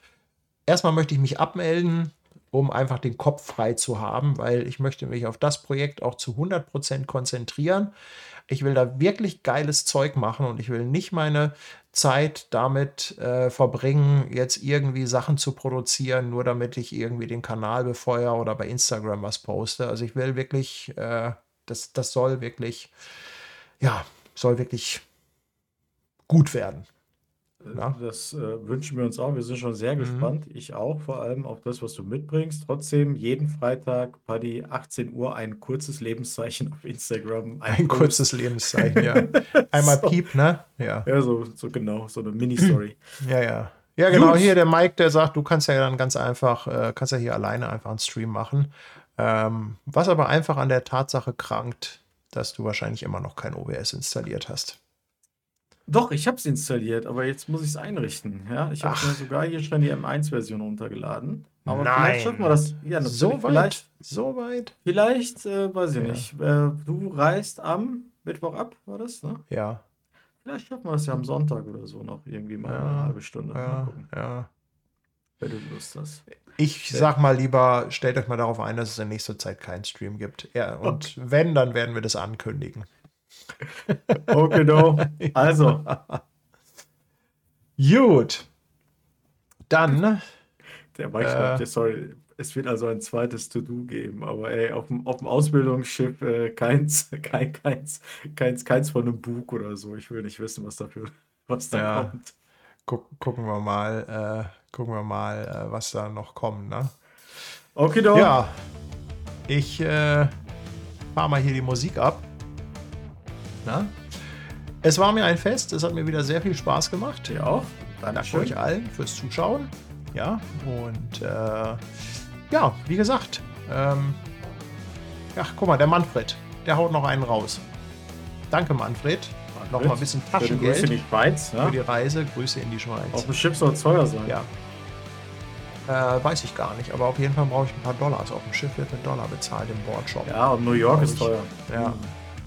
erstmal möchte ich mich abmelden, um einfach den Kopf frei zu haben, weil ich möchte mich auf das Projekt auch zu 100% konzentrieren. Ich will da wirklich geiles Zeug machen und ich will nicht meine Zeit damit äh, verbringen, jetzt irgendwie Sachen zu produzieren, nur damit ich irgendwie den Kanal befeuere oder bei Instagram was poste. Also ich will wirklich, äh, das, das soll wirklich, ja, soll wirklich gut werden. Ja. Das äh, wünschen wir uns auch. Wir sind schon sehr mhm. gespannt. Ich auch, vor allem auf das, was du mitbringst. Trotzdem jeden Freitag, Paddy, 18 Uhr, ein kurzes Lebenszeichen auf Instagram. Ein, ein kurzes Lebenszeichen, ja. <laughs> Einmal so. Piep, ne? Ja. Ja, so, so genau, so eine Mini-Story. ja, ja. Ja, genau. Gut. Hier der Mike, der sagt, du kannst ja dann ganz einfach, äh, kannst ja hier alleine einfach einen Stream machen. Ähm, was aber einfach an der Tatsache krankt, dass du wahrscheinlich immer noch kein OBS installiert hast. Doch, ich habe es installiert, aber jetzt muss ich es einrichten. Ja, ich habe mir sogar hier schon die M1-Version runtergeladen. Aber Nein. vielleicht schaffen wir das. Ja, so weit? Vielleicht, so weit? Vielleicht, äh, weiß ich ja. nicht. Äh, du reist am Mittwoch ab, war das? Ne? Ja. Vielleicht schaffen wir es ja am Sonntag oder so noch irgendwie mal ja, eine halbe Stunde. Ja, ja. Wenn du Lust hast. Ich sag mal lieber, stellt euch mal darauf ein, dass es in nächster Zeit keinen Stream gibt. Ja, und okay. wenn, dann werden wir das ankündigen. <laughs> Okay, no. Also. Gut. Dann. Der Mike äh, sorry, es wird also ein zweites To-Do geben, aber ey, auf dem, auf dem Ausbildungsschiff äh, keins, <laughs> kein, keins, keins, keins von einem Bug oder so. Ich will nicht wissen, was dafür, was da ja. kommt. Guck, gucken wir mal, äh, gucken wir mal, äh, was da noch kommt, ne? Okay, doch. Ja. Ich äh, fahre mal hier die Musik ab. Na? Es war mir ein Fest, es hat mir wieder sehr viel Spaß gemacht. Ja, auch. Danke euch allen fürs Zuschauen. Ja, und äh, ja, wie gesagt, ähm, ja, guck mal, der Manfred, der haut noch einen raus. Danke, Manfred. Manfred. Noch mal ein bisschen Taschengeld. Grüße in die Schweiz. Ja? Für die Reise. Grüße in die Schweiz. Auf dem Schiff soll es teuer sein. Ja. Äh, weiß ich gar nicht, aber auf jeden Fall brauche ich ein paar Dollars. Auf dem Schiff wird mit Dollar bezahlt im Boardshop. Ja, und New York ist teuer. Ja. Mhm.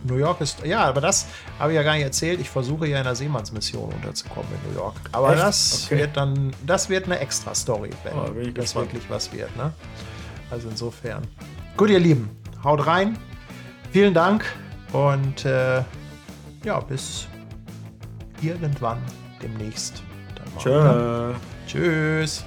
New York ist, ja, aber das habe ich ja gar nicht erzählt. Ich versuche ja in einer Seemannsmission unterzukommen in New York. Aber Echt? das okay. wird dann, das wird eine extra Story, wenn oh, das gespannt. wirklich was wird. Ne? Also insofern. Gut, ihr Lieben, haut rein. Vielen Dank und äh, ja, bis irgendwann demnächst. Dann Tschö. Tschüss.